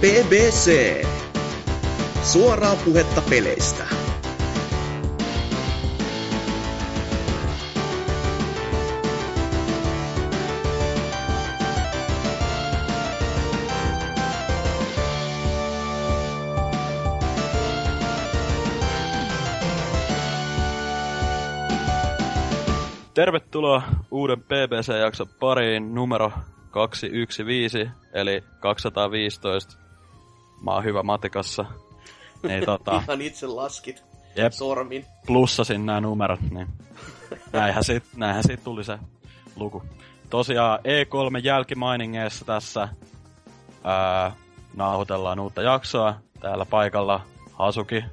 BBC. Suoraa puhetta peleistä. Tervetuloa uuden BBC-jakson pariin numero 215, eli 215. Mä oon hyvä matikassa. Niin tota, Ihan itse laskit jep, sormin. plussasin nämä numerot, niin näinhän siitä, näinhän siitä tuli se luku. Tosiaan E3 jälkimainingeissa tässä ää, nauhoitellaan uutta jaksoa. Täällä paikalla Hasuki,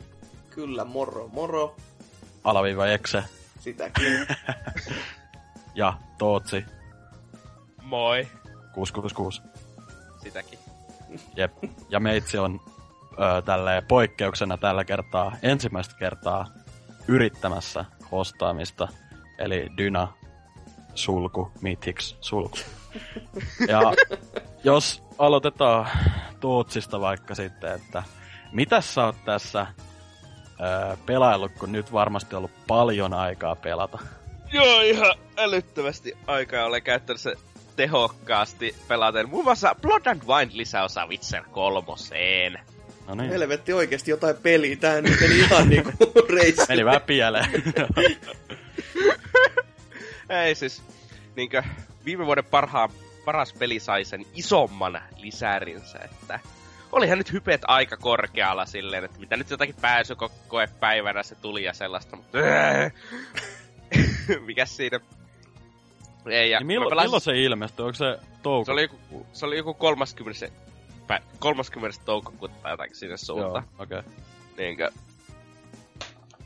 Kyllä, moro, moro. alaviiva Ekse Sitäkin. ja Tootsi Moi. 666. Sitäkin. Jep. Ja meitsi on ö, tälleen poikkeuksena tällä kertaa ensimmäistä kertaa yrittämässä hostaamista. Eli Dyna sulku, Mythics sulku. Ja jos aloitetaan Tootsista vaikka sitten, että mitä sä oot tässä ö, pelaillut, kun nyt varmasti ollut paljon aikaa pelata? Joo, ihan älyttömästi aikaa olen käyttänyt se tehokkaasti pelaten. Muun muassa Blood and Wine lisäosa Witcher kolmoseen. No niin, Helvetti oikeesti jotain peliä. Tää nyt meni ihan niinku reissi. meni vähän pieleen. Ei siis, niinkö viime vuoden parhaan, paras peli sai sen isomman lisärinsä, että olihan nyt hypet aika korkealla silleen, että mitä nyt jotakin pääsykoepäivänä se tuli ja sellaista, mutta mikäs siinä? Ei, ja Niin milloin, mä pelasin- milloin se ilmestyi? Onko se touko? Se oli joku, se oli joku 30. Pä, 30. toukokuuta tai jotakin sinne Joo, suuntaan. okei. Okay. Niinkö...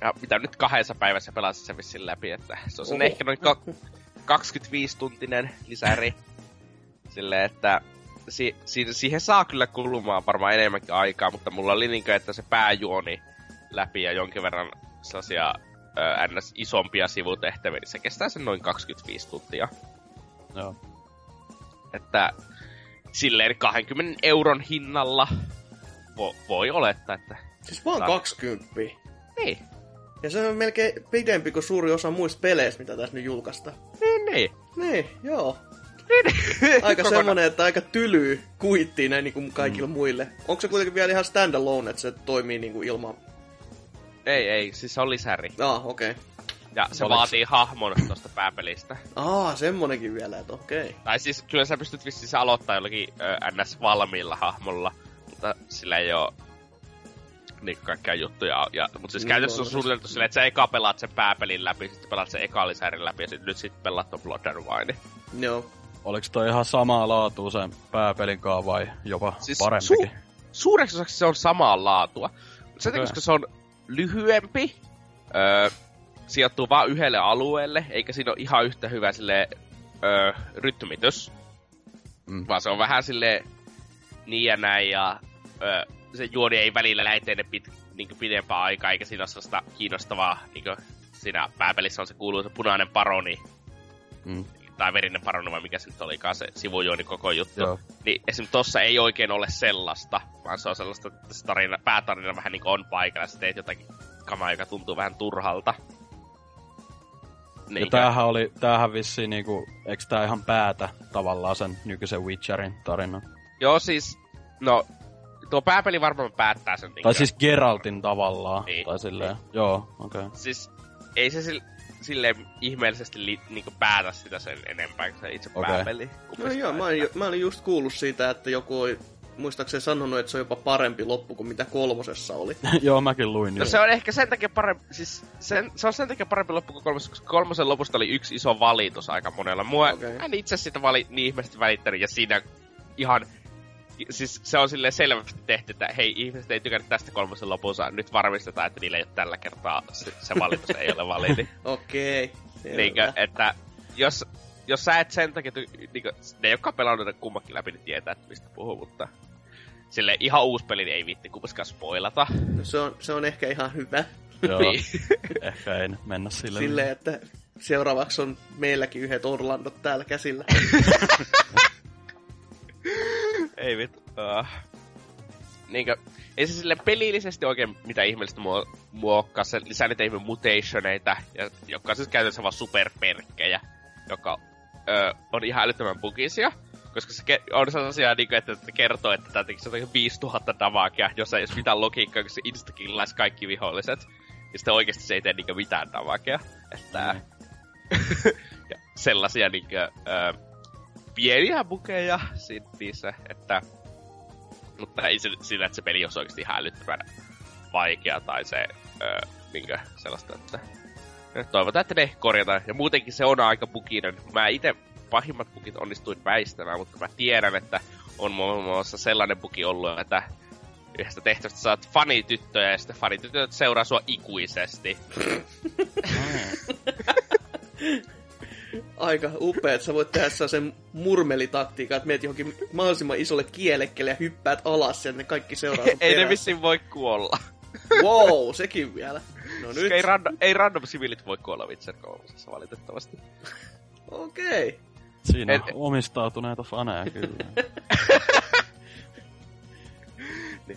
Ja mitä nyt kahdessa päivässä pelasin sen vissiin läpi, että se on sen Oho. ehkä noin ka- 25-tuntinen lisäri. Silleen, että si- si- siihen saa kyllä kulumaan varmaan enemmänkin aikaa, mutta mulla oli niinkö, että se pääjuoni läpi ja jonkin verran sellaisia ö, ns. isompia sivutehtäviä, niin se kestää sen noin 25 tuntia. Joo. Että silleen 20 euron hinnalla vo- voi olettaa, että Siis vaan Saa. 20. niin, Ja se on melkein pidempi kuin suuri osa muista peleistä, mitä tässä nyt julkaista. niin, niin. Niin, joo. niin. Aika Kokonaan. semmonen, että aika tyly kuittiin näin niinku kaikille mm. muille. Onko se kuitenkin vielä ihan standalone, että se toimii niinku ilman... Ei, ei, siis se on lisäri. Ah, okei. Okay. Ja se Oliks- vaatii hahmon tosta pääpelistä. Ah, semmonenkin vielä, että okei. Okay. Tai siis kyllä sä pystyt vissiin se aloittaa jollakin ö, ns. valmiilla hahmolla, mutta sillä ei oo niin kaikkia juttuja. Ja, mutta siis Niin, käytössä on suunniteltu silleen, että sä eka pelaat sen pääpelin läpi, sitten pelaat sen eka lisärin läpi ja sit, nyt sitten pelaat ton Blood and Wine. Joo. Oliko toi ihan samaa laatua sen pääpelin kanssa vai jopa Siis siis parempikin? Suureksi osaksi se on samaa laatua. Sen takia, Okei. koska se on lyhyempi, öö, sijoittuu vaan yhdelle alueelle, eikä siinä ole ihan yhtä hyvä sille öö, rytmitys. Mm. Vaan se on vähän sille niin ja näin, ja öö, se juoni ei välillä teille pit, niin pidempää aikaa, eikä siinä ole sellaista kiinnostavaa, niin siinä pääpelissä on se kuuluisa punainen paroni, Mm. Tai verinen paroni, vai mikä se nyt olikaan se sivujuoni koko juttu. Joo. Niin esimerkiksi tossa ei oikein ole sellaista, vaan se on sellaista, että se tarina, päätarina vähän niin on paikalla, ja sä teet jotakin kamaa, joka tuntuu vähän turhalta. Ja Niin, tämähän oli, tämähän vissiin niinku, eikö tää ihan päätä tavallaan sen nykyisen Witcherin tarinan? Joo siis, no, tuo pääpeli varmaan päättää sen. Tai siis Geraltin tavallaan, Niin. tai silleen, joo, okei. Okay. Siis, ei se sille, silleen ihmeellisesti li, niinku päätä sitä sen enempää kuin se itse Okei. pääpeli. No joo, mä olin, mä olin just kuullut siitä, että joku oli muistaakseni sanonut, että se on jopa parempi loppu kuin mitä kolmosessa oli. joo, mäkin luin No niin. se on ehkä sen takia parempi, siis sen, se on sen takia parempi loppu kuin kolmosen, koska kolmosen lopusta oli yksi iso valitus aika monella. Mua, okay. en itse sitä vali, niin ihmeellisesti välittänyt, ja siinä ihan, siis se on silleen selvästi tehty, että hei, ihmiset ei tykännyt tästä kolmosen lopussa, nyt varmistetaan, että niillä ei ole tällä kertaa se, se valitus ei ole validi. Okei. Niinkö, että jos, jos sä et sen takia, ty- niinkö, ne jotka on pelannut ne kummakin läpi, niin tietää, että mistä puhuu, mutta sille ihan uusi peli niin ei viitti kummaskaan spoilata. No se on, se on ehkä ihan hyvä. Joo, Niin. ehkä ei nyt mennä sille. Silleen, että seuraavaksi on meilläkin yhdet Orlandot täällä käsillä. ei vittu. Uh. niinkö, ei se sille pelillisesti oikein mitä ihmeellistä muo, muokkaa. Se lisää niitä ihme mutationeita, ja, jotka on siis käytännössä vaan superperkkejä, joka ö, on ihan älyttömän bugisia. Koska se ke- on sellaisia, niin kuin, että, että kertoo, että tämä tekisi jotakin 5000 damagea, jos ei olisi mitään logiikkaa, kun se instakillaisi kaikki viholliset. Ja sitten oikeasti se ei tee niin mitään damagea. Että... Mm. ja sellaisia niin kuin, ö, pieniä bukeja niissä, että mutta ei se, sillä, että se peli olisi oikeasti ihan älyttömän vaikea tai se öö, minkä sellaista, että toivotaan, että ne korjataan. Ja muutenkin se on aika buginen. Mä itse pahimmat bugit onnistuin väistämään, mutta mä tiedän, että on muun muassa sellainen bugi ollut, että yhdestä tehtävästä saat fanityttöjä ja sitten fanitytöt seuraa sua ikuisesti. aika upea, että sä voit tehdä sen murmelitaktiikan, että meet johonkin mahdollisimman isolle kielekkelle ja hyppäät alas ja ne kaikki seuraa Ei ne vissiin voi kuolla. wow, sekin vielä. No nyt. Ei, random, ei random sivilit voi kuolla Witcher 3 valitettavasti. Okei. Okay. Siinä on omistautuneita faneja kyllä.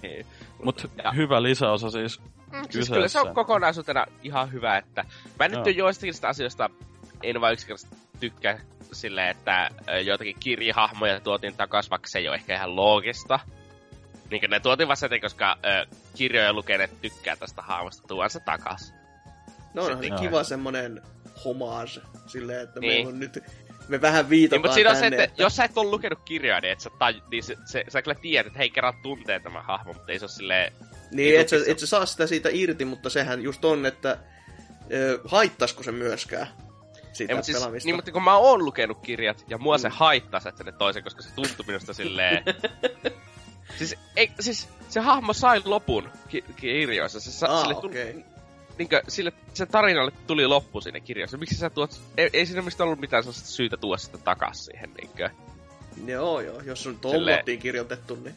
niin. Mut ja. hyvä lisäosa siis mm, siis kyllä se on kokonaisuutena ihan hyvä, että mä nyt jo joistakin asioista en vaan yksinkertaisesti tykkää silleen, että joitakin kirjahahmoja tuotiin takas, vaikka se ei ole ehkä ihan loogista. Niin ne tuotiin vasta sen, koska ö, kirjoja lukeneet tykkää tästä hahmosta tuonsa takas. No onhan se kiva semmonen homage silleen, että niin. meillä on nyt me vähän viitataan niin, mutta siinä on se, että, että, jos sä et ole lukenut kirjoja, niin, et sä, taj, niin se, se, sä kyllä tiedät, että hei kerran tuntee tämä hahmo, mutta ei se ole silleen... Niin, et sä, et sä saa sitä siitä irti, mutta sehän just on, että ö, haittaisiko se myöskään sitä Ei, siis, pelaamista. Niin, mutta kun mä oon lukenut kirjat, ja mua mm. se haittaa että ne toisen, koska se tuntui minusta silleen... siis, ei, siis se hahmo sai lopun ki- kirjoissa. Se sa- ah, sille tuli, okay. niinkö, sille, sen tarinalle tuli loppu sinne kirjoissa. Miksi sä tuot... Ei, ei siinä mistä ollut mitään sellaista syytä tuoda sitä takas siihen, niinkö? Joo, joo. Jos on tollattiin kirjoitettu, niin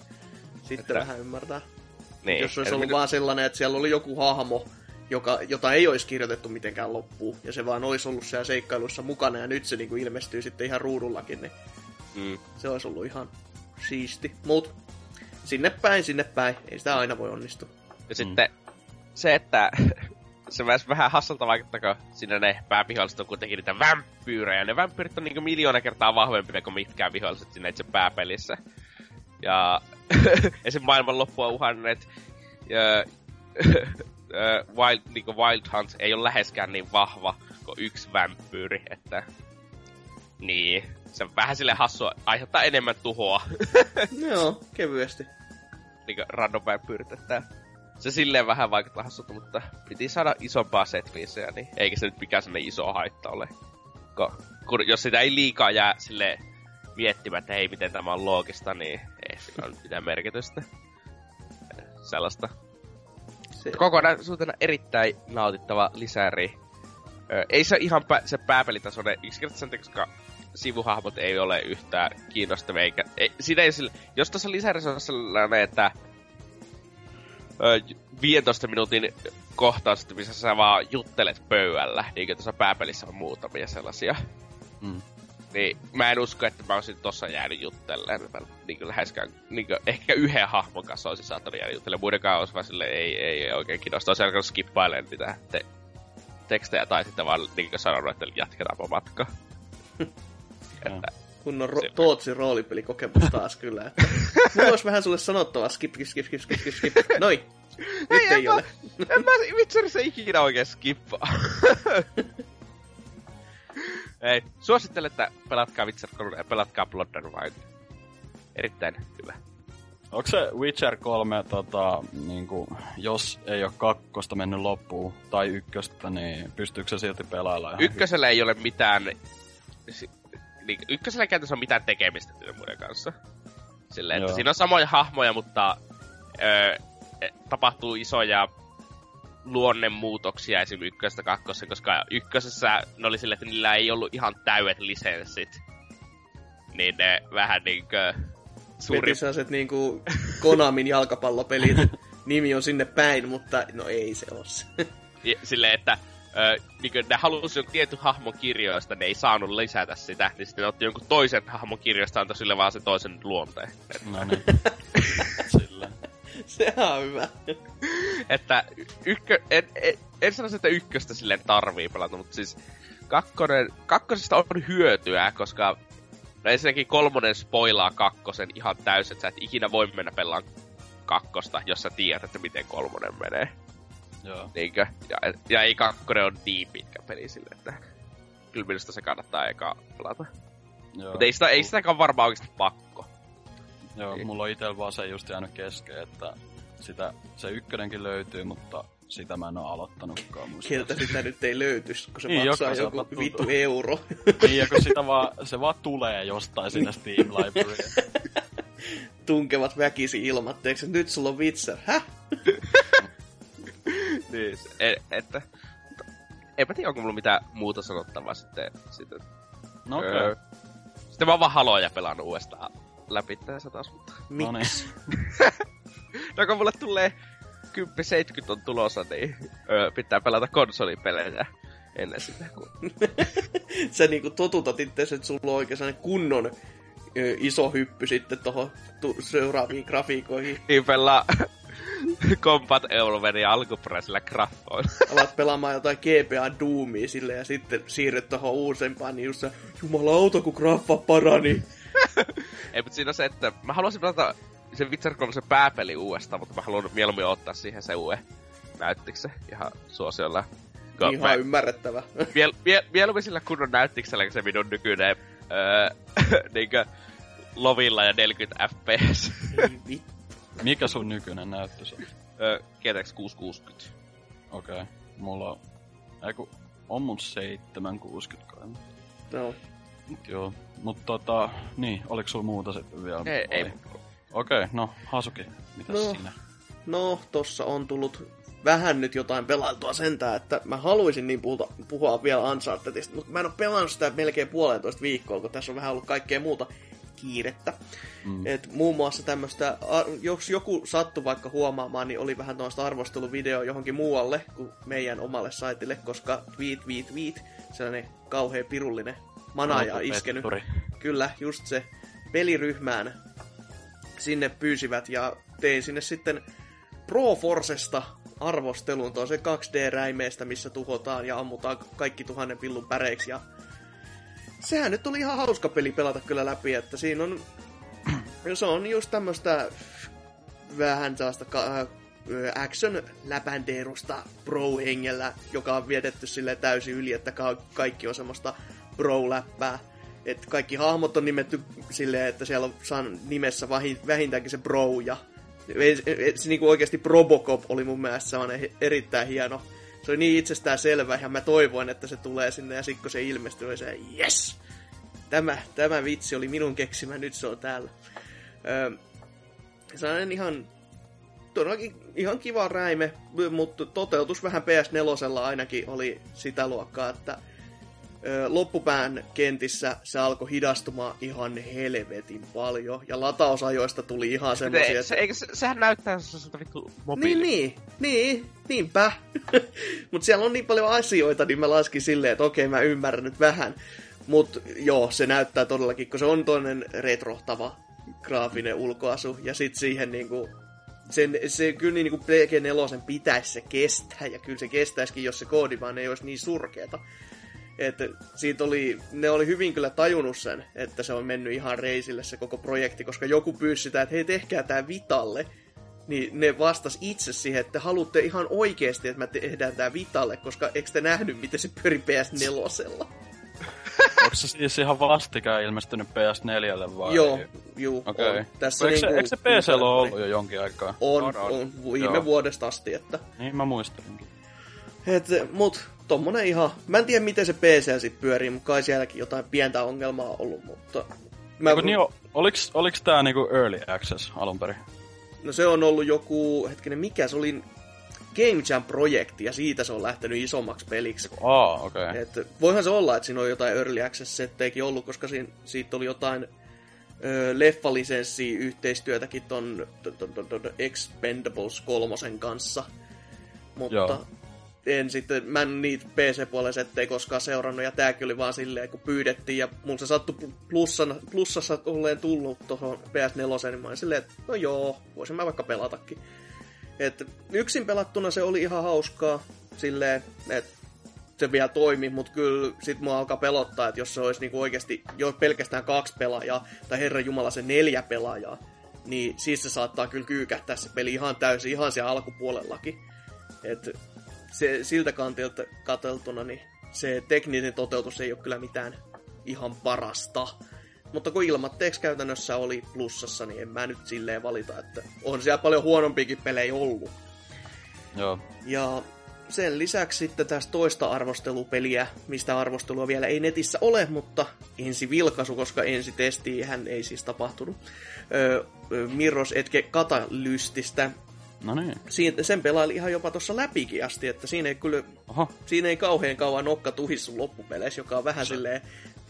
sitten että... vähän ymmärtää. Niin. Jos olisi ollut minkä... vaan sellainen, että siellä oli joku hahmo, joka, jota ei olisi kirjoitettu mitenkään loppuun, ja se vaan olisi ollut siellä seikkailussa mukana, ja nyt se niin kuin ilmestyy sitten ihan ruudullakin, niin mm. se olisi ollut ihan siisti. Mut sinne päin, sinne päin, ei sitä aina voi onnistua. Ja sitten se, että se myös vähän hassalta vaikuttaa, kun siinä ne pääviholliset on kuitenkin niitä vampyyrejä. Ja ne vampyyrit on niinku miljoona kertaa vahvempia kuin mitkään viholliset siinä itse pääpelissä. Ja esim. maailman loppua uhanneet ja, uh, Wild, niin Wild Hunt ei ole läheskään niin vahva kuin yksi vampyyri, että niin, se on vähän sille hassua, aiheuttaa enemmän tuhoa. Joo, kevyesti. niin random vampyyrit, että se silleen vähän vaikuttaa hassulta, mutta piti saada isompaa setpiecejä, niin eikä se nyt mikään sellainen iso haitta ole. Ko, kun, jos sitä ei liikaa jää sille miettimään, että hei, miten tämä on loogista, niin ei sillä ole mitään merkitystä. Sellaista se... Kokonaisuutena erittäin nautittava lisäri. Ö, ei se ihan pä- se pääpelitasoinen yksinkertaisesti, koska sivuhahmot ei ole yhtään kiinnostavia, eikä... Ei, siinä ei sille, jos tuossa lisärissä on sellainen, että ö, 15 minuutin kohtaus, missä sä vaan juttelet pöydällä, niin kuin tuossa pääpelissä on muutamia sellaisia. Mm. Niin mä en usko, että mä olisin tossa jäänyt juttelemaan. Niin kuin läheskään, niin kuin, ehkä yhden hahmon kanssa olisin saattanut jäänyt juttelemaan. Muidenkaan olisi vaan sille, ei, ei, ei oikein kiinnostaa. Olisi alkanut skippailemaan niitä te- tekstejä tai sitten vaan niin kuin sanonut, että jatketaanpa matka. että, Kunnon ro- Tootsin roolipelikokemus taas kyllä. Että... Mulla olisi vähän sulle sanottavaa. Skip, skip, skip, skip, skip, skip. Noin. Nyt ei, ei ole. Mä, en mä ikinä oikein skippaa. Ei, suosittelen, että pelatkaa Witcher 3 ja pelatkaa Blood and Wine. Erittäin hyvä. Onko se Witcher 3, tota, niinku, jos ei ole kakkosta mennyt loppuun, tai ykköstä, niin pystyykö se silti pelaamaan Ykkösellä ei ole mitään... Niin, ykkösellä ei käytännössä ole mitään tekemistä muiden kanssa. Silleen, että siinä on samoja hahmoja, mutta öö, tapahtuu isoja luonnemuutoksia esim. ykköstä kakkossa, koska ykkösessä ne oli sille, että niillä ei ollut ihan täydet lisenssit. Niin ne vähän niinkö... Suuri... sellaiset niinku Konamin jalkapallopelit. Nimi on sinne päin, mutta no ei se ole se. Silleen, että ö, niin ne halusi jonkun tietyn hahmon kirjoista, ne ei saanut lisätä sitä, niin sitten ne otti jonkun toisen hahmon kirjoista, antoi sille vaan se toisen luonteen. No niin. Sehän on hyvä. että ykkö, en, en, en sano, että ykköstä silleen tarvii pelata, mutta siis kakkonen, kakkosesta on hyötyä, koska no ensinnäkin kolmonen spoilaa kakkosen ihan täysin, että sä et ikinä voi mennä pelaamaan kakkosta, jos sä tiedät, että miten kolmonen menee. Joo. Niinkö? Ja, ja ei kakkonen on niin pitkä peli sille, että kyllä minusta se kannattaa eka pelata. Joo. Mutta ei, sitä, ei sitäkään varmaan oikeasti pakko. Joo, niin. mulla on itsellä vaan se just jäänyt kesken, että sitä, se ykkönenkin löytyy, mutta sitä mä en oo aloittanutkaan. Kieltä sitä nyt ei löytys, kun se niin, maksaa joku vittu euro. niin, ja kun sitä vaan, se vaan tulee jostain sinne Steam Library. Tunkevat väkisi ilmatteeksi, nyt sulla on Witcher. Häh? niin, et, että... Eipä tiedä, onko mulla mitään muuta sanottavaa sitten. sitten no okay. öö, sitten mä oon vaan haloja pelannut uudestaan läpi tässä taas, mutta... Miksi? no kun mulle tulee 10-70 on tulossa, niin öö, pitää pelata konsolipelejä ennen sitä. Kun... Sä niinku totutat itse, että sulla on oikein sellainen kunnon ö, iso hyppy sitten tuohon tu- seuraaviin grafiikoihin. Niin pelaa Combat Evolverin alkuperäisillä graffoilla. Alat pelaamaan jotain GPA Doomia sille ja sitten siirryt tuohon uusempaan, niin just se, jumalauta kun graffa parani. Ei, mutta siinä on se, että mä haluaisin pelata se Witcher 3 se pääpeli uudestaan, mutta mä haluan mieluummin ottaa siihen se uue näyttikse ihan suosiolla. Ko ihan mä, ymmärrettävä. Miel, miel, mieluummin sillä kunnon näyttiksellä, kun se minun nykyinen öö, niinkö, lovilla ja 40 fps. Mikä sun nykyinen näyttö on? Öö, GTX 660. Okei. Okay. Mulla on... Eiku, on mun 760 kai. No. Joo. Mutta tota, niin, oliko sulla muuta sitten vielä? Ei, ei. Okei, okay, no Hasuki, mitä no, siinä? No, tossa on tullut vähän nyt jotain pelailtua sentään, että mä haluaisin niin puhuta, puhua vielä Unchartedista, mutta mä en ole pelannut sitä melkein puolentoista viikkoa, kun tässä on vähän ollut kaikkea muuta kiirettä. Mm. Et muun muassa tämmöistä, jos joku sattu vaikka huomaamaan, niin oli vähän tuosta arvosteluvideo johonkin muualle kuin meidän omalle saitille, koska tweet, tweet, tweet, sellainen kauhean pirullinen manaja iskenyt. Kyllä, just se peliryhmään sinne pyysivät ja tein sinne sitten Pro Forcesta arvostelun, se 2D-räimeestä, missä tuhotaan ja ammutaan kaikki tuhannen pillun päreiksi ja sehän nyt oli ihan hauska peli pelata kyllä läpi, että siinä on se on just tämmöistä vähän sellaista action läpändeerusta pro-hengellä, joka on vietetty sille täysin yli, että kaikki on semmoista pro-läppää että kaikki hahmot on nimetty silleen, että siellä on nimessä vähintäänkin se bro ja se niinku oikeasti Probocop oli mun mielestä erittäin hieno. Se oli niin itsestään selvä ja mä toivoin, että se tulee sinne ja sitten kun se ilmestyi, oli se yes! Tämä, tämä vitsi oli minun keksimä, nyt se on täällä. Öö, sellainen ihan todellakin ihan kiva räime, mutta toteutus vähän PS4 ainakin oli sitä luokkaa, että loppupään kentissä se alkoi hidastumaan ihan helvetin paljon. Ja latausajoista tuli ihan semmoisia... Se, eikö, se, sehän näyttää sellaiselta vittu mobiili. Niin, niin, niin, niinpä. Mutta siellä on niin paljon asioita, niin mä laskin silleen, että okei, mä ymmärrän nyt vähän. Mutta joo, se näyttää todellakin, kun se on toinen retrohtava graafinen ulkoasu. Ja sitten siihen niinku sen, se kyllä niin kuin PG4 pitäisi se kestää, ja kyllä se kestäisikin, jos se koodi vaan ei olisi niin surkeeta. Että siitä oli, ne oli hyvin kyllä tajunnut sen, että se on mennyt ihan reisille se koko projekti, koska joku pyysi sitä, että hei tehkää tää Vitalle. Niin ne vastas itse siihen, että haluatte ihan oikeasti, että me tehdään tää Vitalle, koska eikö te nähnyt, miten se pyöri PS4? Onko se siis ihan vastikään ilmestynyt PS4 vai? Joo, juu. Okay. On. Tässä eikö, niinku, eikö se PC on ollut jo jonkin aikaa? On, on, on viime Joo. vuodesta asti, että... Niin mä muistelinkin. Et, mut tommonen ihan... Mä en tiedä miten se PC sit pyörii, mutta kai sielläkin jotain pientä ongelmaa ollut, mutta... Mä... Eiku, niin, oliks, oliks tää niinku early access alun perin? No se on ollut joku, hetkinen, mikä se oli, Game Jam-projekti, ja siitä se on lähtenyt isommaksi peliksi. Aa, oh, okei. Okay. voihan se olla, että siinä on jotain early access-settejäkin ollut, koska siinä, siitä oli jotain ö, leffalisenssi yhteistyötäkin ton, ton, ton, ton, ton Expendables kolmosen kanssa. Mutta Joo en sitten, mä en niitä PC-puolen settejä koskaan seurannut, ja tääkin oli vaan silleen, kun pyydettiin, ja mun se sattui plussana, plussassa olleen tullut tuohon PS4, niin mä olin silleen, että no joo, voisin mä vaikka pelatakin. Et yksin pelattuna se oli ihan hauskaa, silleen, että se vielä toimi, mutta kyllä sit mua alkaa pelottaa, että jos se olisi niinku oikeasti jo pelkästään kaksi pelaajaa, tai herran jumala se neljä pelaajaa, niin siis se saattaa kyllä kyykähtää se peli ihan täysin, ihan siellä alkupuolellakin. Et se, siltä kantilta kateltuna, niin se tekninen toteutus ei ole kyllä mitään ihan parasta. Mutta kun ilmatteeksi käytännössä oli plussassa, niin en mä nyt silleen valita, että on siellä paljon huonompiakin pelejä ollut. Joo. Ja sen lisäksi sitten tästä toista arvostelupeliä, mistä arvostelua vielä ei netissä ole, mutta ensi vilkaisu, koska ensi testi hän ei siis tapahtunut. Öö, Mirros Etke Katalystistä. No niin. Siin, sen pelaili ihan jopa tuossa läpikin asti, että siinä ei kyllä, Oho. siinä ei kauhean kauan nokka tuhissu loppupeleissä, joka on vähän se. silleen,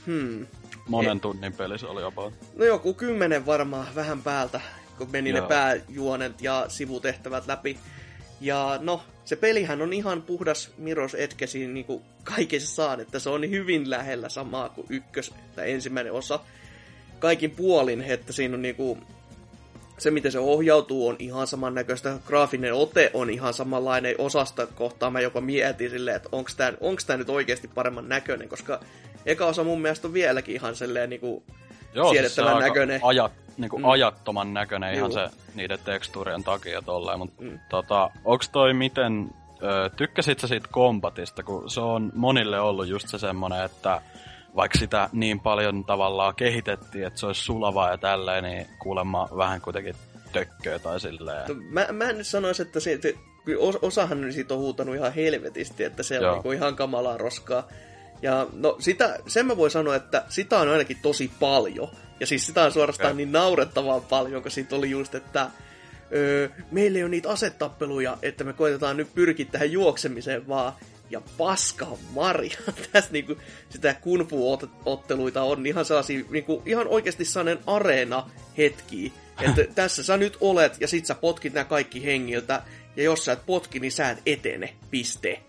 hmm. Monen tunnin peli se oli jopa. No joku kymmenen varmaan vähän päältä, kun meni Joo. ne pääjuonet ja sivutehtävät läpi. Ja no, se pelihän on ihan puhdas Miros Etkesiin niin kuin kaikessa saan, että se on hyvin lähellä samaa kuin ykkös, tai ensimmäinen osa. Kaikin puolin, että siinä on niin kuin, se miten se ohjautuu on ihan samannäköistä, graafinen ote on ihan samanlainen osasta kohtaa. Mä jopa mietin silleen, että onko tämä onks tää nyt oikeasti paremman näköinen, koska eka osa mun mielestä on vieläkin ihan silleen niin kuin Joo, siedettävän siis se näköinen. Ajat, niinku mm. ajattoman näköinen Juu. ihan se niiden tekstuurien takia tolleen, mutta mm. tota, onks toi miten, ö, tykkäsit sä siitä kombatista, kun se on monille ollut just se semmonen, että vaikka sitä niin paljon tavallaan kehitettiin, että se olisi sulavaa ja tälleen, niin kuulemma vähän kuitenkin tökköä tai silleen. No, mä, mä en nyt sanoisi, että siitä, osahan siitä on huutanut ihan helvetisti, että se on niin ihan kamalaa roskaa. Ja no sitä, sen mä voin sanoa, että sitä on ainakin tosi paljon. Ja siis sitä on suorastaan ja. niin naurettavaa paljon, kun siitä oli just, että öö, meillä ei ole niitä asetappeluja, että me koitetaan nyt pyrkiä tähän juoksemiseen vaan. Ja paska Maria. Tässä niinku sitä kunfu-otteluita on ihan sellaisia, niinku, ihan oikeasti sellainen areena hetki. Että tässä sä nyt olet ja sit sä potkit nämä kaikki hengiltä. Ja jos sä et potki, niin sä et etene. Piste.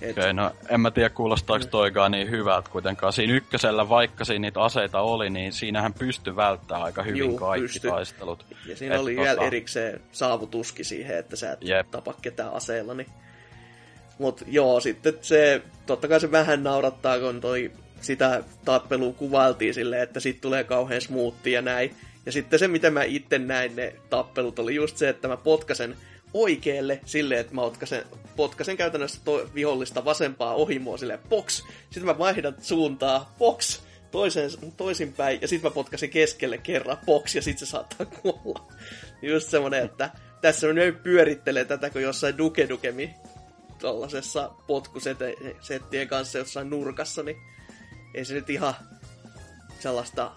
Et... Okei, no en mä tiedä kuulostaako toikaan niin hyvältä kuitenkaan. Siinä ykkösellä, vaikka siinä niitä aseita oli, niin siinähän pystyi välttämään aika hyvin Juu, kaikki pysty. taistelut. Ja siinä et oli tota... vielä erikseen saavutuski siihen, että sä et Jep. tapa ketään aseella. Niin... Mut joo, sitten se, totta kai se vähän naurattaa, kun toi sitä tappelua kuvailtiin silleen, että sit tulee kauhean smoothia ja näin. Ja sitten se, mitä mä itse näin ne tappelut, oli just se, että mä potkasen oikealle silleen, että mä potkasen, potkasen käytännössä to, vihollista vasempaa ohi mua silleen box. Sitten mä vaihdan suuntaa box toisen, toisinpäin ja sitten mä potkasin keskelle kerran box ja sitten se saattaa kuolla. Just semmonen, että tässä on pyörittelee tätä kuin jossain Duke Dukemi tollasessa potkusettien kanssa jossain nurkassa, niin ei se nyt ihan sellaista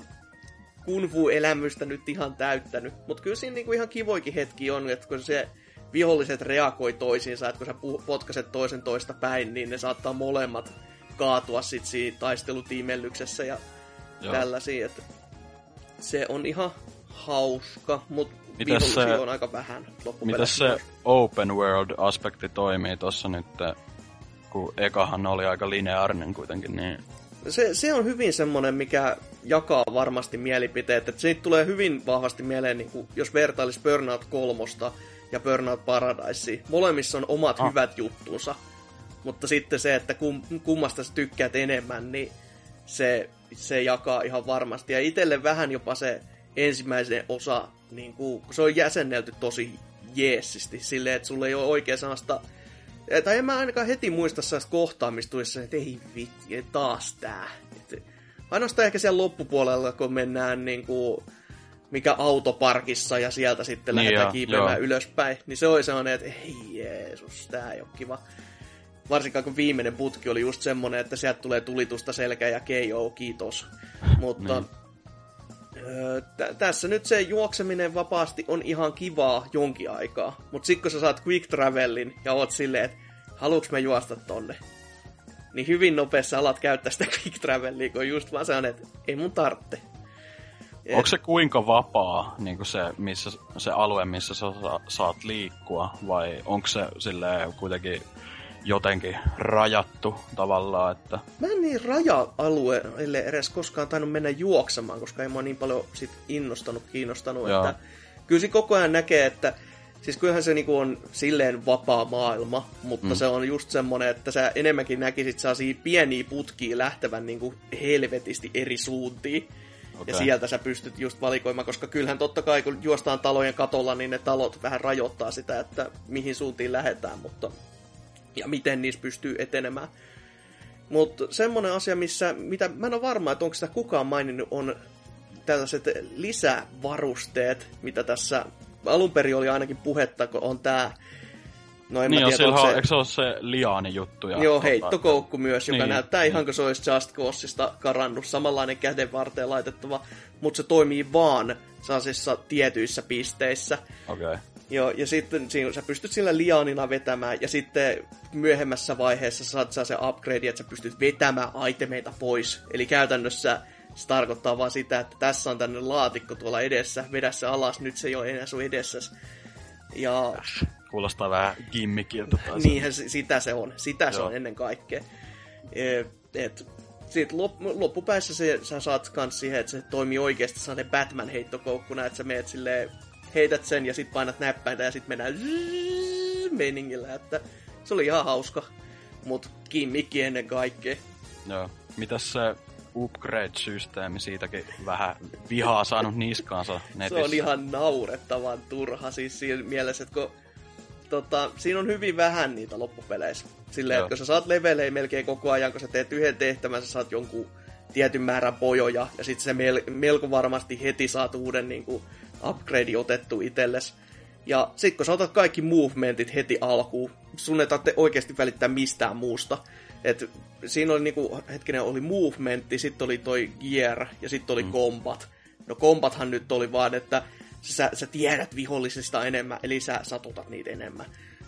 kunfu-elämystä nyt ihan täyttänyt. Mutta kyllä siinä niinku ihan kivoikin hetki on, että kun se viholliset reagoi toisiinsa, että kun sä potkaset toisen toista päin, niin ne saattaa molemmat kaatua sit siinä taistelutiimellyksessä ja Joo. tällaisia. Että se on ihan hauska, mutta vihollisia se, on aika vähän Miten se open world-aspekti toimii tuossa nyt, kun ekahan oli aika lineaarinen kuitenkin, niin... Se, se on hyvin semmonen, mikä jakaa varmasti mielipiteet, että siitä tulee hyvin vahvasti mieleen, niin kuin, jos vertailisi Burnout kolmosta, ja Burnout Paradise. Molemmissa on omat ah. hyvät juttunsa. Mutta sitten se, että kum, kummasta sä tykkäät enemmän, niin se, se jakaa ihan varmasti. Ja itselle vähän jopa se ensimmäisen osa, niin kuin, se on jäsennelty tosi jeessisti. Silleen, että sulla ei ole oikein sanasta... Tai en mä ainakaan heti muista sellaista kohtaamista, että ei vitsi, taas tää. Et, ainoastaan ehkä siellä loppupuolella, kun mennään niin kuin, mikä autoparkissa ja sieltä sitten niin lähdetään kiipeämään ylöspäin. Niin se oli sellainen, että ei Jeesus, tää ei ole kiva. Varsinkaan kun viimeinen putki oli just semmonen, että sieltä tulee tulitusta selkä ja KO, kiitos. Mutta niin. T- tässä nyt se juokseminen vapaasti on ihan kivaa jonkin aikaa. Mutta sitten kun sä saat quick travelin ja oot silleen, että haluuks mä juosta tonne, niin hyvin nopeassa alat käyttää sitä quick travelia, kun just vaan se on, että ei mun tarvitse. Onko se kuinka vapaa niin se, missä, se alue, missä sä saat liikkua, vai onko se sille kuitenkin jotenkin rajattu tavallaan, että... Mä en niin raja-alueelle edes koskaan tainnut mennä juoksemaan, koska ei mua niin paljon sit innostanut, kiinnostanut, Joo. että kyllä se koko ajan näkee, että Siis kyllähän se niinku on silleen vapaa maailma, mutta mm. se on just semmonen, että sä enemmänkin näkisit sellaisia pieniä putkia lähtevän niinku helvetisti eri suuntiin. Okay. Ja sieltä sä pystyt just valikoimaan, koska kyllähän totta kai kun juostaan talojen katolla, niin ne talot vähän rajoittaa sitä, että mihin suuntiin lähdetään, mutta ja miten niissä pystyy etenemään. Mutta semmonen asia, missä, mitä mä en ole varma, että onko sitä kukaan maininnut, on tällaiset lisävarusteet, mitä tässä alun perin oli ainakin puhetta, kun on tää No en niin mä tiedä, se... eikö se ole se liaani juttu? Ja Joo, tota, heittokoukku myös, joka niin, näyttää niin. ihan kuin se olisi Just Causeista karannut. Samanlainen käden varteen laitettava, mutta se toimii vaan sellaisissa tietyissä pisteissä. Okei. Okay. Joo, ja sitten siinä, sä pystyt sillä lianina vetämään, ja sitten myöhemmässä vaiheessa saat saa se upgrade, että sä pystyt vetämään itemeita pois. Eli käytännössä se tarkoittaa vaan sitä, että tässä on tänne laatikko tuolla edessä, vedä se alas, nyt se ei ole enää sun edessä. Ja... Kuulostaa vähän gimmikiltä. Niinhän sitä se on, sitä Joo. se on ennen kaikkea. Et, et, sitten lop, loppupäässä se, sä saat kans siihen, että se toimii oikeasti sellainen Batman-heittokoukkuna, että sä meet silleen, heität sen ja sitten painat näppäintä ja sitten mennään meningillä, että se oli ihan hauska. Mut kimmikki ennen kaikkea. Joo. Mitäs se upgrade-systeemi siitäkin vähän vihaa saanut niskaansa netissä. Se on ihan naurettavan turha siis siinä mielessä, että kun tota, siinä on hyvin vähän niitä loppupeleissä. Silleen, että kun sä saat levelejä melkein koko ajan, kun sä teet yhden tehtävän, sä saat jonkun tietyn määrän pojoja, ja sitten se mel- melko varmasti heti saat uuden niin kuin, upgrade otettu itsellesi. Ja sit kun sä otat kaikki movementit heti alkuun, sun ei tarvitse oikeasti välittää mistään muusta. Et siinä oli niinku, hetkinen, oli movementti, sitten oli toi gear ja sitten oli mm. combat. No combathan nyt oli vaan, että sä, sä tiedät vihollisista enemmän, eli sä satutat niitä enemmän.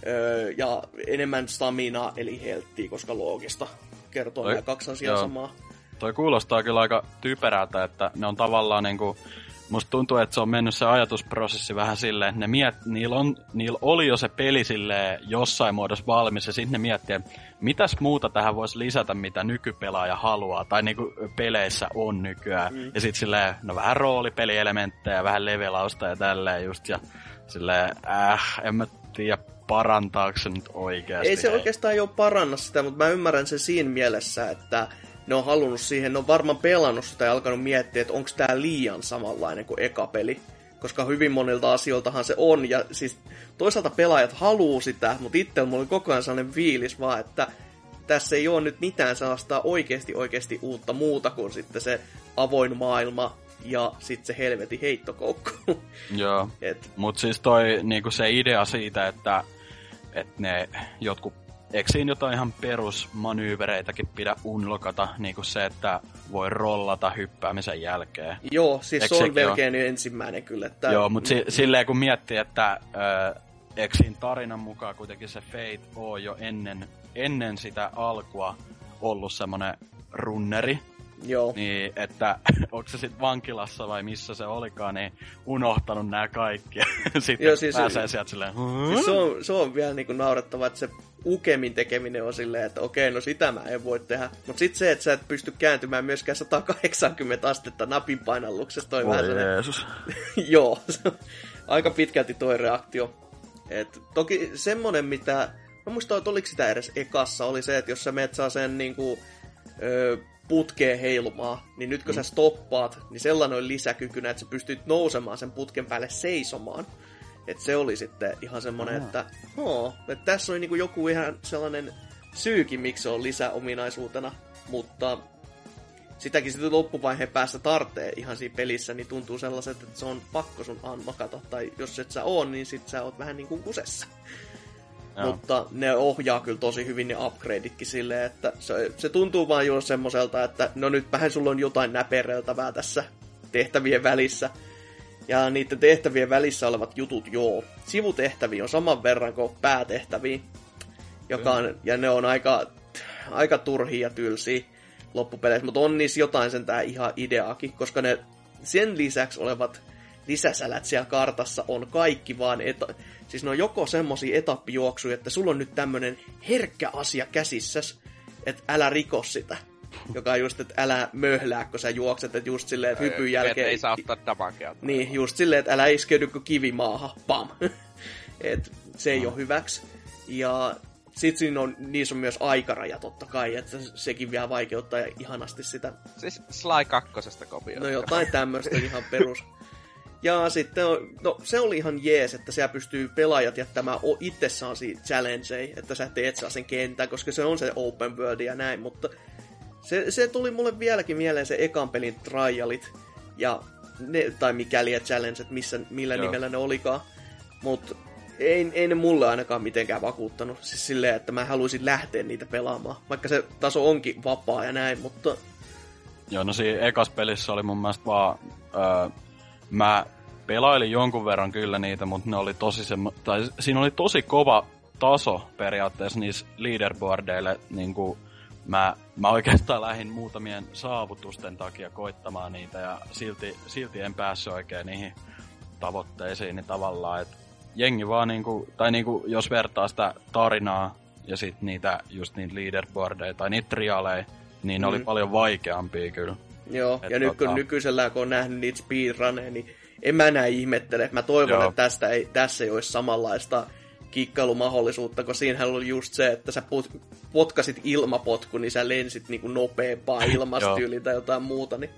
Öö, ja enemmän stamina, eli helttiä, koska loogista kertoo toi, nämä kaksi asiaa joo. samaa. Toi kuulostaa kyllä aika typerältä, että ne on tavallaan niinku musta tuntuu, että se on mennyt se ajatusprosessi vähän silleen, että ne miet, niillä, on, niillä oli jo se peli jossain muodossa valmis, ja sitten ne miettii, että mitäs muuta tähän voisi lisätä, mitä nykypelaaja haluaa, tai niinku peleissä on nykyään. Mm. Ja sitten silleen, no vähän roolipelielementtejä, vähän levelausta ja tälleen just, ja silleen, äh, en mä tiedä, parantaako se nyt oikeasti. Ei se oikeastaan jo paranna sitä, mutta mä ymmärrän sen siinä mielessä, että ne on halunnut siihen, ne on varmaan pelannut sitä ja alkanut miettiä, että onko tämä liian samanlainen kuin eka peli. Koska hyvin monilta asioiltahan se on, ja siis toisaalta pelaajat haluu sitä, mutta itse mulla oli koko ajan sellainen fiilis vaan, että tässä ei ole nyt mitään sellaista oikeasti oikeasti uutta muuta kuin sitten se avoin maailma ja sitten se helveti heittokoukku. Joo, mutta siis toi niinku se idea siitä, että, että ne jotkut eikö siinä jotain ihan perusmanyyvereitäkin pidä unlokata, niin kuin se, että voi rollata hyppäämisen jälkeen? Joo, siis eikö se on melkein on... ensimmäinen kyllä. Että... Joo, mutta si- silleen kun miettii, että äh, eikö siinä tarinan mukaan kuitenkin se Fate on jo ennen, ennen sitä alkua ollut semmoinen runneri, Joo. Niin, että onko se sitten vankilassa vai missä se olikaan, niin unohtanut nämä kaikki. sitten Joo, siis, pääsee sieltä silleen... Siis se, on, se on vielä niinku naurettava, että se Ukemin tekeminen on silleen, että okei, no sitä mä en voi tehdä. Mutta sitten se, että sä et pysty kääntymään myöskään 180 astetta napin painalluksesta, toi vähän Jeesus. Joo, aika pitkälti toi reaktio. Et toki semmonen, mitä... Mä muistan, että oliko sitä edes ekassa, oli se, että jos sä meet saa sen niinku, ö, putkeen heilumaan, niin nyt kun mm. sä stoppaat, niin sellainen on lisäkykynä, että sä pystyt nousemaan sen putken päälle seisomaan. Että se oli sitten ihan semmonen, Aha. että, oo, että tässä on niinku joku ihan sellainen syykin, miksi se on lisäominaisuutena, mutta sitäkin sitten loppuvaiheen päästä tartee ihan siinä pelissä, niin tuntuu sellaiset, että se on pakko sun anmakata, tai jos et sä oo, niin sit sä oot vähän niin kuin kusessa. Joo. Mutta ne ohjaa kyllä tosi hyvin ne upgradeitkin silleen, että se, se tuntuu vaan juuri semmoiselta, että no nyt vähän sulla on jotain näpereltävää tässä tehtävien välissä. Ja niiden tehtävien välissä olevat jutut, joo, sivutehtäviä on saman verran kuin päätehtäviä. Joka on, ja ne on aika, aika turhia ja tylsiä loppupeleissä, mutta on niissä jotain sen tää ihan ideaakin, koska ne sen lisäksi olevat lisäsälät siellä kartassa on kaikki vaan, eta- siis ne on joko semmosia etappijuoksuja, että sulla on nyt tämmönen herkkä asia käsissäs, että älä riko sitä. Joka on just, että älä möhlää, kun sä juokset, että just silleen, että hypyn jälkeen... ei saa ottaa damagea. Niin, just silleen, että älä iskeydy kuin kivi maahan, pam. Et se ei ole hyväksi. Ja sit siinä on, niissä on myös aikaraja totta kai, että sekin vielä vaikeuttaa ihanasti sitä. Siis Sly kakkosesta kopio. No jotain tämmöistä ihan perus. Ja sitten, no se oli ihan jees, että siellä pystyy pelaajat jättämään itsessään siitä challengeja, että sä teet saa sen kentän, koska se on se open world ja näin, mutta se, se tuli mulle vieläkin mieleen se ekan pelin trialit, ja ne, tai mikäli ja challengeit, missä, millä Joo. nimellä ne olikaan. Mutta ei, ei ne mulle ainakaan mitenkään vakuuttanut. Siis silleen, että mä haluaisin lähteä niitä pelaamaan. Vaikka se taso onkin vapaa ja näin, mutta... Joo, no siinä ekas pelissä oli mun mielestä vaan... Öö, mä pelailin jonkun verran kyllä niitä, mutta ne oli tosi semmo... Tai siinä oli tosi kova taso periaatteessa niissä leaderboardeille. Niin kuin mä, mä oikeastaan lähdin muutamien saavutusten takia koittamaan niitä ja silti, silti en päässyt oikein niihin tavoitteisiin, niin tavallaan, että jengi vaan niinku, tai niinku, jos vertaa sitä tarinaa ja sitten niitä, just niitä leaderboardeja tai niitä trialeja, niin mm. ne oli mm. paljon vaikeampia kyllä. Joo, Et ja tota... nyt kun nykyisellä kun on nähnyt niitä speedruneja, niin en mä näin ihmettele. Mä toivon, Joo. että tästä ei, tässä ei olisi samanlaista kikkailumahdollisuutta, kun siinähän oli just se, että sä pot, potkasit ilmapotku, niin sä lensit niinku nopeampaa ilmasta tai jotain muuta, niin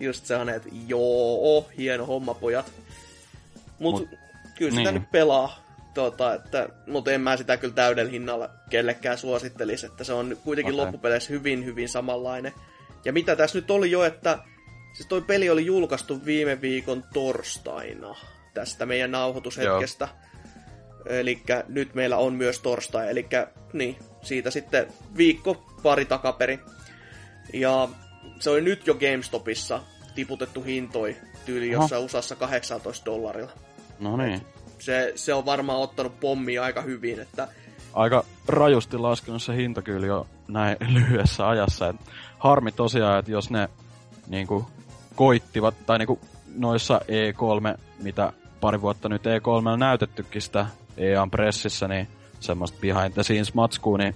just se on, että joo, hieno homma pojat. Mut, Mut kyllä sitä niin. nyt pelaa. Tota, että, mutta en mä sitä kyllä täydellä hinnalla kellekään suosittelisi, että se on kuitenkin okay. loppupeleissä hyvin, hyvin samanlainen. Ja mitä tässä nyt oli jo, että siis toi peli oli julkaistu viime viikon torstaina tästä meidän nauhoitushetkestä. Eli nyt meillä on myös torstai, eli niin, siitä sitten viikko pari takaperi. Ja se oli nyt jo GameStopissa tiputettu hintoi tyyli jossain USAssa 18 dollarilla. No niin. Se, se on varmaan ottanut pommia aika hyvin, että... Aika rajusti laskenut se hinta kyllä jo näin lyhyessä ajassa. Et harmi tosiaan, että jos ne niinku, koittivat, tai niinku, noissa E3, mitä pari vuotta nyt E3 on näytettykin sitä EAN pressissä, niin semmoista behind the scenes matskua, niin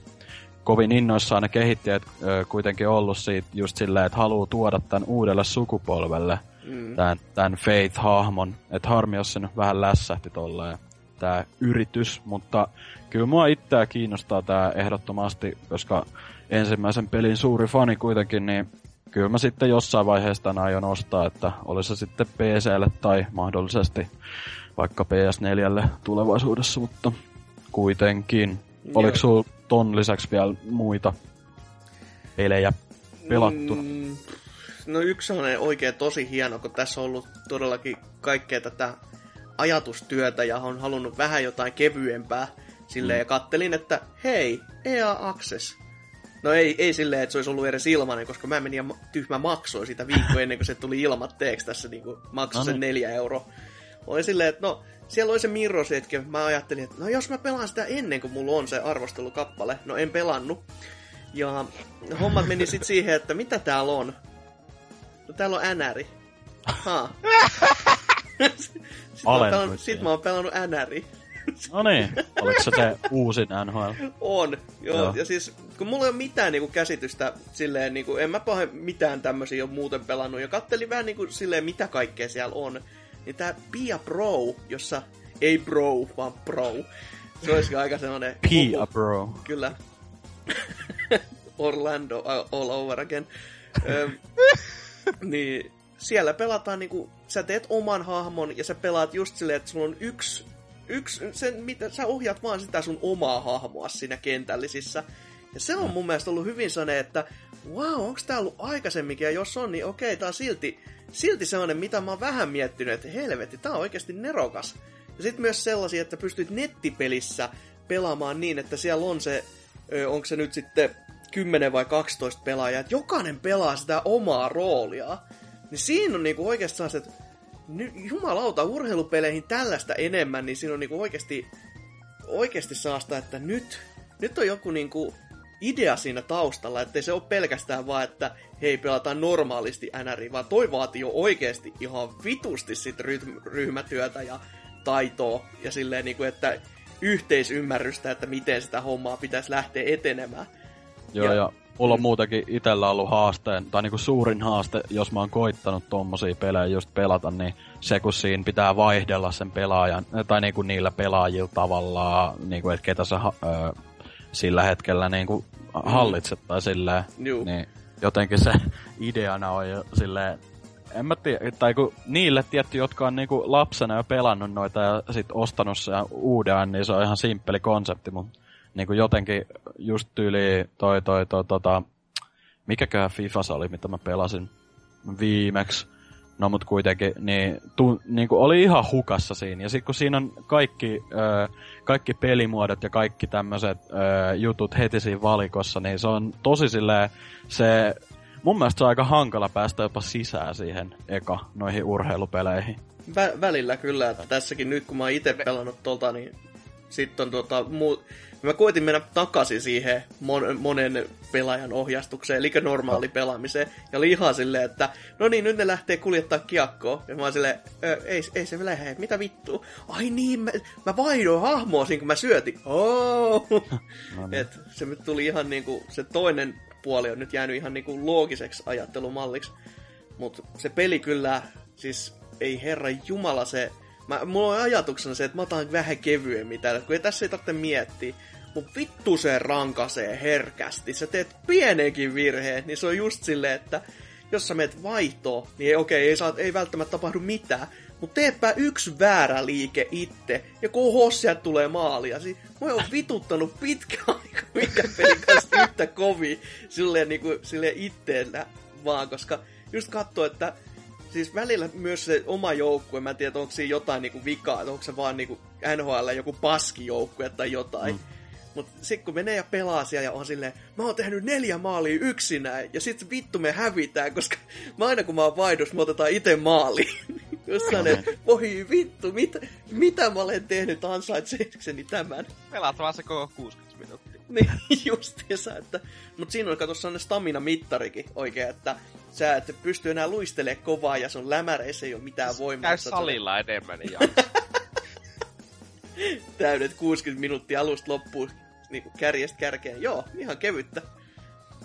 kovin innoissaan ne kehittäjät ö, kuitenkin ollut siitä just silleen, että haluaa tuoda tämän uudelle sukupolvelle mm. tämän, tämän Faith-hahmon. Että harmi, jos se nyt vähän lässähti tolleen tämä yritys, mutta kyllä mua itseä kiinnostaa tämä ehdottomasti, koska ensimmäisen pelin suuri fani kuitenkin, niin kyllä mä sitten jossain vaiheessa tämän aion ostaa, että olisi se sitten PClle tai mahdollisesti vaikka PS4 tulevaisuudessa, mutta kuitenkin. Oliko sulla ton lisäksi vielä muita pelejä pelattu? Mm, no yksi on oikein tosi hieno, kun tässä on ollut todellakin kaikkea tätä ajatustyötä ja on halunnut vähän jotain kevyempää silleen, mm. ja kattelin, että hei, EA Access. No ei, ei silleen, että se olisi ollut edes ilmanen, koska mä menin ja tyhmä maksoi sitä viikko ennen kuin se tuli ilmatteeksi tässä niin maksoi no sen neljä euroa. Oli silleen, että no, siellä oli se Mirror's hetki, mä ajattelin, että no jos mä pelaan sitä ennen kuin mulla on se arvostelukappale, no en pelannut. Ja hommat meni sitten siihen, että mitä täällä on? No täällä on NR. Ha. Sitten mä, sit mä oon pelannut NR. No niin, oliko se se uusin NHL? On, joo. joo. Ja siis, kun mulla ei ole mitään niinku käsitystä silleen, niinku, en mä pahe mitään tämmöisiä ole muuten pelannut, ja kattelin vähän niinku silleen, mitä kaikkea siellä on. Niin tää Pia Pro, jossa ei Pro, vaan Pro. Se olisi aika sellainen... Pia Pro. Kyllä. Orlando all over again. niin siellä pelataan niinku, sä teet oman hahmon ja sä pelaat just silleen, että sulla on yksi, yksi sen, mitä, sä ohjaat vaan sitä sun omaa hahmoa siinä kentällisissä. Ja se on mun mielestä ollut hyvin sellainen, että wow, onko tää ollut aikaisemminkin, ja jos on, niin okei, tää on silti, silti sellainen, mitä mä oon vähän miettinyt, että helvetti, tää on oikeasti nerokas. Ja sitten myös sellaisia, että pystyt nettipelissä pelaamaan niin, että siellä on se, onko se nyt sitten 10 vai 12 pelaajaa, että jokainen pelaa sitä omaa roolia. Niin siinä on niinku oikeastaan se, että jumalauta, urheilupeleihin tällaista enemmän, niin siinä on niinku oikeasti, oikeasti saasta, että nyt, nyt on joku niinku idea siinä taustalla, ettei se ole pelkästään vaan, että hei, pelataan normaalisti NRI, vaan toi vaatii jo oikeasti ihan vitusti sit ryhmätyötä ja taitoa ja silleen, niin kuin, että yhteisymmärrystä, että miten sitä hommaa pitäisi lähteä etenemään. Joo, ja, ja mulla on muutenkin itellä ollut haasteen, tai niinku suurin haaste, jos mä oon koittanut tommosia pelejä just pelata, niin se kun siinä pitää vaihdella sen pelaajan, tai niinku niillä pelaajilla tavallaan, niinku, että ketä sä ö, sillä hetkellä niinku hallitset tai silleen, Juu. niin jotenkin se ideana on jo silleen, en mä tiedä, tai kun niille tietty, jotka on niinku lapsena jo pelannut noita ja sit ostanut sen uuden, niin se on ihan simppeli konsepti, mutta niinku jotenkin just tyyli toi toi toi tota, mikäköhän FIFA se oli, mitä mä pelasin viimeksi, no mut kuitenkin, niin tu, niinku oli ihan hukassa siinä. Ja sit kun siinä on kaikki, ö, kaikki pelimuodot ja kaikki tämmöiset jutut heti siinä valikossa, niin se on tosi silleen, se mun mielestä se on aika hankala päästä jopa sisään siihen eka noihin urheilupeleihin. Vä- välillä kyllä, että tässäkin nyt kun mä oon itse pelannut tuolta, niin sitten on tota, muu... Mä koitin mennä takaisin siihen mon, monen pelaajan ohjastukseen, eli normaali no. pelaamiseen. Ja oli ihan silleen, että no niin, nyt ne lähtee kuljettaa kiekkoa. Ja mä oon silleen, ei, ei se lähde, mitä vittu? Ai niin, mä, mä vaihdoin hahmoa siinä, kun mä syötin. Oh! Et se tuli ihan niinku, se toinen puoli on nyt jäänyt ihan niinku loogiseksi ajattelumalliksi. Mutta se peli kyllä, siis ei herra jumala se... Mä, mulla on ajatuksena se, että mä otan vähän kevyemmin täällä, kun ei tässä ei tarvitse miettiä. Mut vittu se rankasee herkästi. Sä teet pienenkin virheen, niin se on just silleen, että jos sä meet vaihtoon, niin okei, okay, ei, saa, ei välttämättä tapahdu mitään. Mutta teepä yksi väärä liike itse, ja kun sieltä tulee maalia. Siis, mä oon vituttanut pitkä aika mikä pelin kanssa yhtä kovin silleen, niin kuin, silleen itteellä vaan, koska just katsoo, että siis välillä myös se oma joukkue, mä en tiedä, onko siinä jotain niinku vikaa, onko se vaan niinku NHL joku paskijoukkue tai jotain. Mm. Mutta sitten kun menee ja pelaa siellä ja on silleen, mä oon tehnyt neljä maalia yksinään, ja sitten vittu me hävitään, koska mä aina kun mä oon vaihdos, me otetaan itse maali. Jossain, että voi vittu, mitä, mitä mä olen tehnyt ansaitsekseni tämän. Pelaat vaan se koko 60 minuuttia. niin, justiinsa, että... Mut siinä on kato sellainen stamina-mittarikin oikein, että sä et pysty enää luistelemaan kovaa ja sun lämäreissä ei ole mitään voimaa. Käy salilla enemmän ja... Täydet 60 minuuttia alusta loppuun niin kärjestä kärkeen. Joo, ihan kevyttä.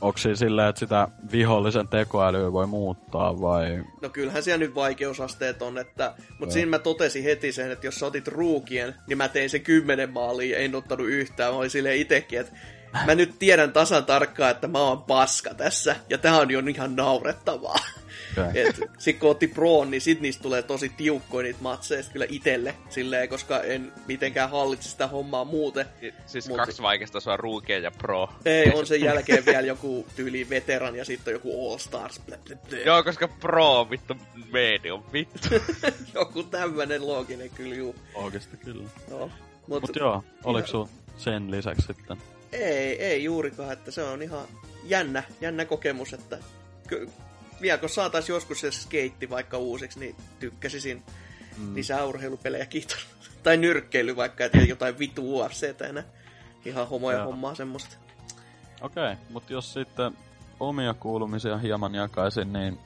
Onko siinä silleen, että sitä vihollisen tekoälyä voi muuttaa vai? No kyllähän siellä nyt vaikeusasteet on, että... Mutta siinä mä totesin heti sen, että jos sä otit ruukien, niin mä tein sen kymmenen maalia ja en ottanut yhtään. Mä olin silleen itekin, että mä nyt tiedän tasan tarkkaan, että mä oon paska tässä. Ja tää on jo ihan naurettavaa. Et, sit kun otti Proon, niin sit niistä tulee tosi tiukkoja niitä matseja kyllä itelle, silleen, koska en mitenkään hallitse sitä hommaa muuten. Siis Mut... kaksi vaikeasta sua Ruukia ja Pro. Ei, on sen jälkeen vielä joku tyyli veteran ja sitten joku All Stars. Blä, blä, blä. Joo, koska Pro on vittu medium, vittu. joku tämmönen looginen kyllä, juu. Oikeesti kyllä. Joo. Mut, Mut joo, oliko sun sen lisäksi sitten? Ei, ei juurikaan, että se on ihan jännä, jännä kokemus, että vielä kun saatais joskus se skeitti vaikka uusiksi, niin tykkäsisin mm. lisää urheilupelejä, kiitos. tai nyrkkeily vaikka, että jotain vitu UFC enää. Ihan homoja Joo. hommaa semmoista. Okei, okay, mutta jos sitten omia kuulumisia hieman jakaisin, niin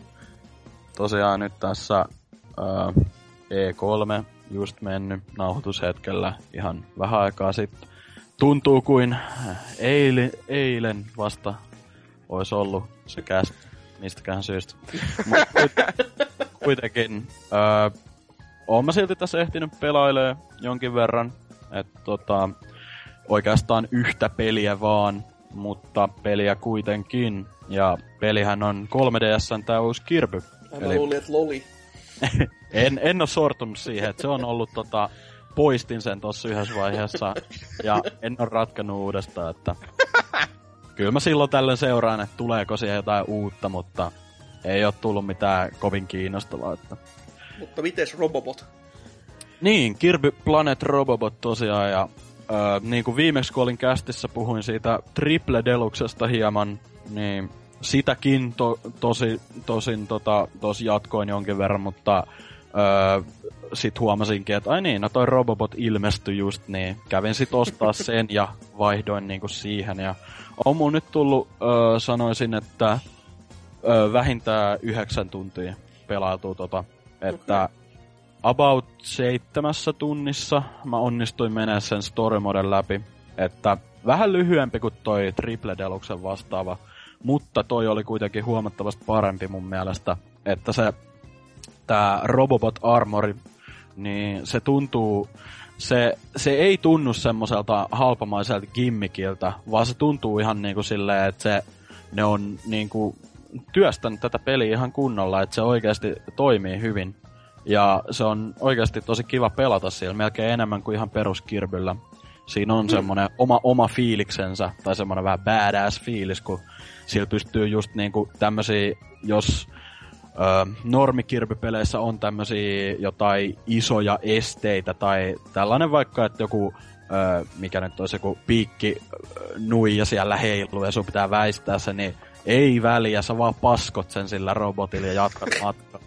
tosiaan nyt tässä ää, E3 just mennyt nauhoitushetkellä ihan vähän aikaa sitten. Tuntuu kuin eilen, eilen vasta olisi ollut se kästi mistäkään syystä. kuitenkin, öö, oon mä silti tässä ehtinyt pelailee jonkin verran. Että tota, oikeastaan yhtä peliä vaan, mutta peliä kuitenkin. Ja pelihän on 3DSn tää uusi Kirby. Mä Eli... luulin, että loli. en, en ole sortunut siihen, että se on ollut tota, poistin sen tossa yhdessä vaiheessa ja en ole ratkannut uudestaan, että kyllä mä silloin tällöin seuraan, että tuleeko siihen jotain uutta, mutta ei ole tullut mitään kovin kiinnostavaa. Että... Mutta mites Robobot? Niin, Kirby Planet Robobot tosiaan, ja öö, niin kuin viimeksi kun olin kästissä, puhuin siitä Triple Deluxesta hieman, niin sitäkin to, tosi, tosin tota, tosi jatkoin jonkin verran, mutta öö, sit huomasinkin, että ai niin, no toi Robobot ilmestyi just niin. Kävin sit ostaa sen ja vaihdoin niinku siihen. Ja on mun nyt tullut, öö, sanoisin, että öö, vähintään yhdeksän tuntia pelailtua tota. Että okay. about seitsemässä tunnissa mä onnistuin menemään sen story moden läpi. Että vähän lyhyempi kuin toi Triple Deluxen vastaava, mutta toi oli kuitenkin huomattavasti parempi mun mielestä. Että se tää Robobot Armori, niin se tuntuu, se, se ei tunnu semmoiselta halpamaiselta gimmikiltä, vaan se tuntuu ihan niinku silleen, että se, ne on niinku työstänyt tätä peliä ihan kunnolla, että se oikeasti toimii hyvin. Ja se on oikeasti tosi kiva pelata siellä, melkein enemmän kuin ihan peruskirbyllä. Siinä on mm. semmoinen oma, oma fiiliksensä, tai semmoinen vähän badass fiilis, kun sillä pystyy just niinku tämmösiä, jos normikirpypeleissä on tämmösiä jotain isoja esteitä, tai tällainen vaikka, että joku ö, mikä nyt olisi joku piikki nuija siellä heiluu ja sun pitää väistää se, niin ei väliä, sä vaan paskot sen sillä robotilla ja jatkat matkaa.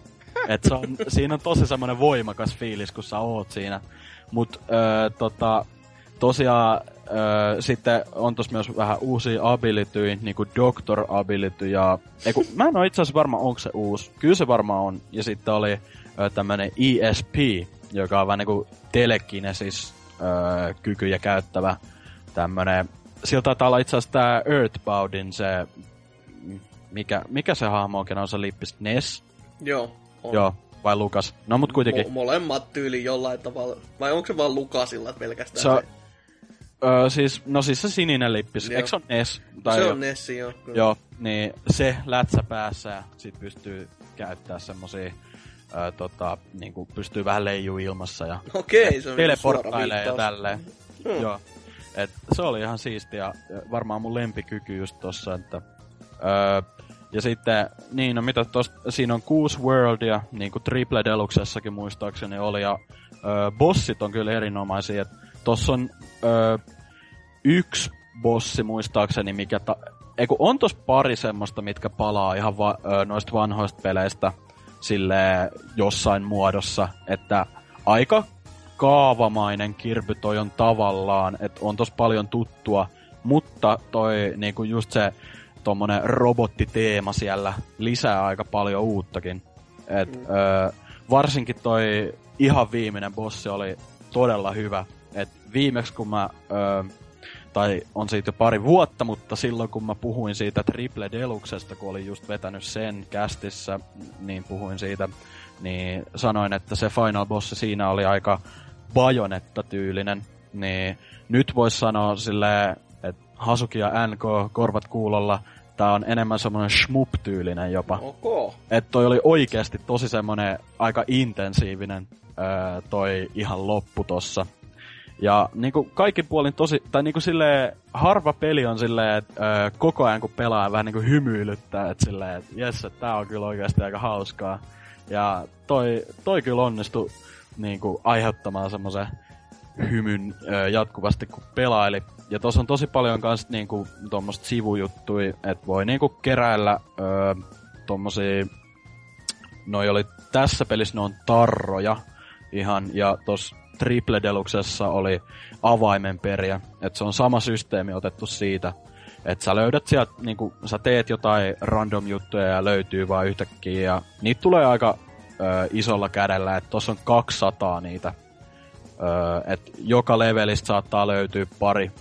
Et se on, siinä on tosi semmoinen voimakas fiilis, kun sä oot siinä. Mut tota, tosiaan ö, sitten on tossa myös vähän uusia abilityjä, niinku Doctor Ability ja... Eiku, mä en oo itse asiassa varma, onko se uusi. Kyllä se varmaan on. Ja sitten oli ö, tämmönen ESP, joka on vähän niinku telekinesis ö, kykyjä käyttävä tämmönen... Siltä taitaa olla itse asiassa tää Earthboundin se... Mikä, mikä se hahmo onkin on se lippis? Ness? Joo. On. Joo, vai Lukas? No mut kuitenkin. Mo- molemmat tyyli jollain tavalla. Vai onko se vaan Lukasilla pelkästään? Se, Öö, siis, no siis se sininen lippis, Joo. eikö se on NES? Tai se on NES, joo. Kyllä. Joo, niin se lätsä päässä ja sit pystyy käyttää semmosia öö, tota, niinku pystyy vähän leijuu ilmassa ja Okei, se on niinku teleporttailee ja tälleen. Hmm. Joo. Et se oli ihan siistiä. Varmaan mun lempikyky just tossa, että... Öö, ja sitten, niin no mitä tosta, siinä on kuusi worldia, niin kuin Triple Deluxessakin muistaakseni oli, ja öö, bossit on kyllä erinomaisia, että tossa on öö, yksi bossi muistaakseni, mikä... Ta- Eiku, on tos pari semmoista, mitkä palaa ihan va- öö, noista vanhoista peleistä sille jossain muodossa, että aika kaavamainen kirpy toi on tavallaan, että on tos paljon tuttua, mutta toi niinku just se tommonen robottiteema siellä lisää aika paljon uuttakin. Et, mm. öö, varsinkin toi ihan viimeinen bossi oli todella hyvä. Et viimeksi kun mä, öö, tai on siitä jo pari vuotta, mutta silloin kun mä puhuin siitä Triple Deluxesta, kun olin just vetänyt sen kästissä, niin puhuin siitä, niin sanoin, että se final bossi siinä oli aika bajonetta-tyylinen, niin nyt voisi sanoa silleen, että Hasuki ja NK korvat kuulolla, tää on enemmän semmonen shmup-tyylinen jopa. Okay. Että toi oli oikeasti tosi semmonen aika intensiivinen öö, toi ihan loppu tossa. Ja niinku kaikki puolin tosi, tai niinku silleen, harva peli on silleen, että öö, koko ajan kun pelaa vähän niinku hymyilyttää, että silleen, että jes, että tää on kyllä oikeasti aika hauskaa. Ja toi, toi kyllä onnistui niinku aiheuttamaan semmoisen hymyn öö, jatkuvasti kun pelaili. Ja tuossa on tosi paljon kans niinku tuommoista sivujuttui, että voi niinku keräillä öö, tommosia... Noi oli tässä pelissä ne on tarroja ihan, ja tuossa Triple Deluxessa oli avaimenperiä. Että se on sama systeemi otettu siitä, että sä löydät sieltä, niinku, sä teet jotain random juttuja ja löytyy vaan yhtäkkiä, ja niitä tulee aika ö, isolla kädellä, että tossa on 200 niitä. Ö, et joka levelistä saattaa löytyä pari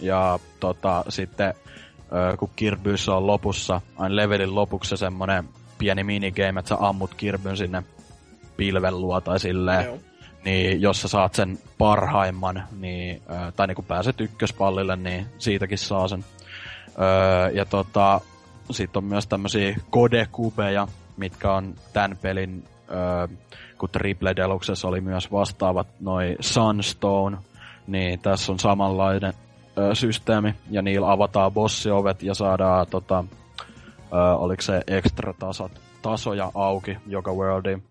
ja tota, sitten kun Kirbys on lopussa, aina levelin lopuksi semmonen pieni minigame, että sä ammut Kirbyn sinne pilven luo tai silleen. Joo. Niin jos sä saat sen parhaimman, niin, tai niin kun pääset ykköspallille, niin siitäkin saa sen. ja tota, sitten on myös tämmösiä kodekubeja, mitkä on tämän pelin, kun Triple Deluxessa oli myös vastaavat noi Sunstone, niin tässä on samanlainen ö, systeemi, ja niillä avataan bossiovet ja saadaan tota, ö, oliko se ekstra tasot, tasoja auki joka worldiin.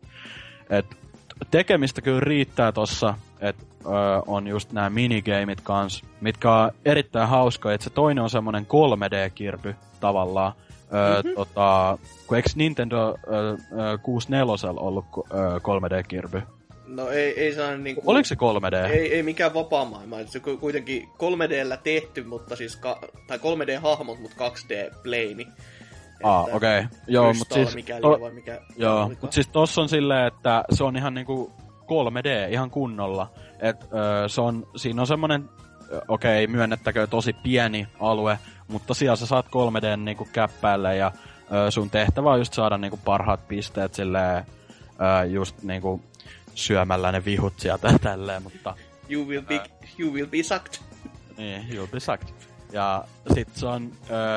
Et tekemistä kyllä riittää tossa, että on just nämä minigameit kans, mitkä on erittäin hauskoja, että se toinen on semmonen 3D-kirpy tavallaan, mm-hmm. tota, kun eikö Nintendo ö, 64 ollut ö, 3D Kirby? No ei, ei saa niinku... Oliko se 3D? Ei, ei mikään vapaa maailma. Se on kuitenkin 3Dllä tehty, mutta siis... Ka- tai 3D-hahmot, mutta 2D-pleini. Ah, okei. Okay. Joo, mutta siis... To- vai mikä joo, mutta siis tossa on silleen, että se on ihan niinku 3D ihan kunnolla. Et, se on, siinä on semmonen, okei, okay, myönnettäkö tosi pieni alue, mutta siellä sä saat 3D niinku käppäälle ja ö, sun tehtävä on just saada niinku parhaat pisteet silleen, ö, just niinku syömällä ne vihut sieltä tälleen, mutta... You will be, you will be sucked. Niin, you will be sucked. Ja sit se on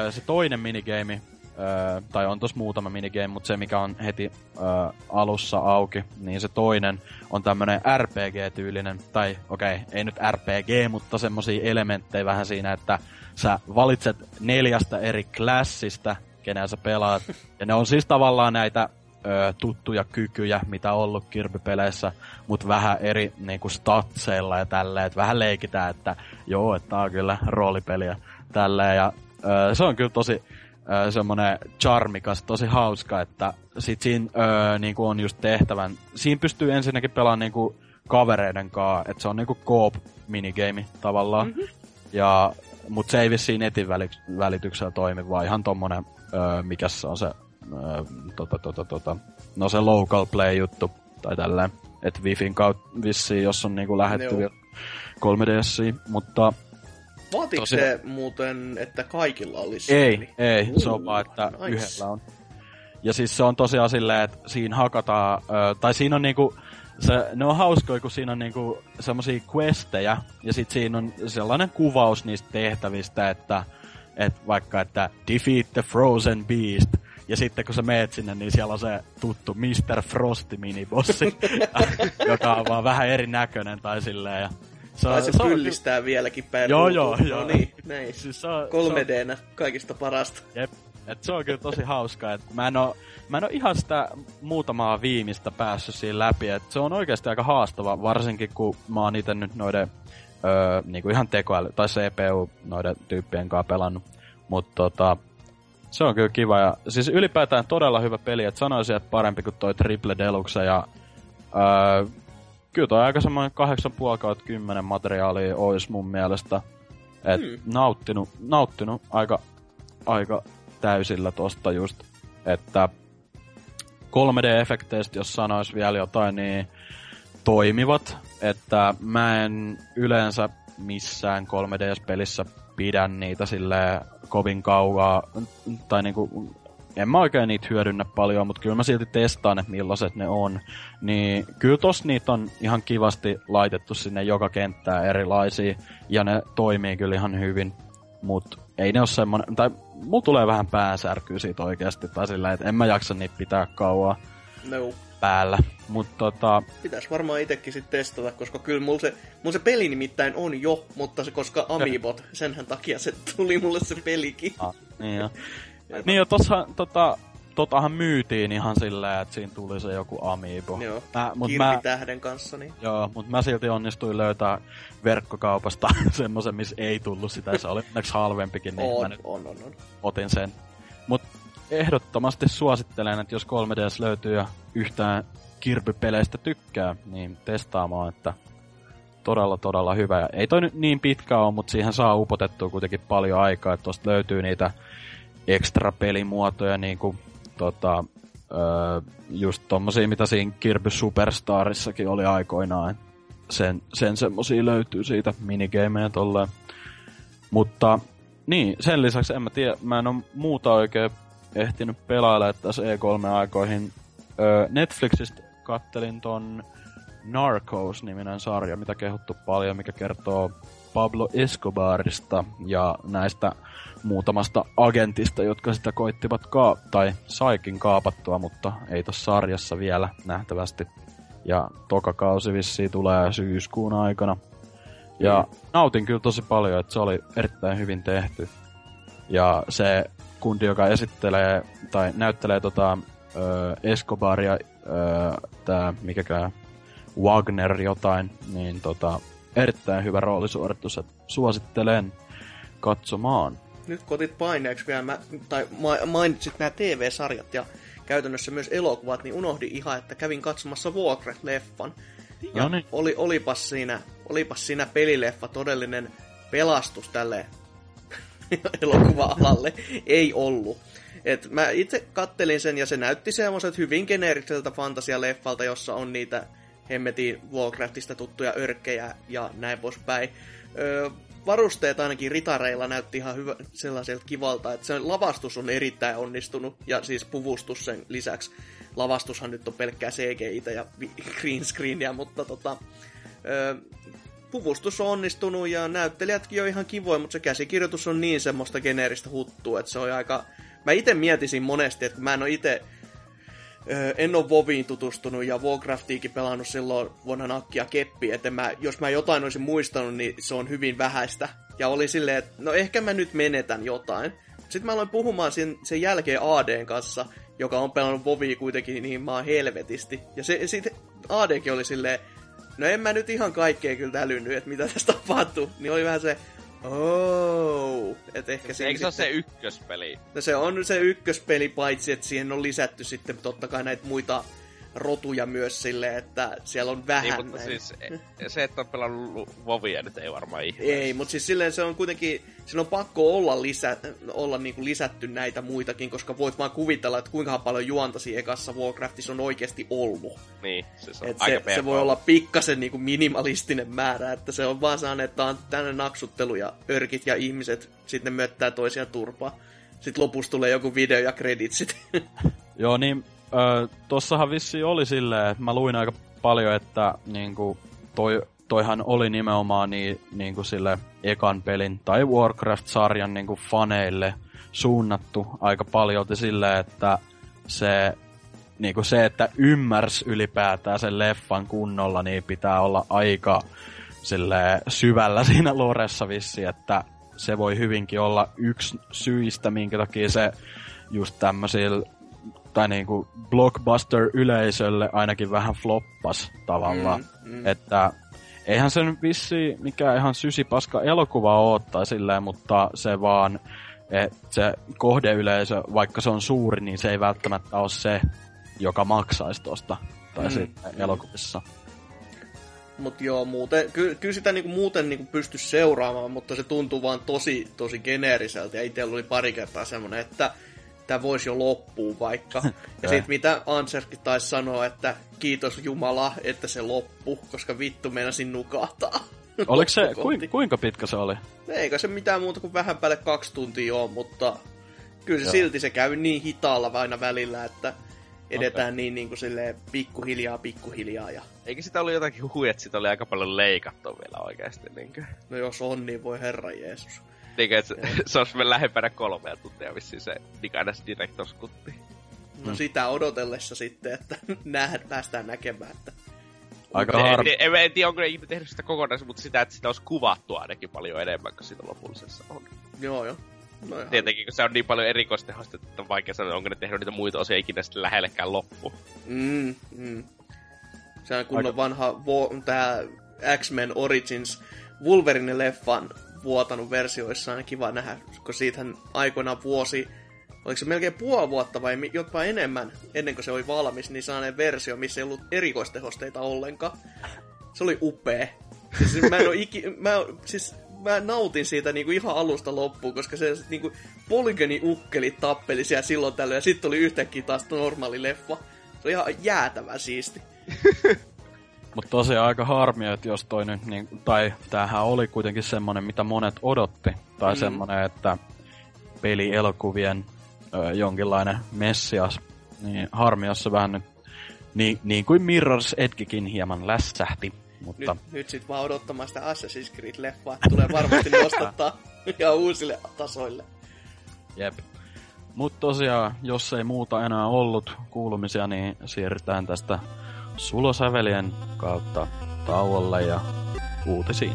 ö, se toinen minigame, ö, tai on tos muutama minigame, mutta se mikä on heti ö, alussa auki, niin se toinen on tämmönen RPG-tyylinen, tai okei, okay, ei nyt RPG, mutta semmosia elementtejä vähän siinä, että sä valitset neljästä eri klassista, kenää sä pelaat, ja ne on siis tavallaan näitä ö, tuttuja kykyjä, mitä ollut Kirby-peleissä, mutta vähän eri niinku statseilla ja tälleen, että vähän leikitään, että joo, että tää on kyllä roolipeliä tälleen, ja ö, se on kyllä tosi semmonen charmikas, tosi hauska, että sit siinä ö, niinku on just tehtävän, siinä pystyy ensinnäkin pelaamaan niinku kavereiden kanssa, että se on niinku coop minigame tavallaan, mm-hmm. ja mut se ei vissiin netin välityksellä toimi, vaan ihan tommonen, ö, mikä se on se tota, tota, tota, no se local play juttu tai tälleen. Et Wifin kautta vissiin, jos on niinku lähetty 3 ds mutta... Vaatiko tosi... se muuten, että kaikilla olisi Ei, ei. Uh, se on vaan, että nice. yhdellä on. Ja siis se on tosiaan silleen, että siinä hakataan, ö, tai siinä on niinku, se, ne on hauskoja, kun siinä on niinku semmosia questejä, ja sit siinä on sellainen kuvaus niistä tehtävistä, että et vaikka, että defeat the frozen beast, ja sitten kun sä meet sinne, niin siellä on se tuttu Mr. Frosty minibossi, joka on vaan vähän erinäköinen tai silleen. Ja se, on, se, se pyllistää vieläkin päin Joo, joo, no joo. Niin, näin. Siis se on, 3D-nä se on... kaikista parasta. Jep. Et se on kyllä tosi hauskaa. Et mä, en oo, mä en oo ihan sitä muutamaa viimeistä päässyt siinä läpi. Et se on oikeasti aika haastava, varsinkin kun mä oon itse nyt noiden öö, niinku ihan tekoäly, tai CPU noiden tyyppien kanssa pelannut. Mutta tota, se on kyllä kiva. Ja siis ylipäätään todella hyvä peli, että sanoisin, että parempi kuin toi Triple Deluxe. Ja öö, kyllä toi aika semmoinen 8,5 kautta 10 materiaalia olisi mun mielestä. Et hmm. nauttinut, nauttinut aika, aika täysillä tosta just, että 3D-efekteistä, jos sanois vielä jotain, niin toimivat. Että mä en yleensä missään 3D-pelissä pidä niitä sille kovin kauaa, tai niinku, en mä oikein niitä hyödynnä paljon, mutta kyllä mä silti testaan, että millaiset ne on. Niin kyllä tossa niitä on ihan kivasti laitettu sinne joka kenttää erilaisia, ja ne toimii kyllä ihan hyvin. Mut ei ne ole semmonen, tai mulla tulee vähän päänsärkyä siitä oikeasti, tai sillä, että en mä jaksa niitä pitää kauaa. No päällä. Mutta tota... Pitäis varmaan itekin sitten testata, koska kyllä mulla se, mulla se peli nimittäin on jo, mutta se koska Amiibot, senhän takia se tuli mulle se pelikin. Ah, niin jo. niin jo, tossa, tota, totahan myytiin ihan silleen, että siinä tuli se joku Amiibo. Joo, mä, mut mä, tähden kanssa. Niin. Joo, mutta mä silti onnistuin löytää verkkokaupasta semmoisen, missä ei tullut sitä, se oli onneksi halvempikin, niin on, mä nyt on, on, on. otin sen. Mut ehdottomasti suosittelen, että jos 3DS löytyy ja yhtään Kirby-peleistä tykkää, niin testaamaan, että todella todella hyvä. Ja ei toi nyt niin pitkä ole, mutta siihen saa upotettua kuitenkin paljon aikaa, että tosta löytyy niitä ekstra pelimuotoja, niin kuin tota, öö, just tommosia, mitä siinä Kirby Superstarissakin oli aikoinaan. Sen, sen semmosia löytyy siitä minigameja tolleen. Mutta niin, sen lisäksi en mä tiedä, mä en oo muuta oikein ehtinyt pelailla tässä E3-aikoihin. Öö, Netflixistä kattelin ton Narcos-niminen sarja, mitä kehuttu paljon, mikä kertoo Pablo Escobarista ja näistä muutamasta agentista, jotka sitä koittivat ka- tai saikin kaapattua, mutta ei tossa sarjassa vielä nähtävästi. Ja toka kausi vissiin tulee syyskuun aikana. Ja mm. nautin kyllä tosi paljon, että se oli erittäin hyvin tehty. Ja se kundi, joka esittelee tai näyttelee tota, ö, Escobaria, ö, tää mikäkään Wagner jotain, niin tota, erittäin hyvä roolisuoritus, että suosittelen katsomaan. nyt kun otit paineeksi vielä, mä, tai mainitsit nämä TV-sarjat ja käytännössä myös elokuvat, niin unohdin ihan, että kävin katsomassa Warcraft-leffan. Ja no niin. oli, olipas, siinä, olipas siinä pelileffa todellinen pelastus tälle elokuva-alalle. Ei ollut. Et mä itse kattelin sen ja se näytti semmoiset hyvin geneeriseltä fantasialeffalta, jossa on niitä hemmetin Warcraftista tuttuja örkkejä ja näin poispäin. Öö, varusteet ainakin ritareilla näytti ihan hyvä, sellaiselta kivalta, että se lavastus on erittäin onnistunut, ja siis puvustus sen lisäksi. Lavastushan nyt on pelkkää cgi ja green screenia, mutta tota, ö, puvustus on onnistunut ja näyttelijätkin on ihan kivoja, mutta se käsikirjoitus on niin semmoista geneeristä huttua, että se on aika... Mä itse mietisin monesti, että mä en ole itse en ole Voviin tutustunut ja Warcraftiikin pelannut silloin vuonna nakkia keppi, että mä, jos mä jotain olisin muistanut, niin se on hyvin vähäistä. Ja oli silleen, että no ehkä mä nyt menetän jotain. Sitten mä aloin puhumaan sen, sen jälkeen ADn kanssa, joka on pelannut Vovia kuitenkin niin maan helvetisti. Ja se, sitten ADkin oli silleen, no en mä nyt ihan kaikkea kyllä älynyt, että mitä tästä tapahtuu. Niin oli vähän se, Oh, et ehkä se, Eikö se ole se ykköspeli? No se on se ykköspeli, paitsi että siihen on lisätty sitten totta kai näitä muita rotuja myös silleen, että siellä on vähän niin, mutta näin. siis e, se, että on pelannut Vovia nyt ei varmaan ihme. Ei, mutta siis silleen se on kuitenkin, siinä on pakko olla, lisä, olla niinku lisätty näitä muitakin, koska voit vaan kuvitella, että kuinka paljon juontasi ekassa Warcraftissa on oikeasti ollut. Niin, siis on Et aika se, se, voi olla pikkasen niinku minimalistinen määrä, että se on vaan saanut, että on tänne naksuttelu ja örkit ja ihmiset sitten myöttää toisiaan turpaa. Sitten lopussa tulee joku video ja kreditsit. Joo, niin öö, tossahan vissi oli silleen, että mä luin aika paljon, että niinku, toi, toihan oli nimenomaan niin, niinku sille ekan pelin tai Warcraft-sarjan niinku faneille suunnattu aika paljon silleen, että se, niinku se, että ymmärs ylipäätään sen leffan kunnolla, niin pitää olla aika sille syvällä siinä loressa vissi, että se voi hyvinkin olla yksi syistä, minkä takia se just tämmöisillä tai niinku blockbuster-yleisölle ainakin vähän floppas tavallaan. Mm, mm. Että eihän se nyt vissi mikään ihan sysipaska elokuva oo tai silleen, mutta se vaan, että se kohdeyleisö, vaikka se on suuri, niin se ei välttämättä ole se, joka maksaisi tosta tai mm, sitten mm. elokuvissa. Mut joo, muuten, ky, kyllä sitä niinku muuten niinku pysty seuraamaan, mutta se tuntuu vaan tosi, tosi geneeriseltä. Ja itsellä oli pari kertaa semmonen, että tämä voisi jo loppua vaikka. Ja sitten mitä Anserkin taisi sanoa, että kiitos Jumala, että se loppuu, koska vittu meinasin nukahtaa. Oliko se, kuinka, kuinka pitkä se oli? Eikä se mitään muuta kuin vähän päälle kaksi tuntia ole, mutta kyllä se Joo. silti se käy niin hitaalla aina välillä, että edetään okay. niin, niin kuin silleen pikkuhiljaa, pikkuhiljaa. Ja... Eikö sitä ollut jotakin huhuja, että sitä oli aika paljon leikattu vielä oikeasti? Niin kuin? No jos on, niin voi herra Jeesus. Niin, että se olisi vielä lähempänä kolmea tuntia vissiin se Dikanes Directors kutti. No mm. sitä odotellessa sitten, että nähdään, päästään näkemään, että Aika harmi. En, en, en, tiedä, onko ne tehnyt sitä kokonaisuutta, mutta sitä, että sitä olisi kuvattu ainakin paljon enemmän kuin sitä lopullisessa on. Joo, joo. No Tietenkin, kun se on niin paljon erikoistehosta, että on vaikea sanoa, onko ne tehnyt niitä muita osia ikinä sitten lähellekään loppu. Mm, mm. Se on kunnon Aika... vanha vo, tää X-Men Origins Wolverine-leffan vuotanut versioissaan. Kiva nähdä, kun siitähän aikoinaan vuosi, oliko se melkein puoli vuotta vai jopa enemmän, ennen kuin se oli valmis, niin sellainen versio, missä ei ollut erikoistehosteita ollenkaan. Se oli upea. Siis mä en iki, mä, siis mä nautin siitä niinku ihan alusta loppuun, koska se niinku polygoni ukkeli tappeli siellä silloin tällöin, ja sitten tuli yhtäkkiä taas normaali leffa. Se oli ihan jäätävä siisti. Mutta tosiaan aika harmi, että jos toi nyt, niin, tai tämähän oli kuitenkin semmonen, mitä monet odotti. Tai mm. semmonen, että pelielokuvien ö, jonkinlainen messias. Niin harmi, jos se vähän nyt, niin, niin kuin Mirror's Edgekin hieman lässähti. Mutta... Nyt, nyt sit vaan odottamaan sitä Assassin's Creed-leffaa. Tulee varmasti nostattaa ja uusille tasoille. Jep. Mutta tosiaan, jos ei muuta enää ollut kuulumisia, niin siirrytään tästä sulosävelien kautta tauolle ja uutisiin.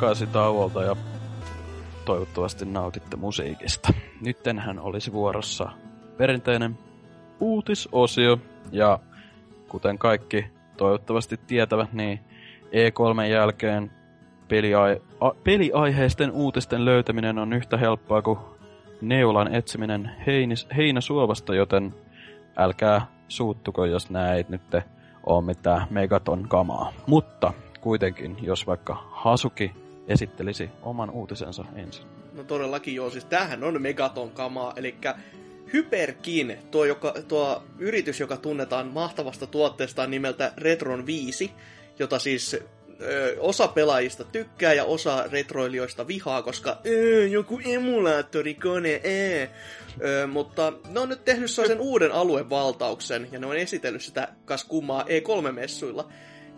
Takaisin tauolta ja toivottavasti nautitte musiikista. Nyttenhän olisi vuorossa perinteinen uutisosio ja kuten kaikki toivottavasti tietävät, niin E3 jälkeen peliai- a- peliaiheisten uutisten löytäminen on yhtä helppoa kuin neulan etsiminen heinis- heinäsuovasta, joten älkää suuttuko, jos näet nyt ole mitään megaton kamaa. Mutta kuitenkin, jos vaikka Hasuki esittelisi oman uutisensa ensin. No todellakin joo, siis tämähän on megaton kamaa, eli Hyperkin, tuo, joka, tuo yritys, joka tunnetaan mahtavasta tuotteestaan nimeltä Retron 5, jota siis ö, osa pelaajista tykkää ja osa retroilijoista vihaa, koska ö, joku emulaattorikone, ee. Ö, mutta ne on nyt tehnyt sellaisen uuden aluevaltauksen ja ne on esitellyt sitä kas kummaa E3-messuilla.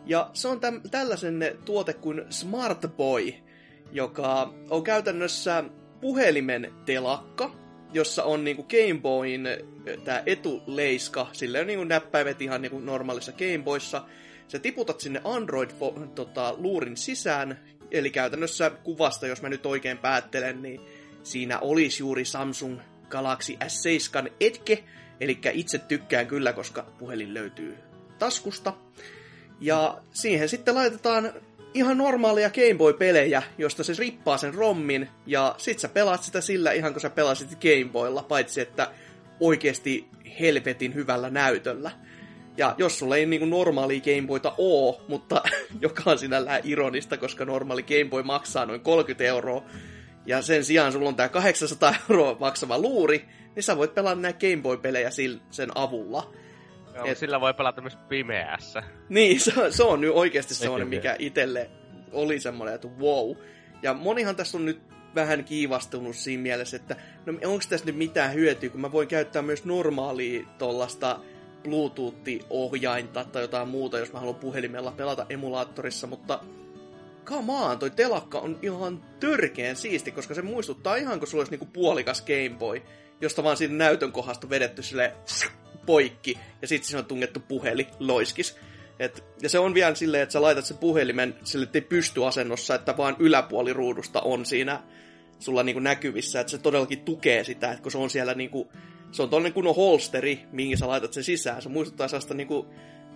Ja se on täm, tällaisen tuote kuin Smart Boy, joka on käytännössä puhelimen telakka, jossa on niinku Game Boyin tämä etuleiska, sille on niinku näppäimet ihan niinku normaalissa Game Boyssa. Sä tiputat sinne Android-luurin tota, sisään, eli käytännössä kuvasta, jos mä nyt oikein päättelen, niin siinä olisi juuri Samsung Galaxy S7 Edge, eli itse tykkään kyllä, koska puhelin löytyy taskusta. Ja siihen sitten laitetaan ihan normaalia Game Boy-pelejä, josta se rippaa sen rommin, ja sit sä pelaat sitä sillä ihan kun sä pelasit Game Boylla, paitsi että oikeasti helvetin hyvällä näytöllä. Ja jos sulla ei niinku normaali Game Boyta oo, mutta joka on sinällään ironista, koska normaali Game Boy maksaa noin 30 euroa, ja sen sijaan sulla on tää 800 euroa maksava luuri, niin sä voit pelata nämä Game Boy-pelejä sen avulla. Joo, Et... sillä voi pelata myös pimeässä. Niin, se, se on nyt oikeasti semmoinen, mikä itselle oli semmoinen, että wow. Ja monihan tässä on nyt vähän kiivastunut siinä mielessä, että no onko tässä nyt mitään hyötyä, kun mä voin käyttää myös normaalia tuollaista Bluetooth-ohjainta tai jotain muuta, jos mä haluan puhelimella pelata emulaattorissa, mutta come on, toi telakka on ihan törkeen siisti, koska se muistuttaa ihan kuin sulla olisi niinku puolikas Game Boy, josta vaan siinä näytön kohdasta vedetty sille poikki, ja sitten siinä on tungettu puhelin loiskis. Et, ja se on vielä silleen, että sä laitat sen puhelimen sille ei pysty asennossa, että vaan yläpuoli ruudusta on siinä sulla niinku näkyvissä, että se todellakin tukee sitä, että kun se on siellä niinku, se on toinen kunnon holsteri, mihin sä laitat sen sisään. Se muistuttaa sellaista niinku,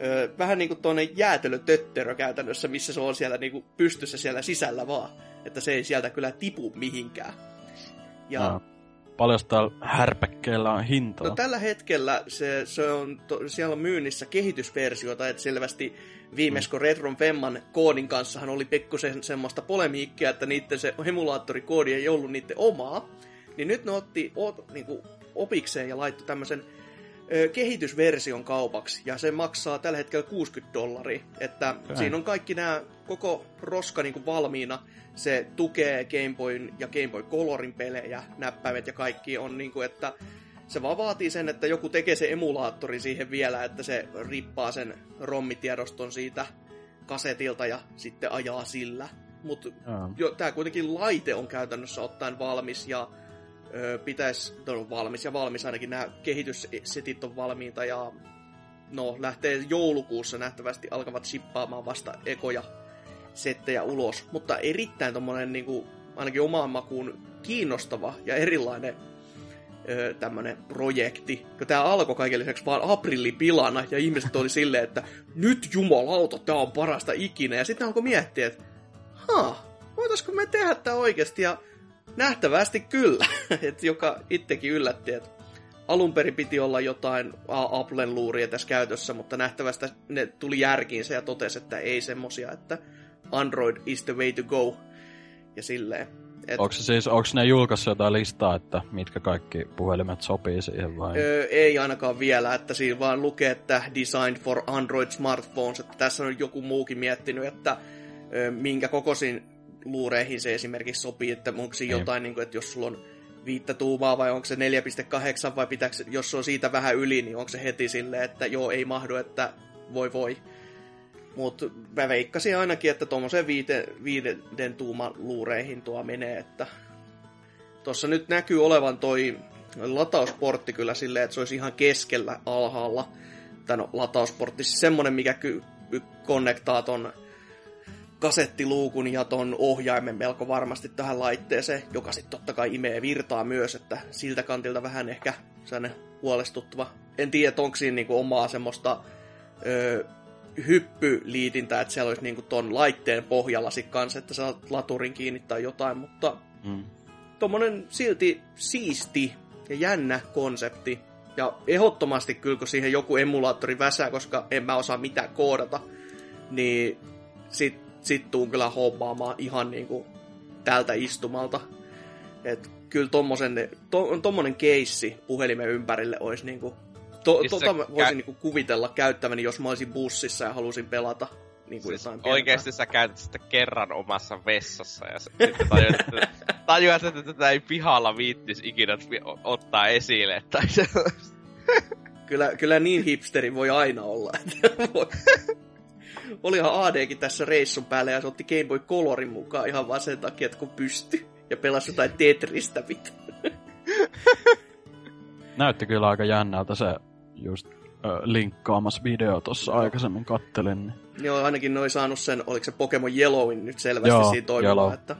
ö, vähän niinku tuonne jäätelötötterö käytännössä, missä se on siellä niinku pystyssä siellä sisällä vaan. Että se ei sieltä kyllä tipu mihinkään. Ja no Paljon täällä härpäkkeellä on hintaa? No tällä hetkellä se, se on, to, siellä on myynnissä kehitysversiota, että selvästi viimeis kun Retron Femman koodin kanssahan oli pikkusen semmoista polemiikkia, että niiden se emulaattorikoodi ei ollut niiden omaa. Niin nyt ne otti o, niinku, opikseen ja laittoi tämmöisen ö, kehitysversion kaupaksi, ja se maksaa tällä hetkellä 60 dollaria. Että Kyllä. siinä on kaikki nämä koko roska niinku valmiina, se tukee Game Boyn ja Game Boy Colorin pelejä, näppäimet ja kaikki on niin kuin, että se vaan vaatii sen, että joku tekee se emulaattori siihen vielä, että se rippaa sen rommitiedoston siitä kasetilta ja sitten ajaa sillä. Mutta tämä kuitenkin laite on käytännössä ottaen valmis ja ö, pitäisi, no valmis ja valmis ainakin nämä kehityssetit on valmiita ja no lähtee joulukuussa nähtävästi alkavat shippaamaan vasta ekoja settejä ulos, mutta erittäin tommonen niinku, ainakin omaan makuun kiinnostava ja erilainen öö, tämmönen projekti. Tää alkoi kaiken lisäksi vaan aprillipilana ja ihmiset oli silleen, että nyt jumalauta, tää on parasta ikinä. Ja sitten alkoi miettiä, että ha, voitaisko me tehdä tää oikeasti ja nähtävästi kyllä. että joka itsekin yllätti, että alun perin piti olla jotain Applen luuria tässä käytössä, mutta nähtävästi ne tuli järkiinsä ja totesi, että ei semmosia, että Android is the way to go. Ja silleen. Et... Onko siis, onko ne julkaissut jotain listaa, että mitkä kaikki puhelimet sopii siihen vai? Öö, ei ainakaan vielä, että siinä vaan lukee, että Designed for Android Smartphones, että tässä on joku muukin miettinyt, että öö, minkä kokoisin luureihin se esimerkiksi sopii, että onko siinä niin. jotain, niin kuin, että jos sulla on viittä tuumaa vai onko se 4.8 vai pitääkö, jos se on siitä vähän yli, niin onko se heti silleen, että joo, ei mahdu, että voi voi. Mutta mä veikkasin ainakin, että tuommoiseen viite, viiden tuuman luureihin tuo menee, että tuossa nyt näkyy olevan toi latausportti kyllä silleen, että se olisi ihan keskellä alhaalla. No, latausportti, siis semmonen, mikä ky- konnektaa ton kasettiluukun ja ton ohjaimen melko varmasti tähän laitteeseen, joka sitten totta kai imee virtaa myös, että siltä kantilta vähän ehkä sellainen huolestuttava. En tiedä, onko siinä niinku omaa semmoista ö, hyppyliitintää, että siellä olisi niinku ton laitteen pohjalla sit kanssa, että saa laturin kiinni tai jotain, mutta mm. tommonen silti siisti ja jännä konsepti. Ja ehdottomasti kyllä, kun siihen joku emulaattori väsää, koska en mä osaa mitään koodata, niin sit, sit tuun kyllä hommaamaan ihan niinku tältä istumalta. Et kyllä tommosen, to, tommonen keissi puhelimen ympärille olisi niinku... To, siis tota voisin kä- niinku kuvitella käyttäväni, jos mä olisin bussissa ja halusin pelata niin kuin siis oikeesti sä käytät sitä kerran omassa vessassa ja sitten tajuat, että, tajuat, että tätä ei pihalla viittis ikinä ottaa esille tai kyllä, kyllä niin hipsteri voi aina olla. Olihan ADkin tässä reissun päällä ja se otti Game Boy Colorin mukaan ihan vaan sen takia, että kun pystyi ja pelasi jotain Tetristä mitä. Näytti kyllä aika jännältä se just ö, linkkaamassa video tuossa aikaisemmin kattelin. Niin. Joo, ainakin noin saanut sen, oliko se Pokemon Yellowin nyt selvästi Joo, siinä toimimaan, että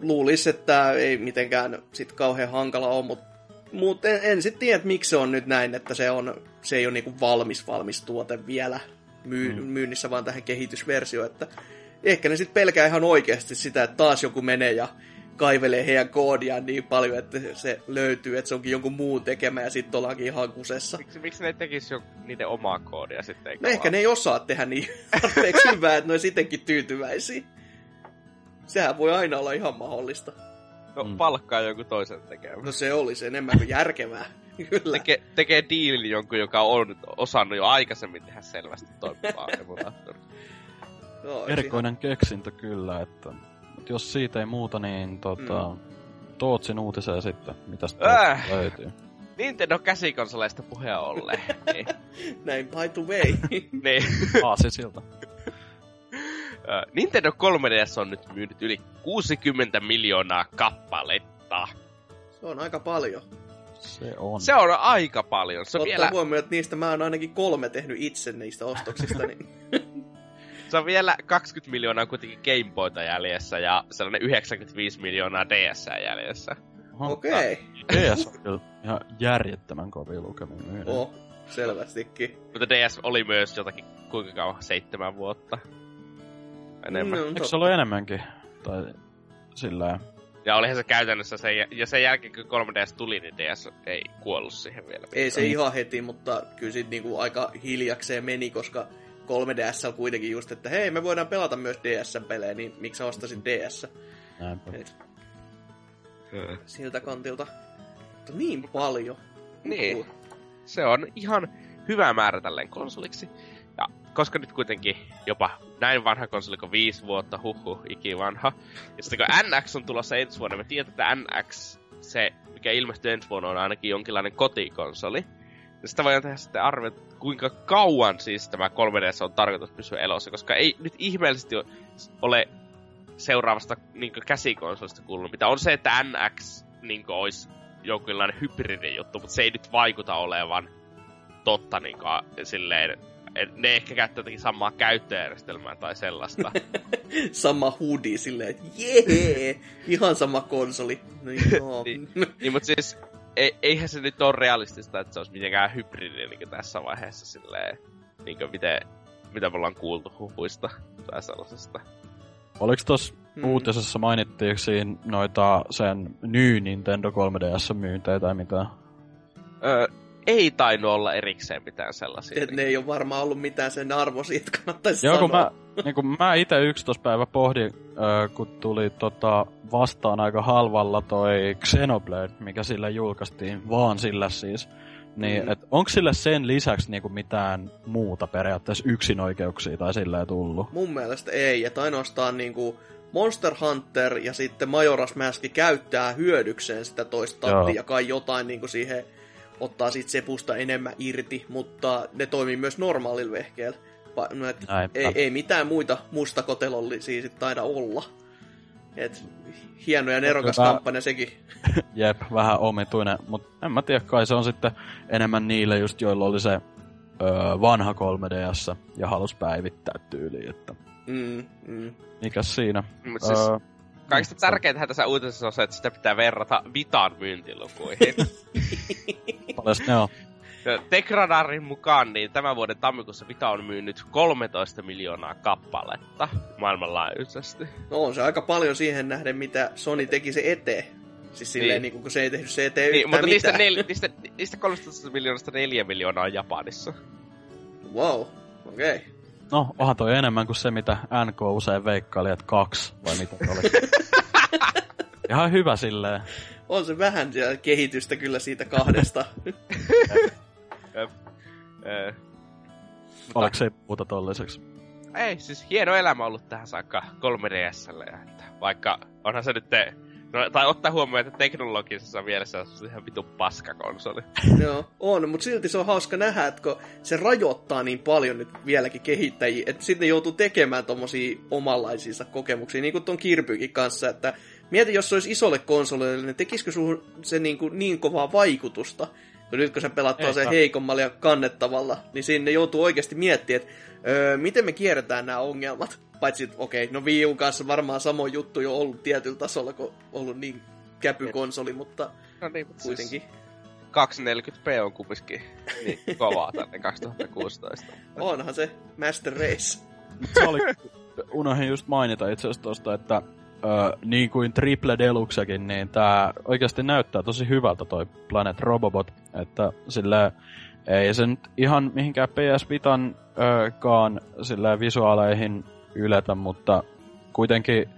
luulisi, että ei mitenkään sit kauhean hankala ole, mutta mut en, en sitten tiedä, miksi se on nyt näin, että se, on, se ei ole niinku valmis valmis tuote vielä myy, mm. myynnissä, vaan tähän kehitysversio, että ehkä ne sitten pelkää ihan oikeasti sitä, että taas joku menee ja kaivelee heidän koodiaan niin paljon, että se löytyy, että se onkin jonkun muun tekemä ja sitten ollaankin ihan kusessa. Miksi, miksi ne tekisi jo niiden omaa koodia sitten? No ehkä ne ei osaa tehdä niin tarpeeksi hyvää, että ne on sittenkin tyytyväisiä. Sehän voi aina olla ihan mahdollista. No mm. palkkaa joku toisen tekemään. No se olisi enemmän kuin järkevää. Kyllä. Teke, tekee diilin jonkun, joka on osannut jo aikaisemmin tehdä selvästi toimivaa emulaattoria. No, Erikoinen ihan... keksintö kyllä, että jos siitä ei muuta, niin tota, mm. Tootsin uutiseen sitten, mitä äh. löytyy. Nintendo käsikonsoleista puheen olleen. niin. Näin by the way. niin. Aasi siltä. Nintendo 3DS on nyt myynyt yli 60 miljoonaa kappaletta. Se on aika paljon. Se on. Se on aika paljon. Se on vielä... huomioon, että niistä mä oon ainakin kolme tehnyt itse niistä ostoksista. niin... se on vielä 20 miljoonaa kuitenkin Game Boyta jäljessä ja sellainen 95 miljoonaa DS jäljessä. Okei. Okay. DS on kyllä ihan järjettömän kovin lukemin Oh, selvästikin. Mutta DS oli myös jotakin kuinka kauan? Seitsemän vuotta enemmän. No, Eikö se ollut enemmänkin? Tai sillä Ja olihan se käytännössä se, ja sen jälkeen kun 3DS tuli, niin DS ei kuollut siihen vielä. Ei se ihan heti, mutta kyllä sit niinku aika hiljakseen meni, koska 3DS on kuitenkin just, että hei, me voidaan pelata myös DS-pelejä, niin miksi sä ostasit DS? Näinpä. Siltä kantilta. Mutta niin paljon. Niin. Se on ihan hyvä määrä tälleen konsoliksi koska nyt kuitenkin jopa näin vanha konsoli kuin viisi vuotta, huhu, ikivanha. Ja sitten kun NX on tulossa ensi vuonna, me tiedetään, että NX, se mikä ilmestyy ensi vuonna, on ainakin jonkinlainen kotikonsoli. Ja sitä voidaan tehdä sitten arvioida, kuinka kauan siis tämä 3DS on tarkoitus pysyä elossa, koska ei nyt ihmeellisesti ole seuraavasta niin käsikonsolista kuulunut, mitä on se, että NX niin olisi jonkinlainen hybridijuttu, mutta se ei nyt vaikuta olevan totta niin kuin, silleen ne ehkä käyttää jotenkin samaa käyttöjärjestelmää tai sellaista. sama hoodie silleen, että jee, ihan sama konsoli. No, joo. niin, niin, mutta siis ei, eihän se nyt ole realistista, että se olisi mitenkään hybridi niin tässä vaiheessa silleen, niin kuin miten, mitä me ollaan kuultu huhuista tai sellaisesta. Oliko tuossa hmm. uutisessa mainittiinko siinä noita sen New Nintendo 3DS myyntejä tai mitä? Öö, ei tainnut olla erikseen mitään sellaisia. Et ne ei ole varmaan ollut mitään sen arvoisia, että kannattaisi Joo, kun mä, niin kun mä itse 11 päivä pohdin, äh, kun tuli tota, vastaan aika halvalla toi Xenoblade, mikä sillä julkaistiin, vaan sillä siis. Niin, mm. et onko sille sen lisäksi niinku mitään muuta periaatteessa yksinoikeuksia tai silleen tullut? Mun mielestä ei, että ainoastaan niinku Monster Hunter ja sitten Majora's Mask käyttää hyödykseen sitä toista ja kai jotain niinku siihen ottaa siitä sepusta enemmän irti, mutta ne toimii myös normaalilla vehkeellä. No, ei, ei, mitään muita mustakotelollisia sit taida olla. Et, hieno ja nerokas Hyvä. kampanja sekin. Jep, vähän omituinen, mutta en mä tiedä, kai se on sitten enemmän niille just, joilla oli se öö, vanha 3DS ja halus päivittää tyyli, että Mm, mm. Mikäs siinä? Mut siis, uh, kaikista no, tärkeintä tässä uutisessa on se, että sitä pitää verrata Vitan myyntilukuihin. Paljon ne on? Tekradarin mukaan niin tämän vuoden tammikuussa Vita on myynyt 13 miljoonaa kappaletta maailmanlaajuisesti. No on se aika paljon siihen nähden, mitä Sony teki se eteen. Siis silleen, niin. niin kun se ei tehnyt se eteen niin, mutta niistä, nel, niistä, niistä 13 miljoonasta 4 miljoonaa on Japanissa. Wow, okei. Okay. No, onhan toi enemmän kuin se, mitä NK usein veikkaili, että kaksi, vai mitä oli. Ihan hyvä silleen. On se vähän kehitystä kyllä siitä kahdesta. Oliko se puhuta tolliseksi? Ei, siis hieno elämä ollut tähän saakka 3DSlle. Että vaikka onhan se nyt te, No, tai ottaa huomioon, että teknologisessa mielessä se on ihan vitu paskakonsoli. Joo, on, mutta silti se on hauska nähdä, että kun se rajoittaa niin paljon nyt vieläkin kehittäjiä, että sitten ne joutuu tekemään tommosia omanlaisiinsa kokemuksia, niin kuin ton Kirpykin kanssa, että mieti, jos se olisi isolle konsolille, niin tekisikö sun se niin, kuin niin kovaa vaikutusta, kun nyt kun sä pelaat se heikommalla ja kannettavalla, niin sinne joutuu oikeasti miettimään, että öö, miten me kierretään nämä ongelmat. Paitsi, okei, okay, no Wii U kanssa varmaan samo juttu jo ollut tietyllä tasolla, kun ollut niin käpykonsoli, mutta no niin, mutta kuitenkin. Siis 240p on kumminkin niin kovaa tänne 2016. Onhan se Master Race. se oli, unohdin just mainita itse asiassa tosta, että niin kuin Triple Deluxekin, niin tää oikeasti näyttää tosi hyvältä toi Planet Robobot, että sille ei se nyt ihan mihinkään PS Vitan kaan visuaaleihin yletä, mutta kuitenkin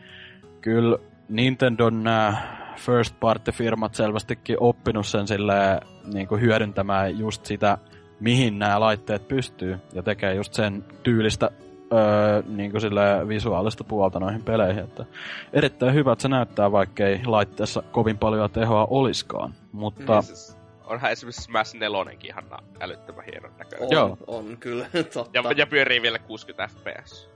kyllä Nintendon nämä first party firmat selvästikin oppinut sen silleen, niin kuin hyödyntämään just sitä, mihin nämä laitteet pystyy, ja tekee just sen tyylistä öö, niin kuin sille visuaalista puolta noihin peleihin. Että erittäin hyvä, että se näyttää, vaikkei laitteessa kovin paljon tehoa oliskaan. Mutta... Niin siis, onhan esimerkiksi Smash 4 ihan älyttömän hienon näköinen. On, Joo. on kyllä, totta. Ja, ja pyörii vielä 60 fps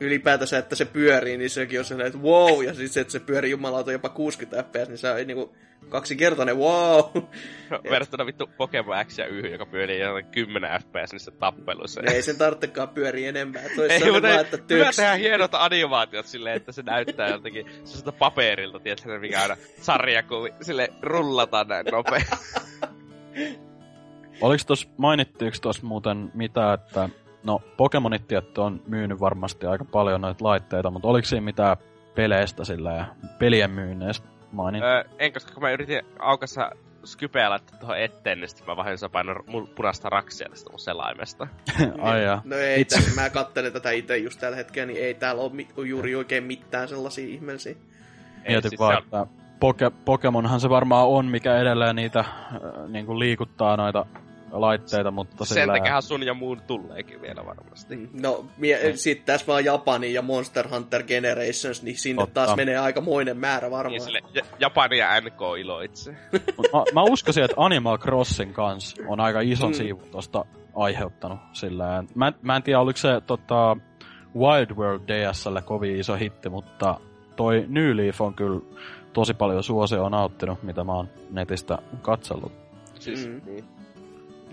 ylipäätänsä, että se pyörii, niin sekin on sellainen, että wow, ja sitten se, että se pyörii jumalauta jopa 60 fps, niin se on niinku kaksinkertainen wow. No, verrattuna vittu Pokemon X ja Y, joka pyörii jotain 10 fps niissä tappeluissa. Ei sen tarvitsekaan pyöri enemmän. Että ei, mutta vaan, että hyvä tehdä hienot animaatiot silleen, että se näyttää jotenkin sellaista paperilta, tiedätkö, mikä aina sarjakuvi, sille rullataan näin nopeasti. Oliko tuossa, mainittiinko tuossa muuten mitä, että No, Pokemonit tietty on myynyt varmasti aika paljon noita laitteita, mutta oliko siinä mitään peleistä sillä ja pelien myynneistä mainin? Öö, en, koska kun mä yritin aukassa Skypeä laittaa tuohon eteen, niin sitten mä vahingossa painoin mun punaista raksia tästä mun selaimesta. Ai ja. No ei, Itse... mä kattelen tätä itse just tällä hetkellä, niin ei täällä ole mi- juuri oikein mitään sellaisia ihmeellisiä. Mietin siis vaan, on... että Poke- Pokemonhan se varmaan on, mikä edelleen niitä äh, niin kuin liikuttaa noita laitteita, mutta Sen sillä... takia sun ja muun tuleekin vielä varmasti. Mm, no, mie- mm. sitten tässä vaan Japani ja Monster Hunter Generations, niin sinne Totta. taas menee aikamoinen määrä varmaan. Niin, sille Japani ja NK iloitse. mä, mä uskoisin, että Animal Crossing kanssa on aika ison mm. siivun tosta aiheuttanut sillä mä, mä en tiedä, oliko se tota, Wild World DSlle kovin iso hitti, mutta toi New Leaf on kyllä tosi paljon suosioon nauttinut, mitä mä oon netistä katsellut. Siis, mm. niin.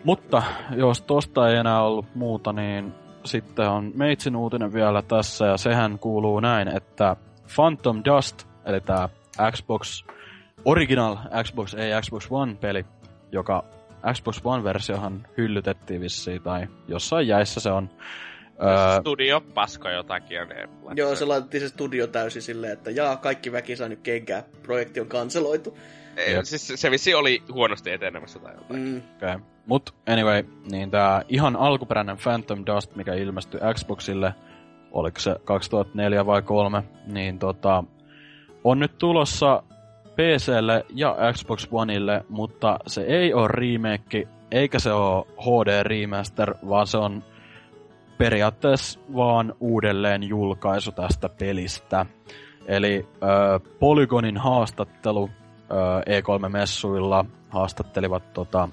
Mutta jos tosta ei enää ollut muuta, niin sitten on Meitsin uutinen vielä tässä, ja sehän kuuluu näin, että Phantom Dust, eli tämä Xbox, original Xbox, ei Xbox One-peli, joka Xbox One-versiohan hyllytettiin vissiin, tai jossain jäissä se on. Öö, studio paska jotakin. Ne Joo, se laitettiin se studio täysin silleen, että jaa, kaikki väki saa nyt kenkää, projekti on kanseloitu. Ei, siis se vissi oli huonosti etenemässä tai jotain. Mm. Okay. Mut anyway, niin tää ihan alkuperäinen Phantom Dust, mikä ilmestyi Xboxille, oliko se 2004 vai 3, niin tota, on nyt tulossa PClle ja Xbox Oneille, mutta se ei ole remake, eikä se ole HD remaster, vaan se on periaatteessa vaan uudelleen julkaisu tästä pelistä. Eli äh, Polygonin haastattelu E3-messuilla haastattelivat tota,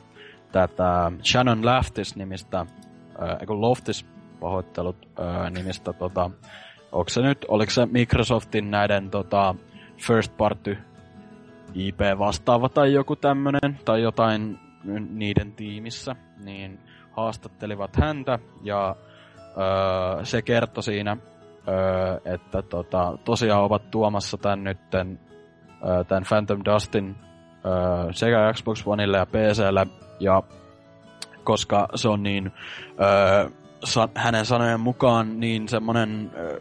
tätä Shannon Laftis nimistä, äh, Loftis pahoittelut nimistä, tota, onko se nyt, oliko se Microsoftin näiden tota, first party IP vastaava tai joku tämmönen, tai jotain niiden tiimissä, niin haastattelivat häntä, ja öö, se kertoi siinä öö, että tota, tosiaan ovat tuomassa tän nytten, öö, tän Phantom Dustin öö, sekä Xbox Oneille ja PClle, ja koska se on niin, öö, sa- hänen sanojen mukaan niin semmonen öö,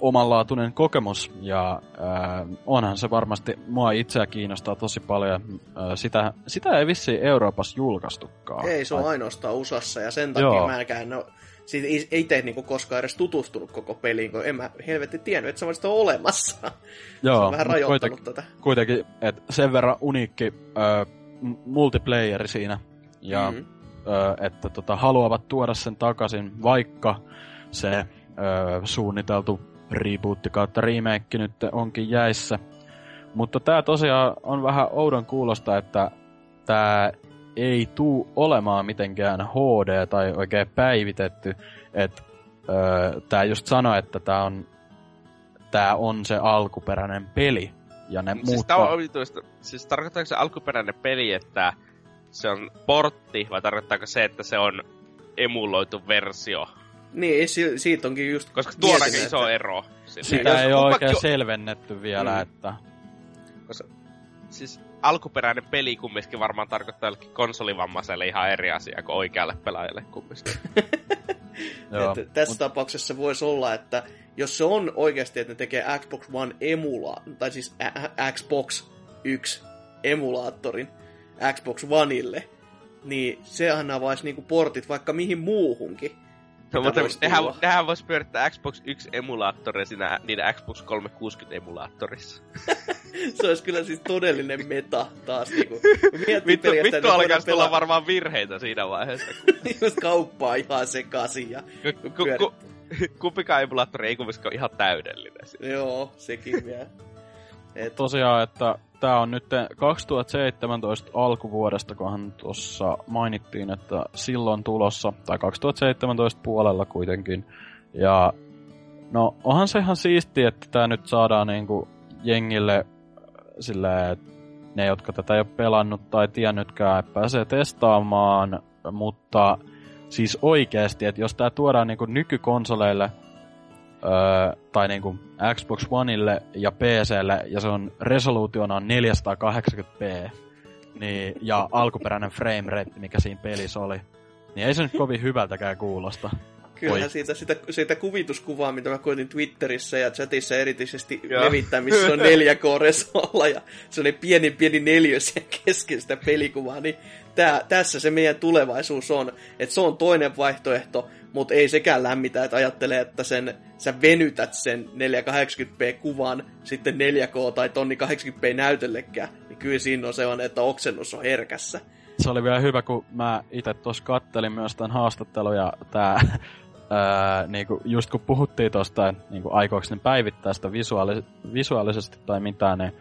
omanlaatuinen kokemus ja äh, onhan se varmasti mua itseä kiinnostaa tosi paljon. Äh, sitä, sitä ei vissi Euroopassa julkaistukaan. Ei, se on ainoastaan USAssa ja sen takia Joo. mä en siitä ei, ei tee niinku koskaan edes tutustunut koko peliin, kun en mä helvetti tiennyt, että se on olemassa. Joo, se on vähän rajoittanut kuitenkin, tätä. Kuitenkin, että sen verran uniikki äh, multiplayeri siinä ja mm-hmm. äh, että tota, haluavat tuoda sen takaisin, vaikka se äh, suunniteltu rebootti kautta remake nyt onkin jäissä. Mutta tää tosiaan on vähän oudon kuulosta, että tää ei tuu olemaan mitenkään HD tai oikein päivitetty. Että öö, tää just sanoi, että tää on, tää on se alkuperäinen peli. Ja ne siis muuttaa... Tää on omituista. Siis tarkoittaako se alkuperäinen peli, että se on portti, vai tarkoittaako se, että se on emuloitu versio niin, si- siitä onkin just... Koska tuo on iso että... ero. Silleen. Sitä ei ole oikein selvennetty vielä, mm. että... Koska, siis alkuperäinen peli kumminkin varmaan tarkoittaa jollekin konsolivammaiselle ihan eri asia kuin oikealle pelaajalle kumminkin. Joo, tässä mut... tapauksessa voisi olla, että jos se on oikeasti, että ne tekee Xbox One emula, tai siis ä- Xbox 1 emulaattorin Xbox Oneille, niin sehän avaisi niinku portit vaikka mihin muuhunkin. No, mutta nehän, nehän vois pyörittää Xbox 1 emulaattoreja siinä niiden Xbox 360 emulaattorissa. se olisi kyllä siis todellinen meta taas. Niinku. Vittu, vittu alkaa tulla varmaan virheitä siinä vaiheessa. Just kauppaa ihan sekaisin ja ku, ku, ku, kumpikaan emulaattori ei kumminkaan ihan täydellinen. Joo, sekin vielä. Et... Tosiaan, että tämä on nyt 2017 alkuvuodesta, kunhan tuossa mainittiin, että silloin tulossa, tai 2017 puolella kuitenkin. Ja no, onhan se ihan siisti, että tämä nyt saadaan niinku jengille silleen, ne, jotka tätä ei ole pelannut tai tiennytkään, pääsee testaamaan, mutta siis oikeasti, että jos tämä tuodaan niinku nykykonsoleille, öö, tai niinku Xbox Oneille ja PClle, ja se on resoluutiona on 480p, niin, ja alkuperäinen frame rate, mikä siinä pelissä oli, niin ei se nyt kovin hyvältäkään kuulosta. Kyllähän siitä, siitä, siitä kuvituskuvaa, mitä mä koitin Twitterissä ja chatissa erityisesti Joo. levittää, missä on 4K-resolla ja se oli pieni pieni neljö siellä kesken sitä pelikuvaa, niin tää, tässä se meidän tulevaisuus on. Että se on toinen vaihtoehto, mutta ei sekään lämmitä, että ajattelee, että sen, sä venytät sen 480p-kuvan sitten 4K tai tonni 80p näytöllekään, niin kyllä siinä on sellainen, että oksennus on herkässä. Se oli vielä hyvä, kun mä itse tuossa kattelin myös tämän haastattelun ja tää, ää, niinku, just kun puhuttiin tuosta, niinku, aikooko ne päivittää sitä visuaalis- visuaalisesti tai mitään, niin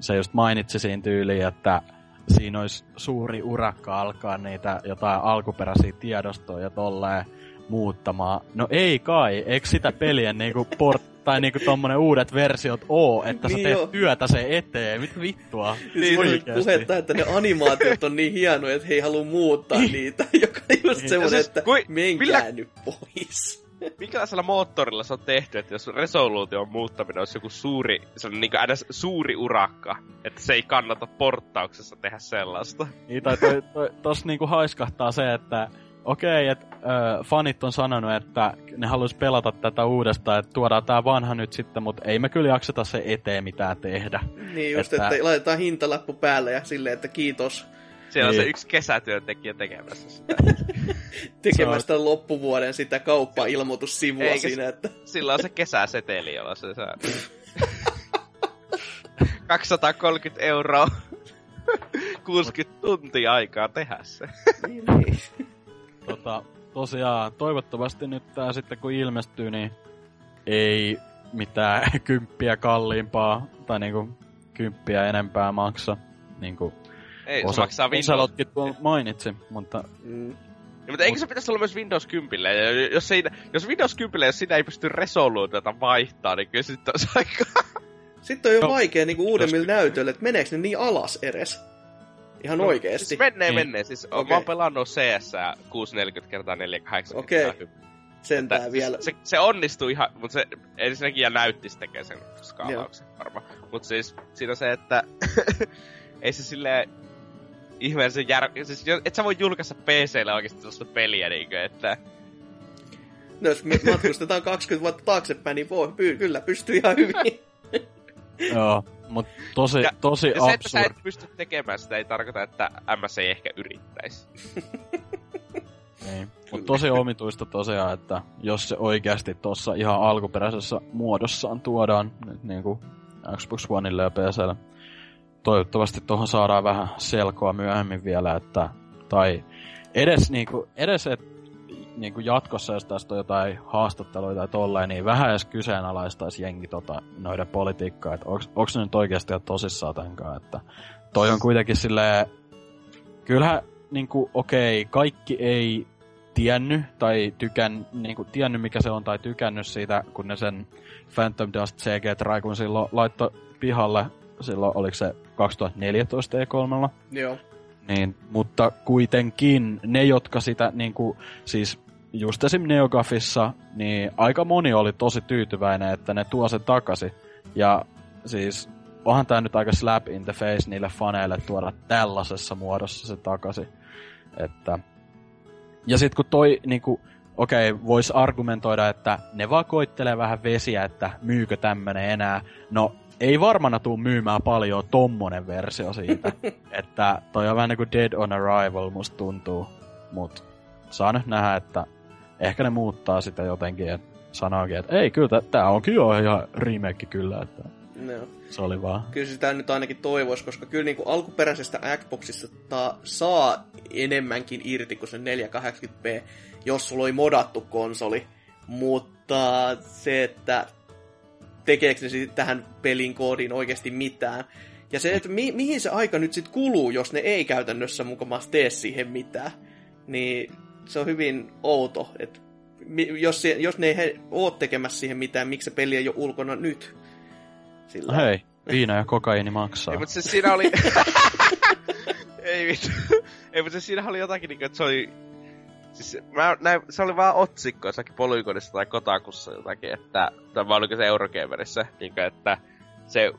se just mainitsi siinä tyyliin, että siinä olisi suuri urakka alkaa niitä jotain alkuperäisiä tiedostoja ja tolleen muuttamaan. No ei kai, eikö sitä pelien niinku port, tai niinku tommonen uudet versiot oo, että niin sä teet jo. työtä se eteen, mitä vittua? Niin, oikeasti. puhetta, että ne animaatiot on niin hienoja, että he ei halua muuttaa niin. niitä, joka on just niin. semmonen, siis, että kui, menkää millä... nyt pois. Minkälaisella moottorilla se on tehty, että jos resoluution muuttaminen olisi joku suuri, se on niin edes suuri urakka, että se ei kannata porttauksessa tehdä sellaista. Niin, tai toi, toi, tossa niinku haiskahtaa se, että okei, okay, että äh, fanit on sanonut, että ne haluaisi pelata tätä uudestaan, että tuodaan tämä vanha nyt sitten, mutta ei me kyllä jakseta se eteen mitään tehdä. Niin just, että, että laitetaan hintalappu päälle ja silleen, että kiitos. Siellä niin. on se yksi kesätyöntekijä tekemässä sitä. Tekemästä on... loppuvuoden sitä kauppa-ilmoitussivua Eikä siinä, että... Sillä on se kesäseteli, jolla se saa... 230 euroa. 60 tuntia aikaa tehdä se. niin, niin tota, tosiaan, toivottavasti nyt tää sitten kun ilmestyy, niin ei mitään kymppiä kalliimpaa tai niinku kymppiä enempää maksa. Niinku ei, osa, se maksaa Windows. mainitsi, mutta... Mm. Ja, mutta eikö se pitäisi olla myös Windows 10? Ja jos, ei, jos Windows 10, jos sitä ei pysty resoluutiota vaihtaa, niin kyllä sitten olisi aika... Sitten on jo no, vaikea niin uudemmilla jos... näytöillä, että meneekö ne niin alas edes. Ihan no, oikeesti. Siis menee, niin. menee. Siis okay. mä oon pelannut CS 640 kertaa 480. Okei. Okay. Sentään että vielä. Se, se onnistui ihan, mutta se ensinnäkin ja näytti tekee sen skaalauksen varmaan. Mutta siis siinä on se, että ei se silleen ihmeellisen jär... Siis et sä voi julkaista PClle oikeesti tuosta peliä niinkö, että... No jos matkustetaan 20 vuotta taaksepäin, niin voi, kyllä pystyy ihan hyvin. Joo, mut tosi, ja, tosi ja se, että sä et pysty tekemään sitä, ei tarkoita, että MS ei ehkä yrittäisi. niin. Mut tosi omituista tosiaan, että jos se oikeasti tuossa ihan alkuperäisessä muodossaan tuodaan nyt niinku Xbox Oneille ja PClle, toivottavasti tuohon saadaan vähän selkoa myöhemmin vielä, että, tai edes, niinku, edes et, niinku jatkossa, jos tästä on jotain haastatteluita tai tolleen, niin vähän edes kyseenalaistaisi jengi tota, noiden politiikkaa, että onko se nyt oikeasti tosissaan tämänkaan, että toi on kuitenkin silleen, kyllähän niinku, okei, okay, kaikki ei tiennyt tai tykän, niinku, tiennyt mikä se on tai tykännyt siitä, kun ne sen Phantom Dust CG Traikun silloin laittoi pihalle silloin, oliko se 2014 E3. Joo. Niin, mutta kuitenkin ne, jotka sitä niin kuin, siis just esim. Neogafissa, niin aika moni oli tosi tyytyväinen, että ne tuo sen takaisin. Ja siis onhan tämä nyt aika slap in the face niille faneille tuoda tällaisessa muodossa se takaisin. Että... Ja sitten kun toi, niinku, okei, okay, voisi argumentoida, että ne vaan koittelee vähän vesiä, että myykö tämmönen enää. No, ei varmana tuu myymään paljon tommonen versio siitä. että toi on vähän niinku Dead on Arrival, musta tuntuu. Mut saa nyt nähdä, että ehkä ne muuttaa sitä jotenkin, että sanookin, että ei, kyllä tää onkin jo ihan remake kyllä, että no. se oli vaan. Kyllä sitä nyt ainakin toivoisi, koska kyllä niinku alkuperäisestä Xboxista ta- saa enemmänkin irti kuin se 480p, jos sulla oli modattu konsoli. Mutta se, että tekeekö ne tähän pelin koodiin oikeasti mitään. Ja se, että mi- mihin se aika nyt sitten kuluu, jos ne ei käytännössä mukaan tee siihen mitään, niin se on hyvin outo. Että jos, se, jos ne ei ole tekemässä siihen mitään, miksi se peli ei ole ulkona nyt? Sillä... No hei, viina ja kokaini maksaa. Ei, mutta se siinä oli... ei vittu. Ei, mutta se siinä oli jotakin, niin että se oli Siis mä näin, se oli vaan otsikko jossakin Polygonissa tai Kotakussa jotakin, että, tai vaan oliko se Eurogamerissä, niin kuin, että se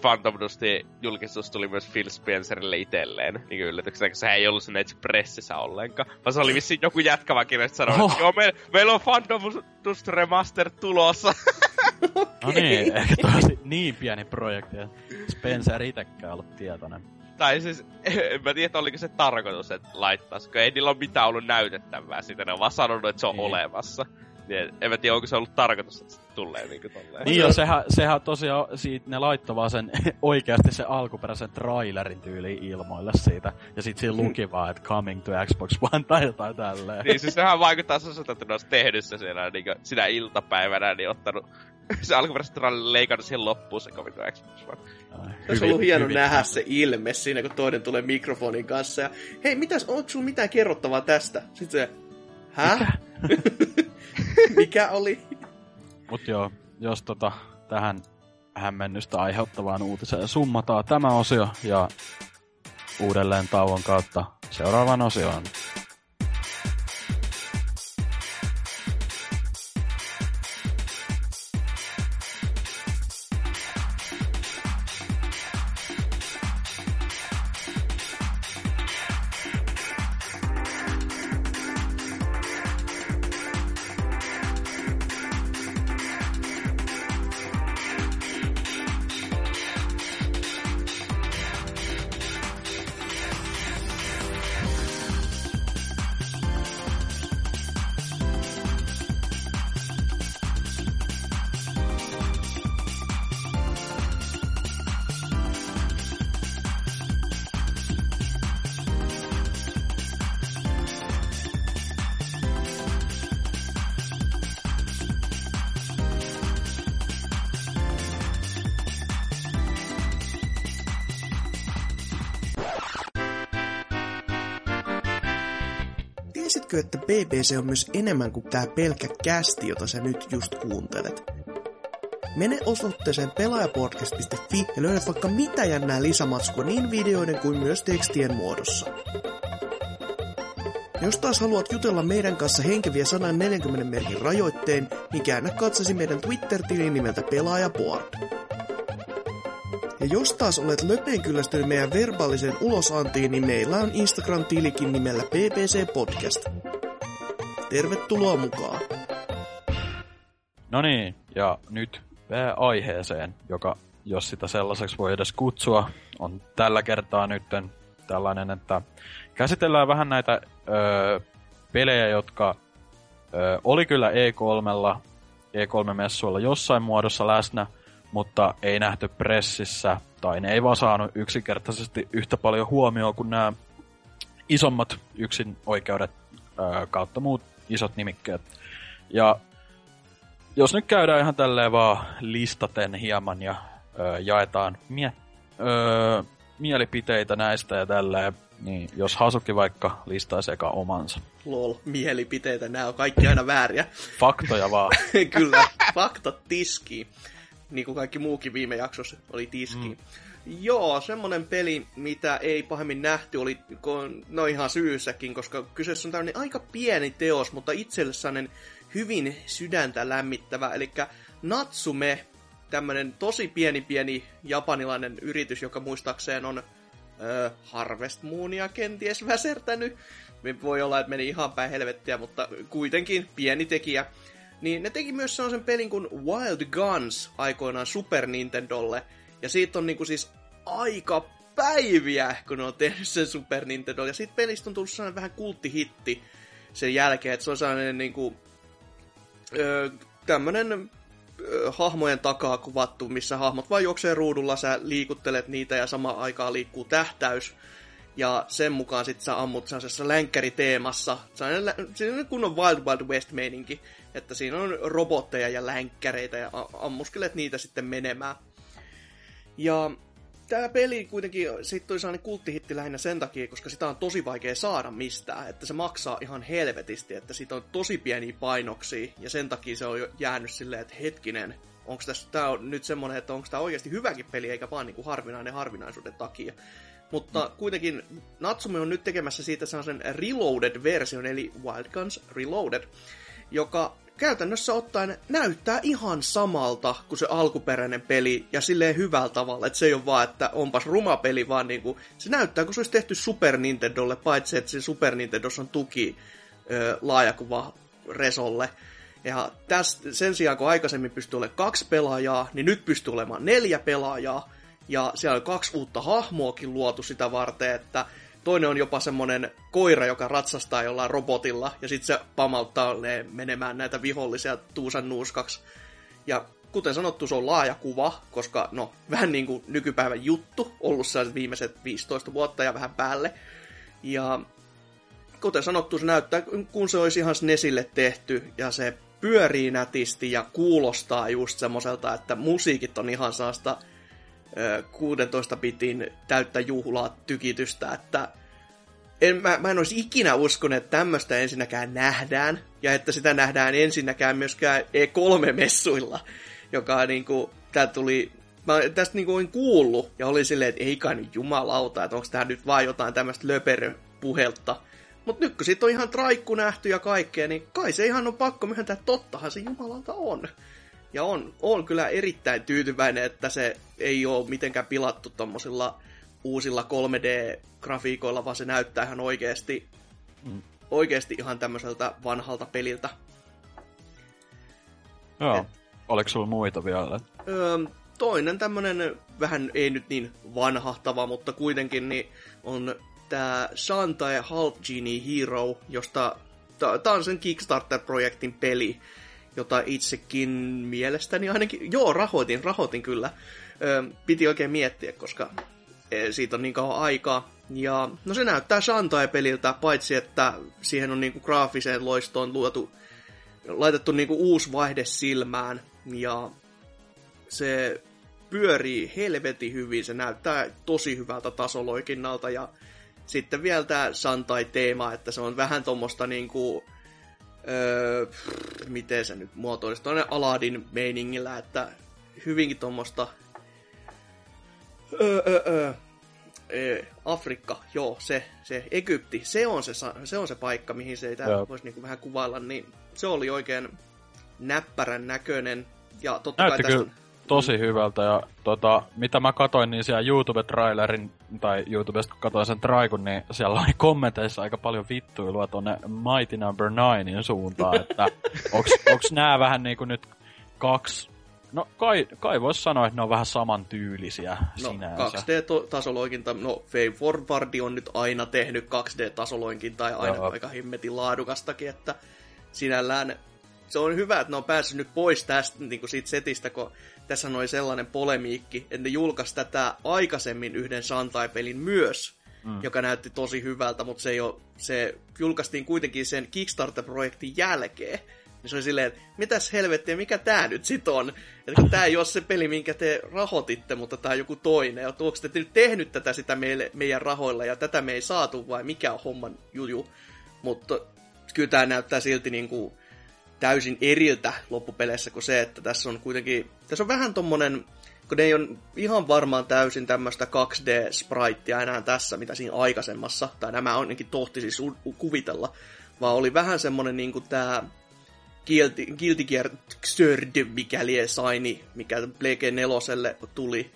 Phantom Dustin julkistus tuli myös Phil Spencerille itselleen, niin kuin yllätyksenä, koska sehän ei ollut sinne itse pressissä ollenkaan. Vaan se oli vissiin joku jätkävä sanoi, oh. että joo, meillä meil on Phantom Dust Remaster tulossa. okay. No niin, ehkä tosi niin pieni projekti, että Spencer itsekään ollut tietoinen. Tai siis, en mä tiedä, oliko se tarkoitus, että laittaisi, kun ei niillä ole mitään ollut näytettävää siitä, ne on vaan sanonut, että se on niin. olemassa. Niin, en mä tiedä, onko se ollut tarkoitus, että se tulee niinku tolleen. Niin joo, sehän, sehän tosiaan, siitä ne laittoi vaan sen oikeasti se alkuperäisen trailerin tyyli ilmoille siitä. Ja sit siinä luki vaan, että coming to Xbox One tai jotain tälleen. Niin, siis sehän vaikuttaa sellaiselta, että ne olisi tehnyt se siellä niin sinä iltapäivänä, niin ottanut se alkuperäisesti trailerin leikannut siihen loppuun se coming to Xbox One. Olisi ollut hieno hyvin, nähdä se ilme siinä, kun toinen tulee mikrofonin kanssa. Ja, Hei, mitäs, onko sulla mitään kerrottavaa tästä? Sitten se, hä? Mikä, oli? Mut joo, jos tota, tähän hämmennystä aiheuttavaan uutiseen summataan tämä osio ja uudelleen tauon kautta seuraavan osioon. BBC on myös enemmän kuin tämä pelkkä kästi, jota sä nyt just kuuntelet. Mene osoitteeseen pelaajapodcast.fi ja löydät vaikka mitä jännää lisämatskua niin videoiden kuin myös tekstien muodossa. Jos taas haluat jutella meidän kanssa henkeviä 140 merkin rajoitteen, niin käännä katsasi meidän Twitter-tilin nimeltä Pelaajaboard. Ja jos taas olet löpeen kyllästynyt meidän verbaaliseen ulosantiin, niin meillä on Instagram-tilikin nimellä PPC Podcast. Tervetuloa mukaan! No niin, ja nyt pääaiheeseen, joka, jos sitä sellaiseksi voi edes kutsua, on tällä kertaa nytten tällainen, että käsitellään vähän näitä öö, pelejä, jotka öö, oli kyllä E3, E3-messuilla jossain muodossa läsnä, mutta ei nähty pressissä, tai ne ei vaan saanut yksinkertaisesti yhtä paljon huomioon kuin nämä isommat yksin oikeudet öö, kautta muut isot nimikkeet. Ja jos nyt käydään ihan tälleen vaan listaten hieman ja öö, jaetaan mie- öö, mielipiteitä näistä ja tälleen, niin jos Hasuki vaikka listaisi eka omansa. Lol, mielipiteitä, nämä on kaikki aina vääriä. Faktoja vaan. Kyllä, faktat tiski. Niin kuin kaikki muukin viime jaksossa oli tiski. Mm. Joo, semmonen peli, mitä ei pahemmin nähty, oli no ihan syyssäkin, koska kyseessä on tämmöinen aika pieni teos, mutta itselle sellainen hyvin sydäntä lämmittävä, eli Natsume, tämmönen tosi pieni pieni japanilainen yritys, joka muistaakseen on ö, Harvest Moonia kenties väsertänyt. Voi olla, että meni ihan päin helvettiä, mutta kuitenkin pieni tekijä. Niin ne teki myös sellaisen pelin kuin Wild Guns aikoinaan Super Nintendolle. Ja siitä on niinku siis aika päiviä, kun ne on tehnyt sen Super Nintendo. Ja siitä pelistä on tullut sellainen vähän kulttihitti sen jälkeen, että se on sellainen niinku, öö, tämmönen hahmojen takaa kuvattu, missä hahmot vaan juoksee ruudulla, sä liikuttelet niitä ja samaan aikaan liikkuu tähtäys. Ja sen mukaan sit sä ammut sellaisessa länkkäriteemassa. Siinä on kunnon Wild Wild West-meininki, että siinä on robotteja ja länkkäreitä ja ammuskelet niitä sitten menemään. Ja tämä peli kuitenkin, siitä tuli sellainen kulttihitti lähinnä sen takia, koska sitä on tosi vaikea saada mistään, että se maksaa ihan helvetisti, että siitä on tosi pieniä painoksia, ja sen takia se on jo jäänyt silleen, että hetkinen, onko tässä tää on nyt semmonen, että onko tämä oikeasti hyväkin peli, eikä vaan niinku harvinainen harvinaisuuden takia. Mutta mm. kuitenkin Natsume on nyt tekemässä siitä sellaisen Reloaded-version, eli Wild Guns Reloaded, joka käytännössä ottaen näyttää ihan samalta kuin se alkuperäinen peli ja silleen hyvällä tavalla, että se ei ole vaan, että onpas ruma peli, vaan niinku, se näyttää kuin se olisi tehty Super Nintendolle, paitsi että se Super Nintendossa on tuki ö, laajakuva Resolle. Ja tästä, sen sijaan, kun aikaisemmin pystyi olemaan kaksi pelaajaa, niin nyt pystyy olemaan neljä pelaajaa. Ja siellä on kaksi uutta hahmoakin luotu sitä varten, että Toinen on jopa semmonen koira, joka ratsastaa jollain robotilla, ja sitten se pamauttaa ne menemään näitä vihollisia tuusan nuuskaksi. Ja kuten sanottu, se on laaja kuva, koska no, vähän niin kuin nykypäivän juttu, ollut sellaiset viimeiset 15 vuotta ja vähän päälle. Ja kuten sanottu, se näyttää, kun se olisi ihan SNESille tehty, ja se pyörii nätisti ja kuulostaa just semmoiselta, että musiikit on ihan saasta 16 bitin täyttä juhlaa tykitystä, että en, mä, mä en olisi ikinä uskonut, että tämmöistä ensinnäkään nähdään, ja että sitä nähdään ensinnäkään myöskään E3-messuilla, joka niinku, tää tuli, mä tästä niinku olin kuullut, ja oli silleen, että ei kai nyt jumalauta, että onko tää nyt vaan jotain tämmöistä löperöpuhelta. Mutta nyt kun sit on ihan traikku nähty ja kaikkea, niin kai se ihan on pakko myöntää, että tottahan se jumalauta on. Ja on, on kyllä erittäin tyytyväinen, että se ei ole mitenkään pilattu tommosilla uusilla 3D-grafiikoilla, vaan se näyttää ihan oikeasti, mm. oikeasti ihan tämmöiseltä vanhalta peliltä. Joo. Et, Oliko sulla muita vielä? Öö, toinen tämmönen vähän ei nyt niin vanhahtava, mutta kuitenkin niin on tämä Shantae Half Genie Hero, josta tämä on sen Kickstarter-projektin peli, jota itsekin mielestäni ainakin, joo, rahoitin, rahoitin kyllä. Ö, piti oikein miettiä, koska e, siitä on niin kauan aikaa. Ja no se näyttää Shantae-peliltä, paitsi että siihen on niinku graafiseen loistoon luotu, laitettu niinku uusi vaihde silmään. Ja se pyörii helveti hyvin, se näyttää tosi hyvältä tasoloikinnalta. Ja sitten vielä tämä Shantai-teema, että se on vähän tuommoista niinku öö, miten se nyt muotoilisi, tuonne Aladin meiningillä, että hyvinkin tuommoista öö, öö, öö, e, Afrikka, joo, se, se Egypti, se on se, se on se paikka, mihin se ei voisi niinku vähän kuvailla, niin se oli oikein näppärän näköinen. Ja totta Näytti kai tästä... tosi hyvältä ja tota, mitä mä katoin, niin siellä YouTube-trailerin, tai YouTubesta kun katoin sen traikun, niin siellä oli kommenteissa aika paljon vittuilua tonne Mighty Number no. 9 suuntaan, että onks, onks nää vähän niinku nyt kaksi No kai, kai voisi sanoa, että ne on vähän samantyylisiä no, sinänsä. 2D-tasoloikinta, no Fay Forward on nyt aina tehnyt 2D-tasoloinkintaa ja aina Joo. aika himmetin laadukastakin, että sinällään se on hyvä, että ne on päässyt nyt pois tästä niin kuin siitä setistä, kun tässä on sellainen polemiikki, että ne julkaisi tätä aikaisemmin yhden Shantai-pelin myös, mm. joka näytti tosi hyvältä, mutta se, ei ole, se julkaistiin kuitenkin sen Kickstarter-projektin jälkeen. Niin se oli silleen, että mitäs helvettiä, mikä tää nyt sit on? Että tää ei ole se peli, minkä te rahoititte, mutta tää on joku toinen. Ja onko te nyt tehnyt tätä sitä meille, meidän rahoilla ja tätä me ei saatu vai mikä on homman juju? Mutta kyllä tää näyttää silti niinku täysin eriltä loppupeleissä kuin se, että tässä on kuitenkin, tässä on vähän tommonen, kun ne ei ole ihan varmaan täysin tämmöistä 2D-spritea enää tässä, mitä siinä aikaisemmassa, tai nämä ainakin tohti siis kuvitella, vaan oli vähän semmonen niinku tää Guilty, Gear Xrd, mikäli saini, mikä Blake 4 tuli,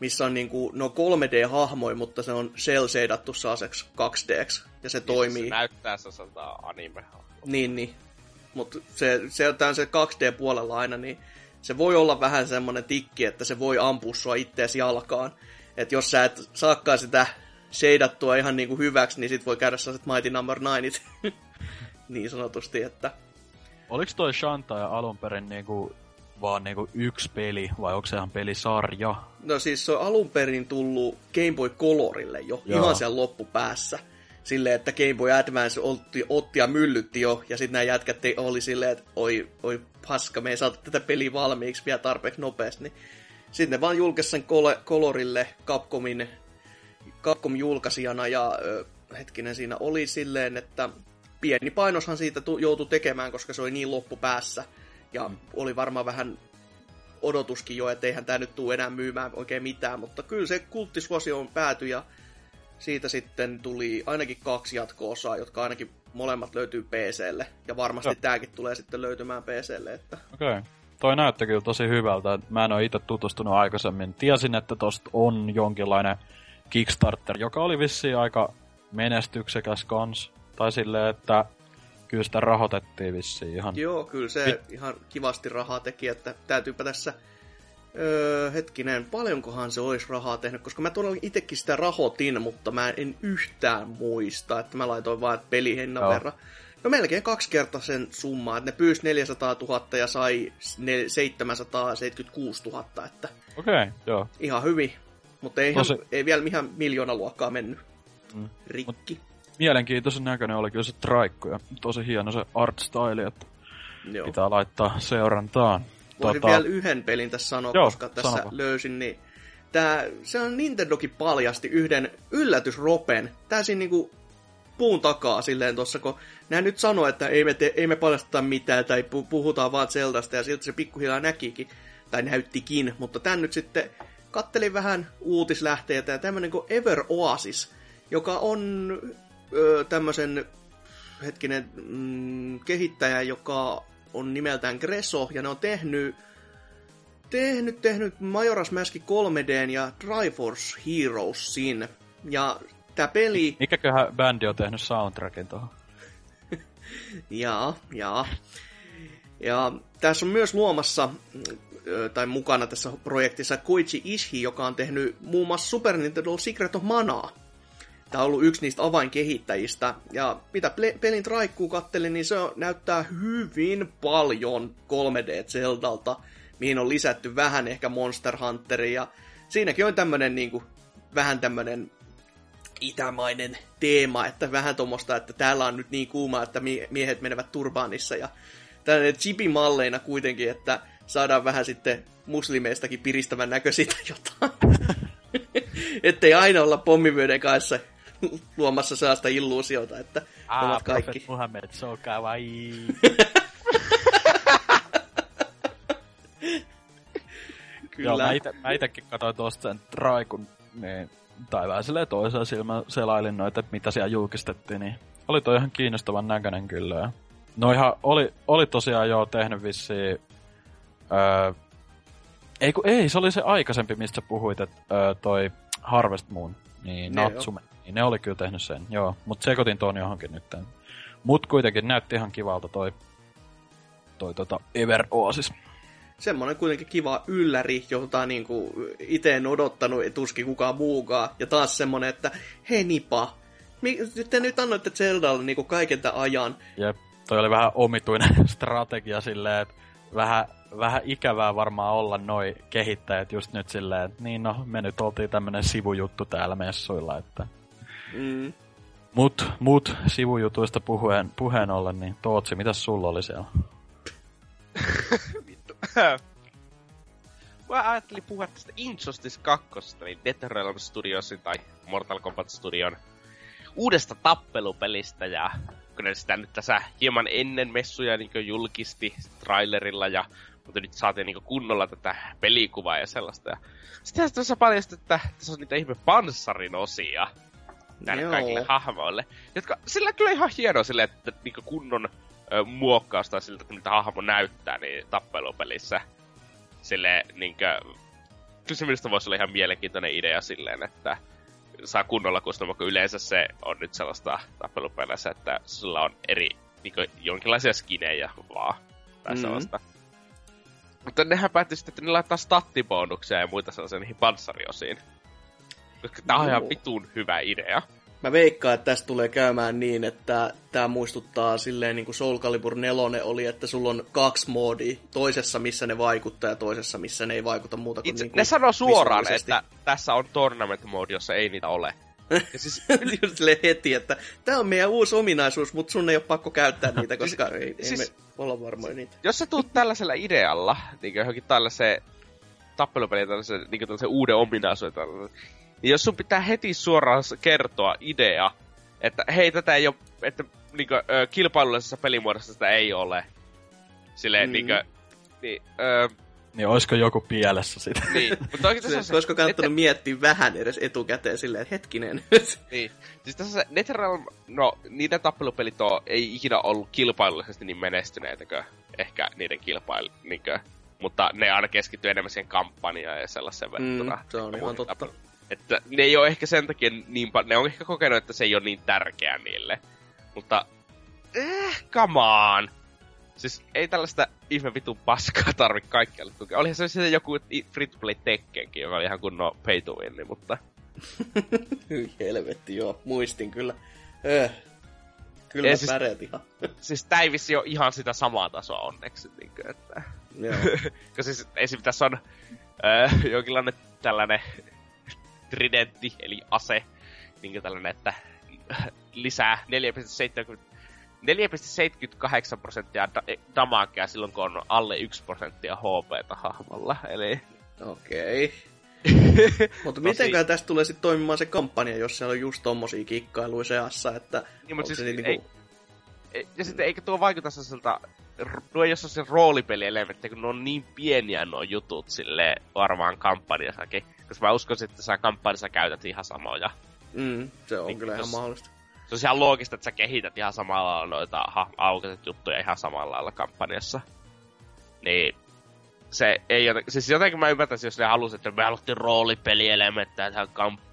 missä on niinku, no 3D-hahmoja, mutta se on cel shadattu saaseksi 2 d ja se niin, toimii. Se näyttää se anime Niin, niin. Mutta se, se on se 2D-puolella aina, niin se voi olla vähän semmonen tikki, että se voi ampua sua ittees jalkaan. Että jos sä et saakkaan sitä shadattua ihan niinku hyväksi, niin sit voi käydä sellaiset Mighty Number no. 9 niin sanotusti, että Oliko toi Shantae alun perin niinku vaan niinku yksi peli, vai onko se ihan pelisarja? No siis se on alun perin tullut Game Boy Colorille jo, Joo. ihan siellä loppupäässä. Silleen, että Game Boy Advance otti, otti ja myllytti jo, ja sitten nämä jätkät oli silleen, että oi, oi paska, me ei saatu tätä peliä valmiiksi vielä tarpeeksi nopeasti. Niin sitten ne vaan julkaisi sen Colorille Capcomin, Capcom julkaisijana, ja hetkinen siinä oli silleen, että pieni painoshan siitä tu- joutui tekemään, koska se oli niin loppupäässä. Ja mm. oli varmaan vähän odotuskin jo, että eihän tämä nyt tule enää myymään oikein mitään, mutta kyllä se kulttisuosioon päätyi ja siitä sitten tuli ainakin kaksi jatko-osaa, jotka ainakin molemmat löytyy PClle. Ja varmasti no. tämäkin tulee sitten löytymään PClle. Että... Okei. Okay. Toi näyttää kyllä tosi hyvältä. Mä en ole itse tutustunut aikaisemmin. Tiesin, että tosta on jonkinlainen Kickstarter, joka oli vissiin aika menestyksekäs kans. Tai silleen, että kyllä sitä rahoitettiin vissiin ihan. Joo, kyllä se Vi- ihan kivasti rahaa teki, että täytyypä tässä Öö, hetkinen, paljonkohan se olisi rahaa tehnyt, koska mä todella itsekin sitä rahoitin, mutta mä en yhtään muista, että mä laitoin vaan pelihinnan Joo. verran. No melkein kaksi kertaa sen summaa, että ne pyysi 400 000 ja sai 776 000, että... Okei, okay, joo. Ihan hyvin, mutta ei, Tosi... ihan, ei vielä ihan miljoona luokkaa mennyt. Mm. Rikki. Mut mielenkiintoisen näköinen oli kyllä se traikku ja tosi hieno se art style, että Joo. pitää laittaa seurantaan. Voisin tota... vielä yhden pelin tässä sanoa, Joo, koska tässä sanova. löysin, niin tää, se on Nintendokin paljasti yhden yllätysropen, täysin niinku puun takaa silleen tossa, kun nää nyt sanoo, että ei me, te, ei me paljasteta mitään tai puhutaan vaan Zeldasta ja siltä se pikkuhiljaa näkikin, tai näyttikin, mutta tän nyt sitten kattelin vähän uutislähteitä ja tämmönen kuin Ever Oasis, joka on öö, tämmöisen hetkinen mm, kehittäjä, joka on nimeltään Greso, ja ne on tehnyt tehnyt, tehnyt Majora's Mask 3D ja Triforce Heroesin. Ja tää peli... Mikäköhän bändi on tehnyt soundtrackin tuohon? jaa, jaa. Ja tässä on myös luomassa, tai mukana tässä projektissa Koichi Ishii, joka on tehnyt muun muassa Super Nintendo Secret of Manaa. Tämä on ollut yksi niistä avainkehittäjistä. Ja mitä pelin traikkuu kattelin, niin se näyttää hyvin paljon 3D Zeldalta, mihin on lisätty vähän ehkä Monster Hunteria. Siinäkin on tämmönen niinku, vähän tämmönen itämainen teema, että vähän tuommoista, että täällä on nyt niin kuuma, että miehet menevät turbaanissa ja tällainen chipimalleina kuitenkin, että saadaan vähän sitten muslimeistakin piristävän näköisiä jotain. Ettei aina olla pommimyöden kanssa luomassa sellaista illuusiota, että Aa, ovat kaikki. Prophet Muhammed, so kawaii. Kyllä. Joo, mä, ite, mä itekin katsoin tuosta sen Traikun niin, tai vähän silleen toisella silmä selailin noita, että mitä siellä julkistettiin, niin oli toi ihan kiinnostavan näköinen kyllä. No ihan, oli, oli tosiaan jo tehnyt vissiin, öö, ei, kun, ei, se oli se aikaisempi, mistä puhuit, että öö, toi Harvest Moon, niin Natsume. Niin ne oli kyllä tehnyt sen, joo. Mutta sekoitin tuon johonkin nyt. Mut kuitenkin näytti ihan kivalta toi, toi tota Ever Oasis semmoinen kuitenkin kiva ylläri, jota niinku itse en odottanut, tuskin kukaan muukaan. Ja taas semmoinen, että hei Nipa, te nyt annoitte Zeldalle niinku kaiken tämän ajan. Jep, toi oli vähän omituinen strategia silleen, että vähän, vähän ikävää varmaan olla noi kehittäjät just nyt silleen, että niin no, me nyt oltiin tämmönen sivujuttu täällä messuilla, että... Mm. Mut, mut sivujutuista puheen, puheen ollen, niin Tootsi, mitä sulla oli siellä? Mä ajattelin puhua tästä Injustice 2, eli NetherRealm Studiosin tai Mortal Kombat Studion uudesta tappelupelistä ja kun ne sitä nyt tässä hieman ennen messuja niin julkisti trailerilla ja mutta nyt saatiin niin kunnolla tätä pelikuvaa ja sellaista. Ja sitten tässä paljastui, että tässä on niitä ihme panssarin osia näille Joo. kaikille hahmoille, jotka sillä kyllä ihan hienoa sille, että niin kunnon ö, muokkausta siltä, kun niitä hahmo näyttää niin tappelupelissä. Silleen niinkö... Kyllä se minusta voisi olla ihan mielenkiintoinen idea silleen, että saa kunnolla kustannua, kun yleensä se on nyt sellaista tappelupeleissä, että sulla on eri niin jonkinlaisia skinejä vaan. Tai mm-hmm. sellaista. Mutta nehän päätti sitten, että ne laittaa stattibonuksia ja muita sellaisia niihin panssariosiin. Koska tää on ihan vitun hyvä idea. Mä veikkaan, että tästä tulee käymään niin, että tämä muistuttaa silleen niin kuin Soul Calibur 4 oli, että sulla on kaksi moodia. Toisessa, missä ne vaikuttaa ja toisessa, missä ne ei vaikuta muuta kuin, Itse, niin kuin Ne sanoo suoraan, että tässä on tournament mode, jossa ei niitä ole. Ja siis just heti, että tämä on meidän uusi ominaisuus, mutta sun ei ole pakko käyttää niitä, koska ei, siis, ei me olla varmoja niitä. Jos sä tuut tällaisella idealla, niin johonkin tällaiseen tappelupeliin tällaisen, niin tällaisen uuden ominaisuuden, niin jos sun pitää heti suoraan kertoa idea, että hei, tätä ei ole, että niinkö, ö, kilpailullisessa pelimuodossa sitä ei ole. Silleen mm. niinkö, niin, ö, niin olisiko joku pielessä sitä? Niin, mutta oikein tässä se, Olisiko kannattanut että... miettiä vähän edes etukäteen silleen, että hetkinen. niin, siis tässä se NetherRealm, no niiden tappelupelit on, ei ikinä ollut kilpailullisesti niin menestyneitäkö ehkä niiden kilpailu, niinkö, mutta ne aina keskittyy enemmän siihen kampanjaan ja sellaisen mm, verrattuna. Se on ihan totta. Tappelu. Että ne ei ole ehkä sen takia niin paljon, ne on ehkä kokenut, että se ei ole niin tärkeä niille. Mutta, eh, come on. Siis ei tällaista ihme vitun paskaa tarvi kaikkialle tukea. Olihan se sitten joku free-to-play Tekkenkin, joka oli ihan kunnon pay to win, niin, mutta... Helvetti, joo. Muistin kyllä. Öh. Kyllä ja siis, päreet ihan. siis tää ei vissi ole ihan sitä samaa tasoa onneksi. Niin kuin, että... Joo. Koska siis esim. tässä on äh, jonkinlainen tällainen tridentti, eli ase, niin tällainen, että lisää 4,78 prosenttia da- eh, damakea silloin, kun on alle 1 prosenttia HP hahmolla, eli... Okei. Okay. Mutta mitenkään tästä tulee sitten toimimaan se kampanja, jos se on just tommosia kikkailuja seassa, että... Niin, mutta siis se niinku... ei, ei, ja sitten eikä tuo vaikuta sellaiselta... Tuo ei ole se roolipelielementti, kun ne on niin pieniä nuo jutut sille varmaan kampanjassakin. Koska mä uskon, että sä kampanjassa käytät ihan samoja. Mm, se on niin, kyllä ihan mahdollista. Se on ihan loogista, että sä kehität ihan samalla lailla noita ha- aukaiset juttuja ihan samalla lailla kampanjassa. Niin se ei joten, siis jotenkin mä ymmärtäisin, jos ne halusi, että me haluttiin roolipelielementtejä tähän kampanjaan.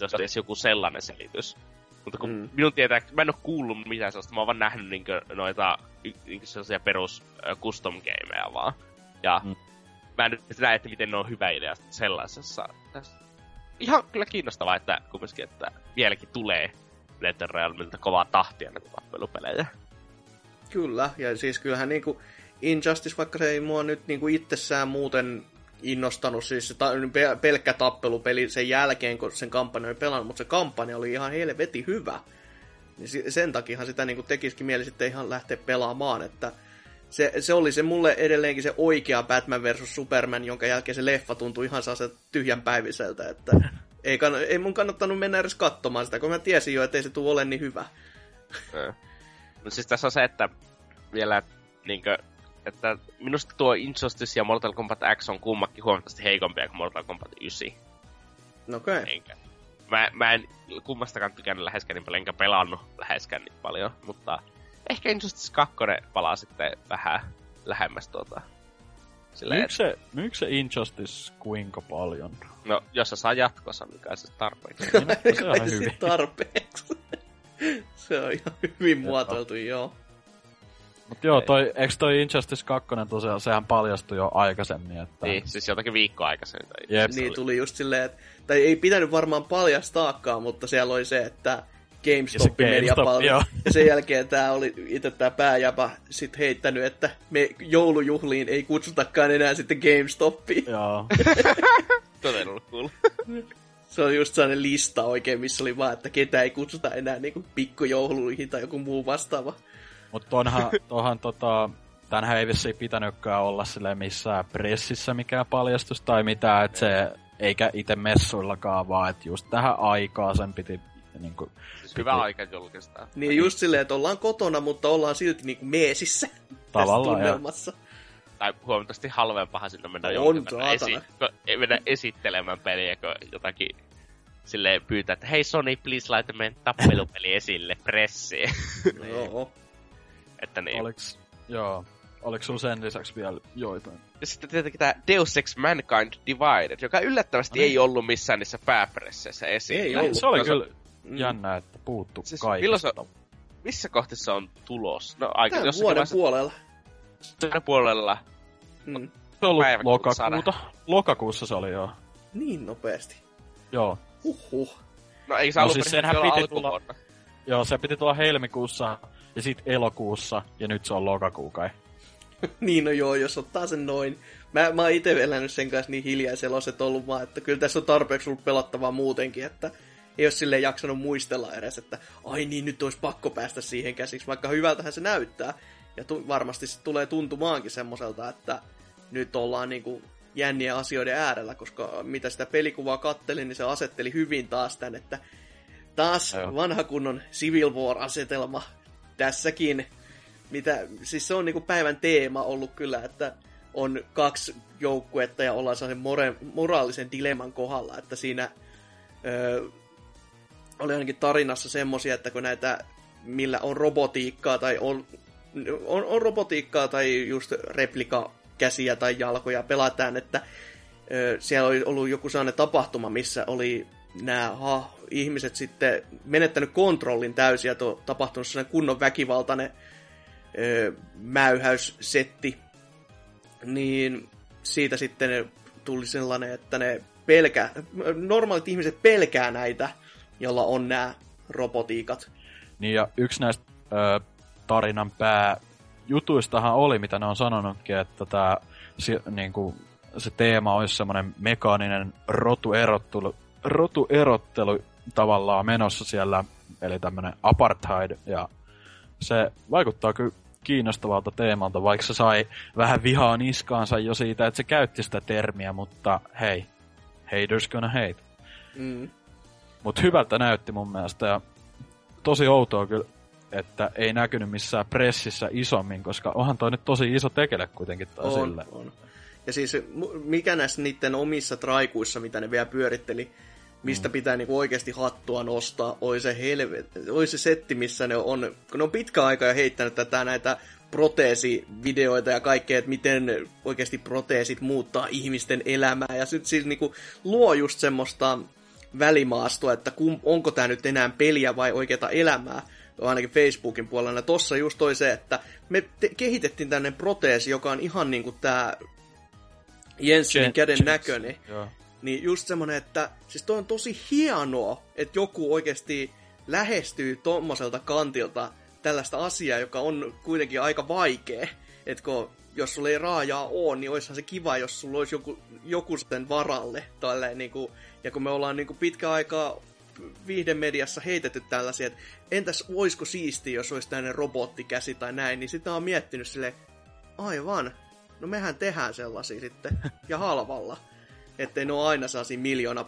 jos olisi joku sellainen selitys. Mutta kun mm. minun tietää, mä en ole kuullut mitään sellaista, mä oon vaan nähnyt niinkö noita niinkö sellaisia perus custom gameja vaan. Ja mm mä en nyt näe, että miten ne on hyvä idea sellaisessa. Ihan kyllä kiinnostavaa, että kumminkin, että vieläkin tulee NetherRealmilta kovaa tahtia näitä tappelupelejä. Kyllä, ja siis kyllähän niinku Injustice, vaikka se ei mua nyt niinku itsessään muuten innostanut, siis se ta- pelkkä tappelupeli sen jälkeen, kun sen kampanja oli pelannut, mutta se kampanja oli ihan helvetin hyvä. Niin sen takia sitä niinku tekisikin mieli sitten ihan lähteä pelaamaan, että se, se oli se mulle edelleenkin se oikea Batman versus Superman, jonka jälkeen se leffa tuntui ihan tyhjän päiviseltä, että ei, kann- ei mun kannattanut mennä edes katsomaan sitä, kun mä tiesin jo, että ei se tule ole niin hyvä. no siis tässä on se, että vielä niinkö, että minusta tuo Injustice ja Mortal Kombat X on kummakin huomattavasti heikompia kuin Mortal Kombat 9. Okei. Okay. Enkä. Mä, mä en kummastakaan tykännyt läheskään niin paljon, enkä pelannut läheskään niin paljon, mutta ehkä Injustice 2 palaa sitten vähän lähemmäs tuota. Silleen, se, myykö se Injustice kuinka paljon? No, jos se saa jatkossa, kai se tarpeeksi. niin, se on hyvin. tarpeeksi. se on ihan hyvin muotoiltu, joo. Mut joo, toi, eikö toi Injustice 2 tosiaan, sehän paljastui jo aikaisemmin, että... Niin, siis jotakin viikkoa aikaisemmin. Jep. Niin, tuli just silleen, että... Tai ei pitänyt varmaan paljastaakaan, mutta siellä oli se, että GameStop meni paljon. Ja sen jälkeen tää oli itse tää pääjäpä sit heittänyt, että me joulujuhliin ei kutsutakaan enää sitten GameStopia. Joo. Todella cool. Se on just sellainen lista oikein, missä oli vaan, että ketä ei kutsuta enää niinku pikkujouluihin tai joku muu vastaava. Mutta onhan, tohan tota, tänhän ei vissiin pitänytkään olla sille missään pressissä mikään paljastus tai mitään, että se, eikä itse messuillakaan, vaan että just tähän aikaa sen piti niin kuin, siis hyvä piti... aika julkistaa. Niin just silleen, että ollaan kotona, mutta ollaan silti niin kuin meesissä. Tavallaan, ja... Tai huomattavasti halvempahan sinne mennä on, mennä, esi- mennä esittelemään peliä, kun jotakin silleen pyytää, että hei Sony, please laita meidän tappelupeli esille pressiin. Joo. Että niin. Oliks, joo. Oliko sulla sen lisäksi vielä joitain? Ja sitten tietenkin tämä Deus Ex Mankind Divided, joka yllättävästi no niin. ei ollut missään niissä pääpresseissä esiin. Ei ollut. Se oli kyllä mm. jännä, että puuttu siis kaikista. Se, missä kohti se on tulos? No, aika, Tämän vuoden vaiheessa... puolella. Tämän puolella. Mm. Se on ollut lokakuuta. Lokakuussa se oli joo. Niin nopeasti. Joo. Huhhuh. No ei se no, siis senhän piti tulla... Joo, se piti tulla helmikuussa ja sitten elokuussa, ja nyt se on lokakuu kai. niin no joo, jos ottaa sen noin. Mä, mä oon itse elänyt sen kanssa niin hiljaisella että ollut vaan, että kyllä tässä on tarpeeksi ollut pelattavaa muutenkin, että ei ole silleen jaksanut muistella edes, että ai niin, nyt olisi pakko päästä siihen käsiksi, vaikka hyvältähän se näyttää. Ja tu- varmasti se tulee tuntumaankin semmoiselta, että nyt ollaan niinku jännien asioiden äärellä, koska mitä sitä pelikuvaa kattelin, niin se asetteli hyvin taas tän, että taas vanha kunnon Civil War-asetelma tässäkin, mitä, siis se on niinku päivän teema ollut kyllä, että on kaksi joukkuetta ja ollaan sellaisen more, moraalisen dilemman kohdalla, että siinä öö, oli ainakin tarinassa semmosia, että kun näitä, millä on robotiikkaa tai on, on, on robotiikkaa tai just replika käsiä tai jalkoja pelataan, että öö, siellä oli ollut joku sellainen tapahtuma, missä oli nämä ha, ihmiset sitten menettänyt kontrollin täysin ja to, tapahtunut sellainen kunnon väkivaltainen ö, mäyhäyssetti, niin siitä sitten tuli sellainen, että ne pelkää, normaalit ihmiset pelkää näitä, jolla on nämä robotiikat. Niin ja yksi näistä ö, tarinan pääjutuistahan oli, mitä ne on sanonutkin, että tämä se, niin kuin, se teema olisi semmoinen mekaaninen rotuerottelu, rotuerottelu tavallaan menossa siellä, eli tämmönen apartheid, ja se vaikuttaa kyllä kiinnostavalta teemalta, vaikka se sai vähän vihaa niskaansa jo siitä, että se käytti sitä termiä, mutta hei, haters gonna hate. Mm. Mut hyvältä näytti mun mielestä, ja tosi outoa kyllä, että ei näkynyt missään pressissä isommin, koska onhan toi nyt tosi iso tekele kuitenkin taas on, sille. On. Ja siis mikä näissä niiden omissa traikuissa, mitä ne vielä pyöritteli, mistä mm. pitää niinku oikeasti hattua nostaa, oi se helvet, oi se setti, missä ne on, kun ne on pitkä aika jo heittänyt tätä näitä proteesivideoita ja kaikkea, että miten oikeasti proteesit muuttaa ihmisten elämää, ja sitten siis niinku luo just semmoista välimaastoa, että kum, onko tämä nyt enää peliä vai oikeata elämää, ainakin Facebookin puolella. Tossa just toi se, että me te- kehitettiin tänne proteesi, joka on ihan niinku tää Jensenin käden näköinen. Joo. Niin just semmonen, että siis toi on tosi hienoa, että joku oikeasti lähestyy tommoselta kantilta tällaista asiaa, joka on kuitenkin aika vaikea. Että kun, jos sulla ei raajaa ole, niin olisihan se kiva, jos sulla olisi joku, joku sitten varalle. Tälleen, niin kuin, ja kun me ollaan niin kuin pitkä aikaa viihdemediassa heitetty tällaisia, että entäs voisiko siistiä, jos olisi tämmöinen robottikäsi tai näin, niin sitä on miettinyt sille aivan, no mehän tehdään sellaisia sitten, ja halvalla. Ettei ne ole aina sellaisia miljoona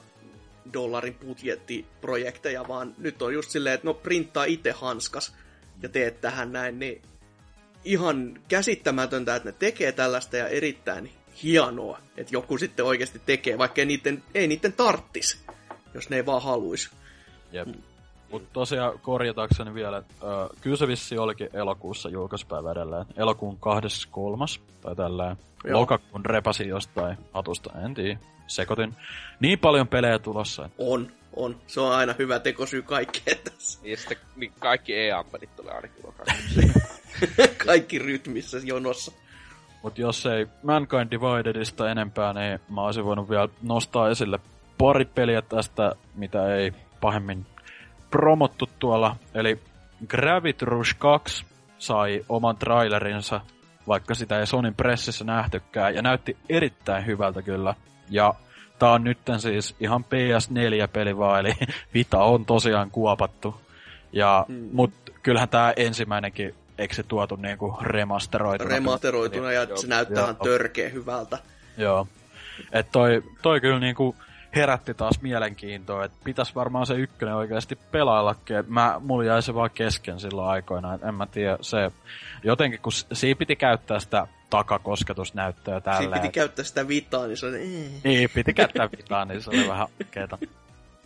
dollarin budjettiprojekteja, vaan nyt on just silleen, että no printtaa itse hanskas ja teet tähän näin, niin ihan käsittämätöntä, että ne tekee tällaista ja erittäin hienoa, että joku sitten oikeasti tekee, vaikka ei niiden, ei niiden tarttis. jos ne ei vaan haluisi. Jep. Mutta tosiaan korjatakseni vielä, äh, kyllä se vissi olikin elokuussa julkaispäivä edelleen. Elokuun 23. tai tällä lokakuun repasi jostain hatusta, en tiedä, sekoitin. Niin paljon pelejä tulossa. Että... On, on. Se on aina hyvä tekosyy kaikkeen tässä. Ja sitten niin kaikki e-ampelit tulee ainakin Kaikki rytmissä jonossa. Mut jos ei Mankind Dividedista enempää, niin mä olisin voinut vielä nostaa esille pari peliä tästä, mitä ei pahemmin promottu tuolla. Eli Gravity Rush 2 sai oman trailerinsa, vaikka sitä ei Sonin pressissä nähtykään, ja näytti erittäin hyvältä kyllä. Ja tää on nytten siis ihan PS4-peli vaan, eli Vita on tosiaan kuopattu. Ja, hmm. Mut kyllähän tää ensimmäinenkin, eikö se tuotu niinku remasteroituna? Remasteroituna, ja se näyttää ihan törkeä hyvältä. Joo. Et toi, toi kyllä niinku herätti taas mielenkiintoa, että pitäisi varmaan se ykkönen oikeasti pelaillakin. Et mä, mulla jäi se vaan kesken silloin aikoina, en mä tiedä, se jotenkin kun siinä piti käyttää sitä takakosketusnäyttöä tällä. Siinä piti et... käyttää sitä vitaa, niin se oli... Niin, piti käyttää vitaa, niin se oli vähän keeta.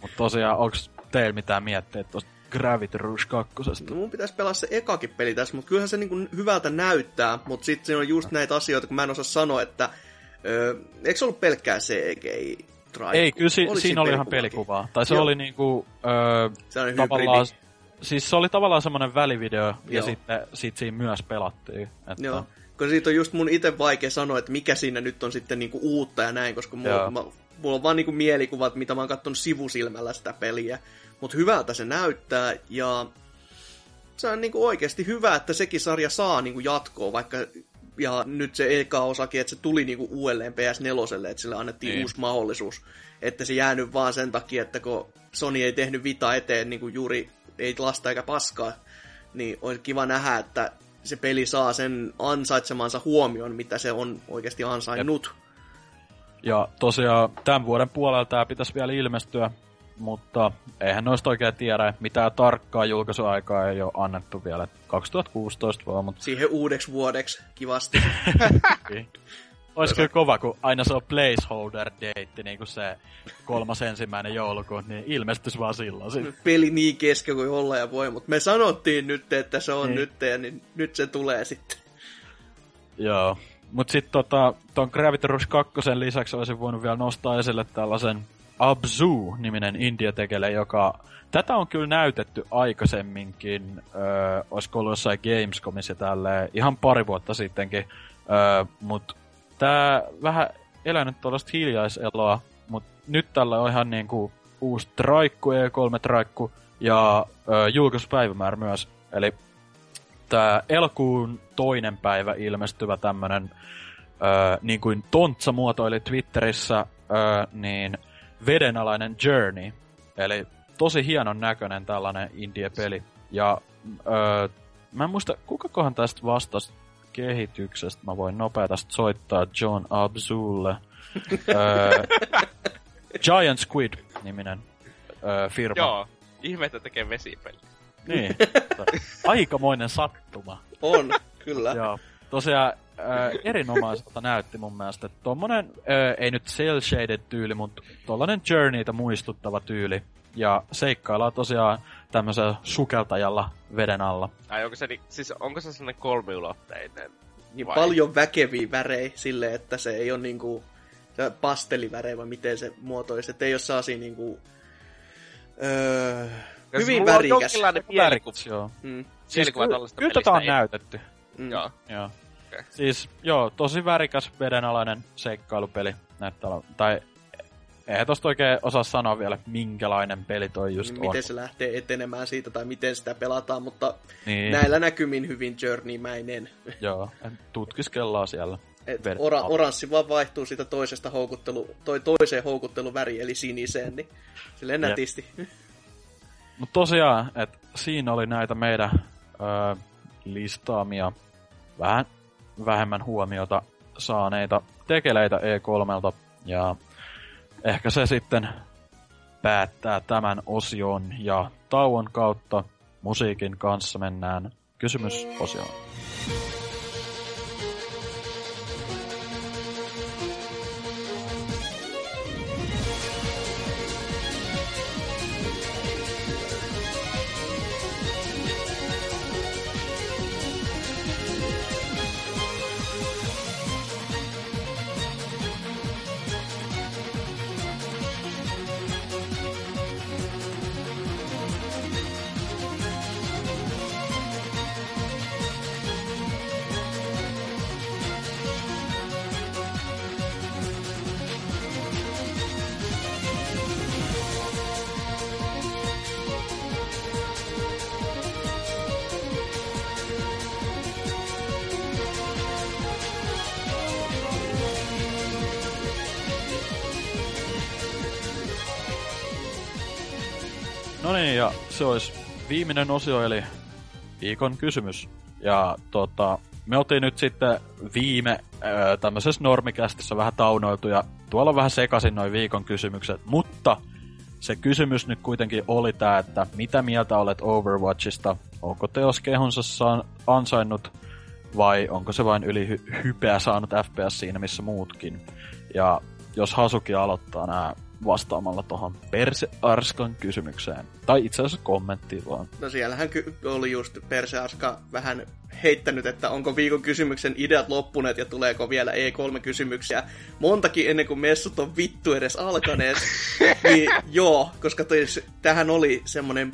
Mutta tosiaan, onko teillä mitään miettiä tuosta Gravity Rush 2. No, mun pitäisi pelaa se ekakin peli tässä, mutta kyllähän se niinku hyvältä näyttää, mutta sitten siinä on just näitä asioita, kun mä en osaa sanoa, että öö, eikö se ollut pelkkää CGI Drive. Ei, kyllä si- oli siinä oli ihan pelikuvaa. Tai se Joo. oli niinku... Öö, se oli tavallaan, siis se oli tavallaan semmoinen välivideo, Joo. ja sitten sit siinä myös pelattiin. Että... Joo. Koska siitä on just mun itse vaikea sanoa, että mikä siinä nyt on sitten niinku uutta ja näin, koska mulla, mä, mulla on vaan niinku mielikuvat, mitä mä oon katsonut sivusilmällä sitä peliä. Mutta hyvältä se näyttää, ja se on niinku oikeasti hyvä, että sekin sarja saa niinku jatkoa, vaikka ja nyt se eka osakin, että se tuli niinku uudelleen PS4, että sille annettiin niin. uusi mahdollisuus. Että se jäänyt vaan sen takia, että kun Sony ei tehnyt Vita eteen niinku juuri ei lasta eikä paskaa, niin olisi kiva nähdä, että se peli saa sen ansaitsemansa huomion, mitä se on oikeasti ansainnut. Jep. Ja tosiaan tämän vuoden puolella tämä pitäisi vielä ilmestyä mutta eihän noista oikein tiedä, mitä tarkkaa julkaisuaikaa ei ole annettu vielä. 2016 vaan, mutta... Siihen uudeksi vuodeksi, kivasti. Olisi kyllä kova, kun aina se on placeholder date, niin kuin se kolmas ensimmäinen joulukuun, niin ilmestyisi vaan silloin. Peli niin kesken kuin olla ja voi, mutta me sanottiin nyt, että se on niin. nyt, ja niin nyt se tulee sitten. Joo, mutta sitten tota, ton Gravity Rush 2 lisäksi olisin voinut vielä nostaa esille tällaisen Abzu-niminen indie-tekele, joka... Tätä on kyllä näytetty aikaisemminkin, öö, olisiko ollut jossain Gamescomissa tälleen, ihan pari vuotta sittenkin, öö, mutta tämä vähän elänyt tuollaista hiljaiseloa, mutta nyt tällä on ihan niinku uusi traikku, E3-traikku, ja öö, julkaisupäivämäärä myös. Eli tämä elokuun toinen päivä ilmestyvä tämmönen, öö, niin kuin Tontsa muotoili Twitterissä, öö, niin vedenalainen Journey. Eli tosi hienon näköinen tällainen indie-peli. Ja öö, mä en muista, kukakohan tästä vastasi kehityksestä. Mä voin nopeasti soittaa John Abzulle. öö, Giant Squid-niminen öö, firma. Joo, ihme, että tekee vesipeli. Niin, aikamoinen sattuma. On, kyllä. Joo, tosiaan äh, erinomaiselta näytti mun mielestä. Tommonen, äh, ei nyt cel-shaded tyyli, mutta tollanen Journeyta muistuttava tyyli. Ja seikkaillaan tosiaan tämmöisellä sukeltajalla veden alla. Ai onko se, siis onko se sellainen kolmiulotteinen? Niin vai? paljon väkeviä värejä sille, että se ei ole niinku pastelivärejä, vai miten se muotoisi. Että ei ole sellaisia niinku... Öö, hyvin värikäs. On jonkinlainen värikäs, joo. Mm. Siis kyllä, kyllä tätä on näytetty. Mm. Joo. joo. Okay. Siis, joo, tosi värikäs vedenalainen seikkailupeli näyttää Tai eihän tosta oikein osaa sanoa vielä, minkälainen peli toi just niin, on. Miten se lähtee etenemään siitä tai miten sitä pelataan, mutta niin. näillä näkymin hyvin journeymäinen. Joo, tutkiskellaan siellä. Et ora, oranssi vaan vaihtuu siitä toisesta houkuttelu, toi toiseen houkutteluväriin, eli siniseen, niin silleen nätisti. Mutta tosiaan, että siinä oli näitä meidän öö, listaamia vähän vähemmän huomiota saaneita tekeleitä E3. Ja ehkä se sitten päättää tämän osion ja tauon kautta musiikin kanssa mennään kysymysosioon. No niin, ja se olisi viimeinen osio, eli viikon kysymys. Ja tota, me oltiin nyt sitten viime öö, tämmöisessä normikästissä vähän taunoiltu, ja tuolla on vähän sekaisin noin viikon kysymykset, mutta se kysymys nyt kuitenkin oli tämä, että mitä mieltä olet Overwatchista? Onko teos kehonsa saan, ansainnut vai onko se vain yli hy- hypeä saanut FPS siinä missä muutkin? Ja jos Hasuki aloittaa nämä vastaamalla tuohon Perse-Arskan kysymykseen. Tai itse asiassa kommentti vaan. No siellähän ky- oli just Perse-Arska vähän heittänyt, että onko viikon kysymyksen ideat loppuneet ja tuleeko vielä E3-kysymyksiä montakin ennen kuin messut on vittu edes alkaneet. niin joo, koska tähän oli semmonen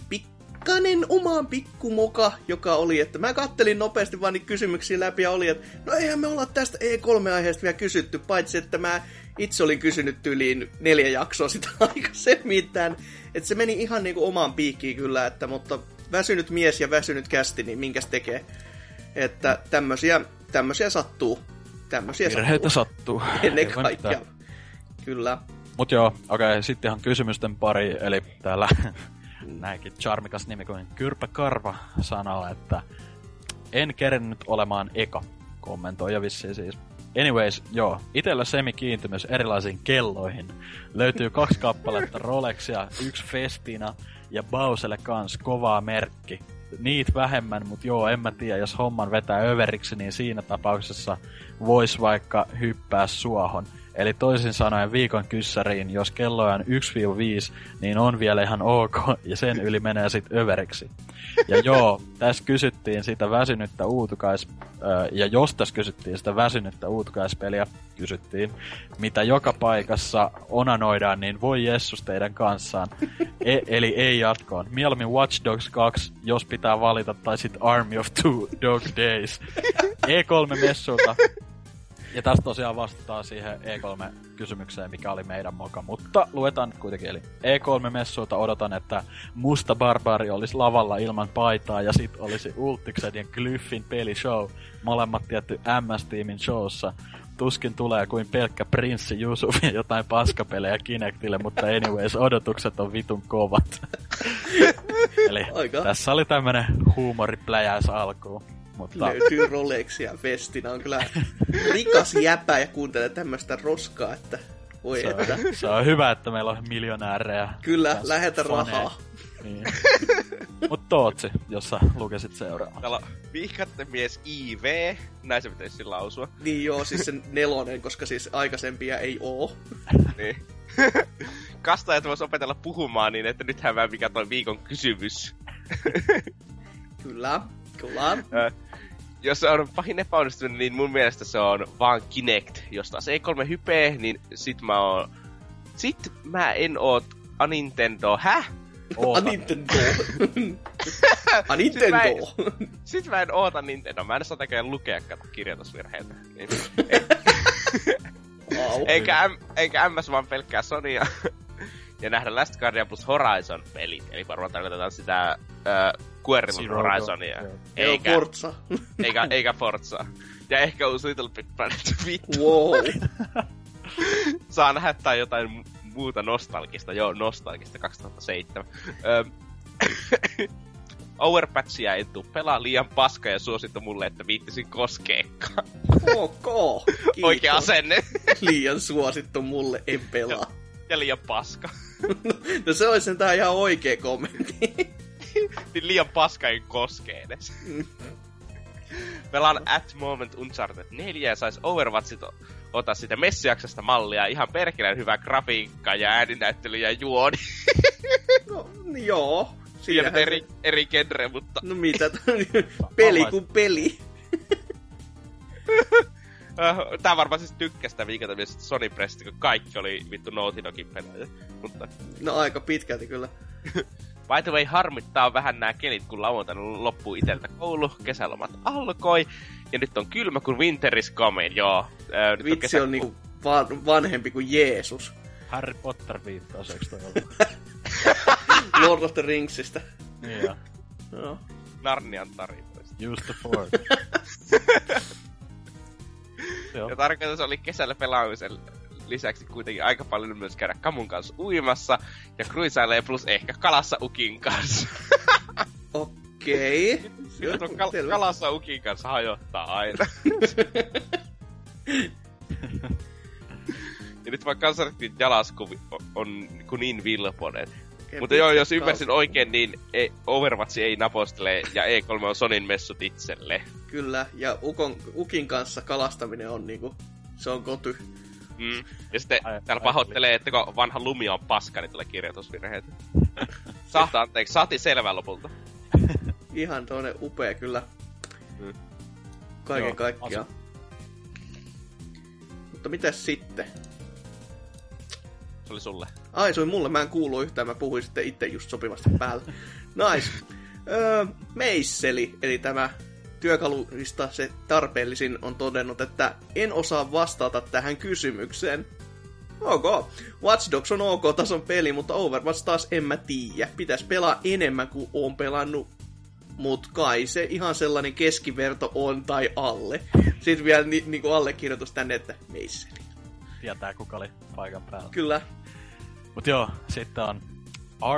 pikkainen omaan pikkumoka, joka oli, että mä kattelin nopeasti vaan niitä kysymyksiä läpi ja oli, että no eihän me olla tästä E3-aiheesta vielä kysytty, paitsi että mä itse olin kysynyt yliin neljä jaksoa sitä aikaisemmin tämän. Että se meni ihan niinku omaan piikkiin kyllä, että, mutta väsynyt mies ja väsynyt kästi, niin minkäs tekee. Että tämmösiä, tämmösiä sattuu. Tämmösiä Virheitä sattuu. sattuu. Ennen kaikkea. Kyllä. Mut joo, okei, okay, sitten ihan kysymysten pari, eli täällä näinkin charmikas nimi kuin Kyrpä Karva sanoo, että en kerennyt olemaan eka kommentoija vissiin siis. Anyways, joo. Itellä semi-kiintymys erilaisiin kelloihin. Löytyy kaksi kappaletta Rolexia, yksi Festina ja Bauselle kans kovaa merkki. Niit vähemmän, mutta joo, en mä tiedä, jos homman vetää överiksi, niin siinä tapauksessa vois vaikka hyppää suohon. Eli toisin sanoen viikon kyssäriin, jos kello on 1-5, niin on vielä ihan ok, ja sen yli menee sitten överiksi. Ja joo, tässä kysyttiin sitä väsynyttä uutukais... Ja jos tässä kysyttiin sitä väsynyttä uutukaispeliä, kysyttiin, mitä joka paikassa onanoidaan, niin voi Jessus teidän kanssaan. E- eli ei jatkoon. Mieluummin Watch Dogs 2, jos pitää valita, tai sitten Army of Two Dog Days. E3-messulta ja tästä tosiaan vastataan siihen E3-kysymykseen, mikä oli meidän moka. Mutta luetaan nyt kuitenkin. Eli E3-messuilta odotan, että Musta Barbari olisi lavalla ilman paitaa ja sit olisi Ultiksen ja Glyffin pelishow. Molemmat tietty MS-tiimin showssa. Tuskin tulee kuin pelkkä Prinssi Jusuf ja jotain paskapelejä Kinectille, mutta anyways, odotukset on vitun kovat. Eli Aika. tässä oli tämmönen huumoripläjäys alkuun. Mutta... Löytyy Rolexia Festina. On kyllä rikas jäpä ja kuuntelee tämmöistä roskaa, että voi se että. On, se on hyvä, että meillä on miljonäärejä. Kyllä, lähetä rahaa. Niin. Mut Tootsi, jos sä lukesit seuraavaan. Täällä on vihkatte mies IV, näin se pitäisi lausua. Niin joo, siis sen nelonen, koska siis aikaisempia ei oo. niin. Kastajat vois opetella puhumaan niin, että nythän vähän mikä toi viikon kysymys. Kyllä, kyllä jos se on pahin epäonnistuminen, niin mun mielestä se on vaan Kinect. Jos taas ei kolme hypee, niin sit mä oon... Sit mä en oo a Nintendo. Häh? A Nintendo. a Nintendo. sit, mä en, sit mä en oota Nintendo. Mä en saa tekemään lukea kato kirjoitusvirheitä. Niin. wow. eikä, eikä MS vaan pelkkää Sonya. ja nähdä Last Guardian plus Horizon pelit. Eli varmaan tarkoitetaan sitä uh, Guerrilla Horizonia. Eikä, Forza. eikä, eikä Forza. Ja ehkä uusi Little Big Planet vittu. Wow. Saa nähdä tai jotain muuta nostalgista. Joo, nostalgista 2007. Öm, Overpatchia ei tuu pelaa liian paska ja suosittu mulle, että viittisin koskeekkaan. Ok, kiitos. Oikea asenne. liian suosittu mulle, en pelaa. Ja, ja liian paska. no se olisi sentään ihan oikea kommentti. Niin liian paska ei koske edes. Pelaan at moment Uncharted 4 ja sais Overwatchit ota sitä messiaksesta mallia. Ihan perkeleen hyvä grafiikka ja ääninäyttely ja juoni. no, joo. Siinä eri, eri genre, mutta... No mitä, peli kuin peli. Tää varmaan siis tykkästä viikolta myös Sony Presti, kun kaikki oli vittu Naughty Dogin pelejä. Mutta... No aika pitkälti kyllä. By the way, harmittaa vähän nämä kelit, kun lauantaina loppuu iteltä koulu, kesälomat alkoi, ja nyt on kylmä kuin winter is coming, joo. Ää, nyt Vitsi on, kesä... on niinku van, vanhempi kuin Jeesus. Harry Potter viittaus, eikö toi? Lord of the Ringsista. Niin joo. No. Narnian tarinoista. Use the force. ja tarkoitus oli kesällä pelaamisen lisäksi kuitenkin aika paljon myös käydä Kamun kanssa uimassa ja kruisailee plus ehkä kalassa Ukin kanssa. Okei. Okay. kal- kalassa Ukin kanssa hajottaa aina. ja nyt vaikka kansarittiin Jalasku on niin vilponen. Mutta joo, jos ymmärsin oikein, niin e- Overwatch ei napostele ja E3 on Sonin messut itselle. Kyllä, ja Ukon, Ukin kanssa kalastaminen on niinku, se on koty. Mm. Ja sitten ai, täällä ai, pahoittelee, että kun vanha lumi on paska, niin tulee kirjoitusvirheet. Sahta anteeksi, saatiin selvää lopulta. Ihan toinen upea kyllä. Mm. Kaiken Joo, kaikkiaan. Asu. Mutta mitäs sitten? Se oli sulle. Ai, se oli mulle. Mä en kuulu yhtään. Mä puhuin sitten itse just sopivasti päällä. Nice. Öö, Meisseli, eli tämä työkalurista se tarpeellisin on todennut, että en osaa vastata tähän kysymykseen. Ok. Watch Dogs on ok-tason peli, mutta Overwatch taas en mä tiedä. Pitäis pelaa enemmän kuin on pelannut. Mut kai se ihan sellainen keskiverto on tai alle. Sitten vielä ni- niinku allekirjoitus tänne, että meisseli. Tietää kuka oli paikan päällä. Kyllä. Mut joo, sitten on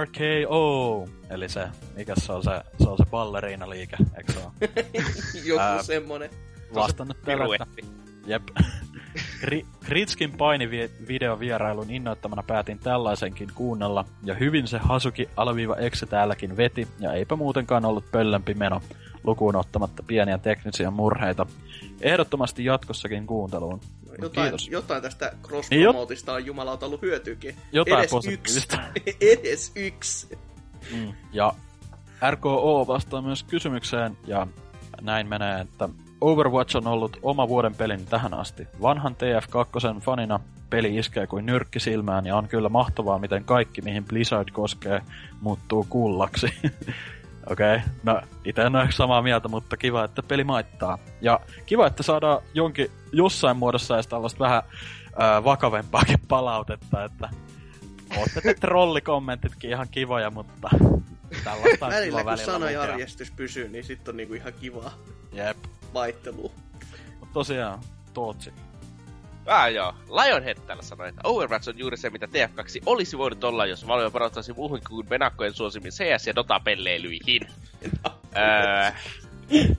RKO, eli se, mikä se on se, se on se balleriina-liike, eikö se ole? Joku Ää, semmonen. Vastannut tällä, että... Jep. Kritskin painivideovierailun innoittamana päätin tällaisenkin kuunnella, ja hyvin se Hasuki alaviiva Exe täälläkin veti, ja eipä muutenkaan ollut pöllempi meno, lukuun ottamatta pieniä teknisiä murheita. Ehdottomasti jatkossakin kuunteluun. Jotain, Kiitos. jotain tästä cross-promootista on jumalauta ollut hyötyykin. Jotain Edes positiivista. Yksi. Edes yksi. Mm. Ja RKO vastaa myös kysymykseen, ja näin menee, että Overwatch on ollut oma vuoden pelin tähän asti. Vanhan TF2 fanina peli iskee kuin nyrkki silmään ja on kyllä mahtavaa, miten kaikki, mihin Blizzard koskee, muuttuu kullaksi. Okei, okay. no itse en ole samaa mieltä, mutta kiva, että peli maittaa. Ja kiva, että saadaan jonkin jossain muodossa edes tällaista vähän ää, vakavempaakin palautetta, että ootte te trollikommentitkin ihan kivoja, mutta tällaista on välillä, kiva kun sanajärjestys pysyy, niin sitten on niinku ihan kiva Jep. vaihtelu. Mutta tosiaan, Tootsi. Ah joo, Lionhead täällä sanoi, että Overwatch on juuri se, mitä TF2 olisi voinut olla, jos Valve parottaisi muuhun kuin venakkojen suosimin CS- ja Dota-pelleilyihin. öö,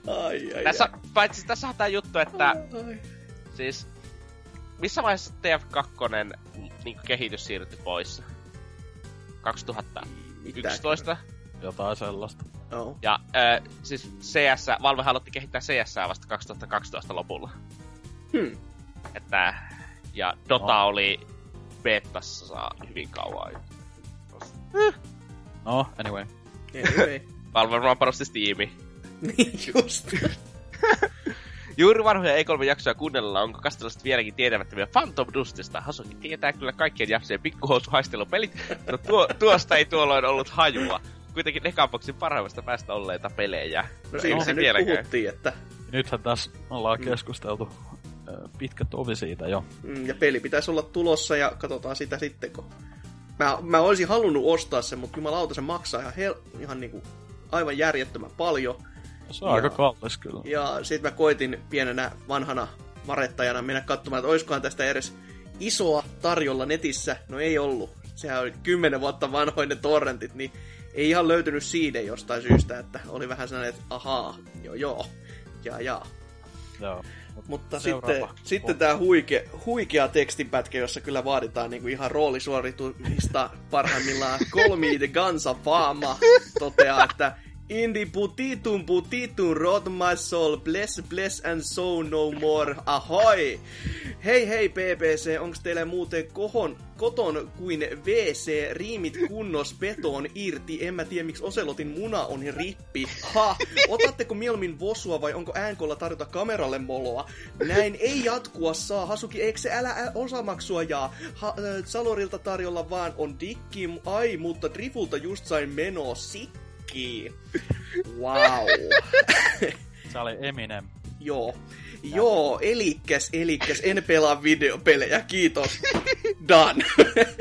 ai, ai, tässä, ai. Paitsi tässä on tää juttu, että ai. siis missä vaiheessa TF2 niin kehitys siirtyi pois? 2011? Jotain sellaista. Oh. Ja äh, siis CS, Valve halutti kehittää CS vasta 2012 lopulla. Hmm. Että, ja Dota no. oli betassa hyvin kauan. No, anyway. Anyway. Valve varmaan panosti Steami. niin just. Juuri vanhoja E3-jaksoja kuunnella, onko kastelasta vieläkin tietämättömiä Phantom Dustista. Hasuki tietää kyllä kaikkien jaksojen pikkuhousuhaistelupelit, mutta tuo, tuosta ei tuolloin ollut hajua. Kuitenkin Nekapoksin parhaimmasta päästä olleita pelejä. No siinä se nyt puhuttiin, että... Nythän tässä ollaan keskusteltu pitkä tovi siitä jo. Mm, ja peli pitäisi olla tulossa ja katsotaan sitä sitten, kun... Mä, mä olisin halunnut ostaa sen, mutta jumalauta se maksaa ihan, hel... ihan niinku aivan järjettömän paljon. Se on ja, aika kallis kyllä. Ja sit mä koitin pienenä vanhana varettajana mennä katsomaan, että olisikohan tästä edes isoa tarjolla netissä. No ei ollut. Sehän oli kymmenen vuotta vanhoinen torrentit, niin ei ihan löytynyt siitä jostain syystä, että oli vähän sellainen, että ahaa, joo joo, ja ja. Joo. Mutta sitten, sitten tämä huike, huikea tekstinpätkä, jossa kyllä vaaditaan niinku ihan roolisuoritumista parhaimmillaan. Kolmi de Gansa Fama toteaa, että Indi putitun putitun rot my soul, bless bless and so no more, ahoi! Hei hei PPC, onks teillä muuten kohon, koton kuin WC, riimit kunnos, beton irti, en mä tiedä miksi Oselotin muna on rippi. Ha, otatteko mieluummin vosua vai onko äänkolla tarjota kameralle moloa? Näin ei jatkua saa, Hasuki, eikö se älä, osamaksua jaa? Ha, äh, Salorilta tarjolla vaan on dikki, ai, mutta Drifulta just sain meno, sikki Jackie. Wow. Se oli Eminem. Joo. Joo, elikkäs, elikkäs, en pelaa videopelejä, kiitos. Done.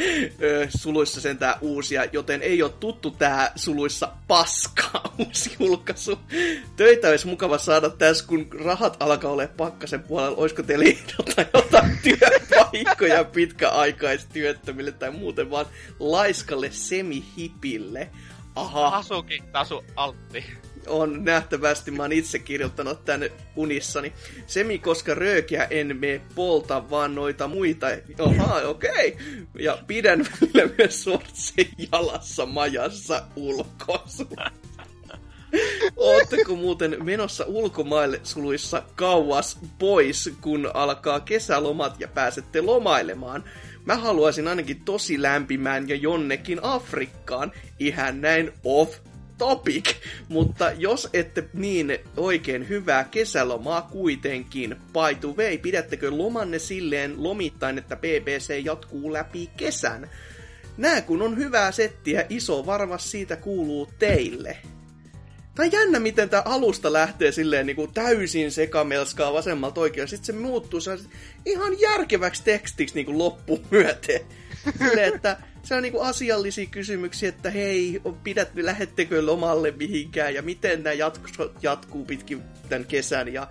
suluissa sen tää uusia, joten ei ole tuttu tää suluissa paska uusi julkaisu. Töitä olisi mukava saada tässä, kun rahat alkaa olla pakkasen puolella. Olisiko teillä jotain työtä? paikkoja pitkäaikaistyöttömille tai muuten vaan laiskalle semihipille. Aha. Asuki, Tasu, Altti. On nähtävästi, mä oon itse kirjoittanut tänne unissani. Semi, koska röökiä en me polta, vaan noita muita. Aha, okei. Okay. Ja pidän myös sortsen jalassa majassa ulkosu. Ootteko muuten menossa ulkomaille suluissa kauas pois, kun alkaa kesälomat ja pääsette lomailemaan? Mä haluaisin ainakin tosi lämpimään ja jonnekin Afrikkaan, ihan näin off topic, mutta jos ette niin oikein hyvää kesälomaa kuitenkin, by the way, pidättekö lomanne silleen lomittain, että BBC jatkuu läpi kesän? Nää kun on hyvää settiä, iso varmasti siitä kuuluu teille. On jännä, miten tää alusta lähtee silleen niin kuin täysin sekamelskaa vasemmalta oikein. Sitten se muuttuu ihan järkeväksi tekstiksi niin kuin loppuun myöten. Silleen, että se on niinku asiallisia kysymyksiä, että hei, pidät, lähettekö lomalle mihinkään ja miten nämä jatku, jatkuu pitkin tämän kesän ja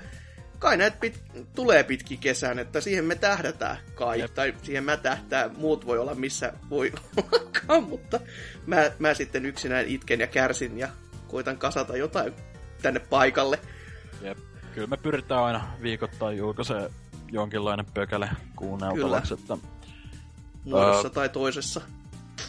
kai näitä pit, tulee pitkin kesän, että siihen me tähdätään kai, Jep. tai siihen mä tähtään, muut voi olla missä voi ollakaan, mutta mä, mä sitten yksinään itken ja kärsin ja koitan kasata jotain tänne paikalle. Jep. Kyllä me pyritään aina viikoittain julkaisee jonkinlainen pökäle kuunneltavaksi, että... Muodossa uh, tai toisessa.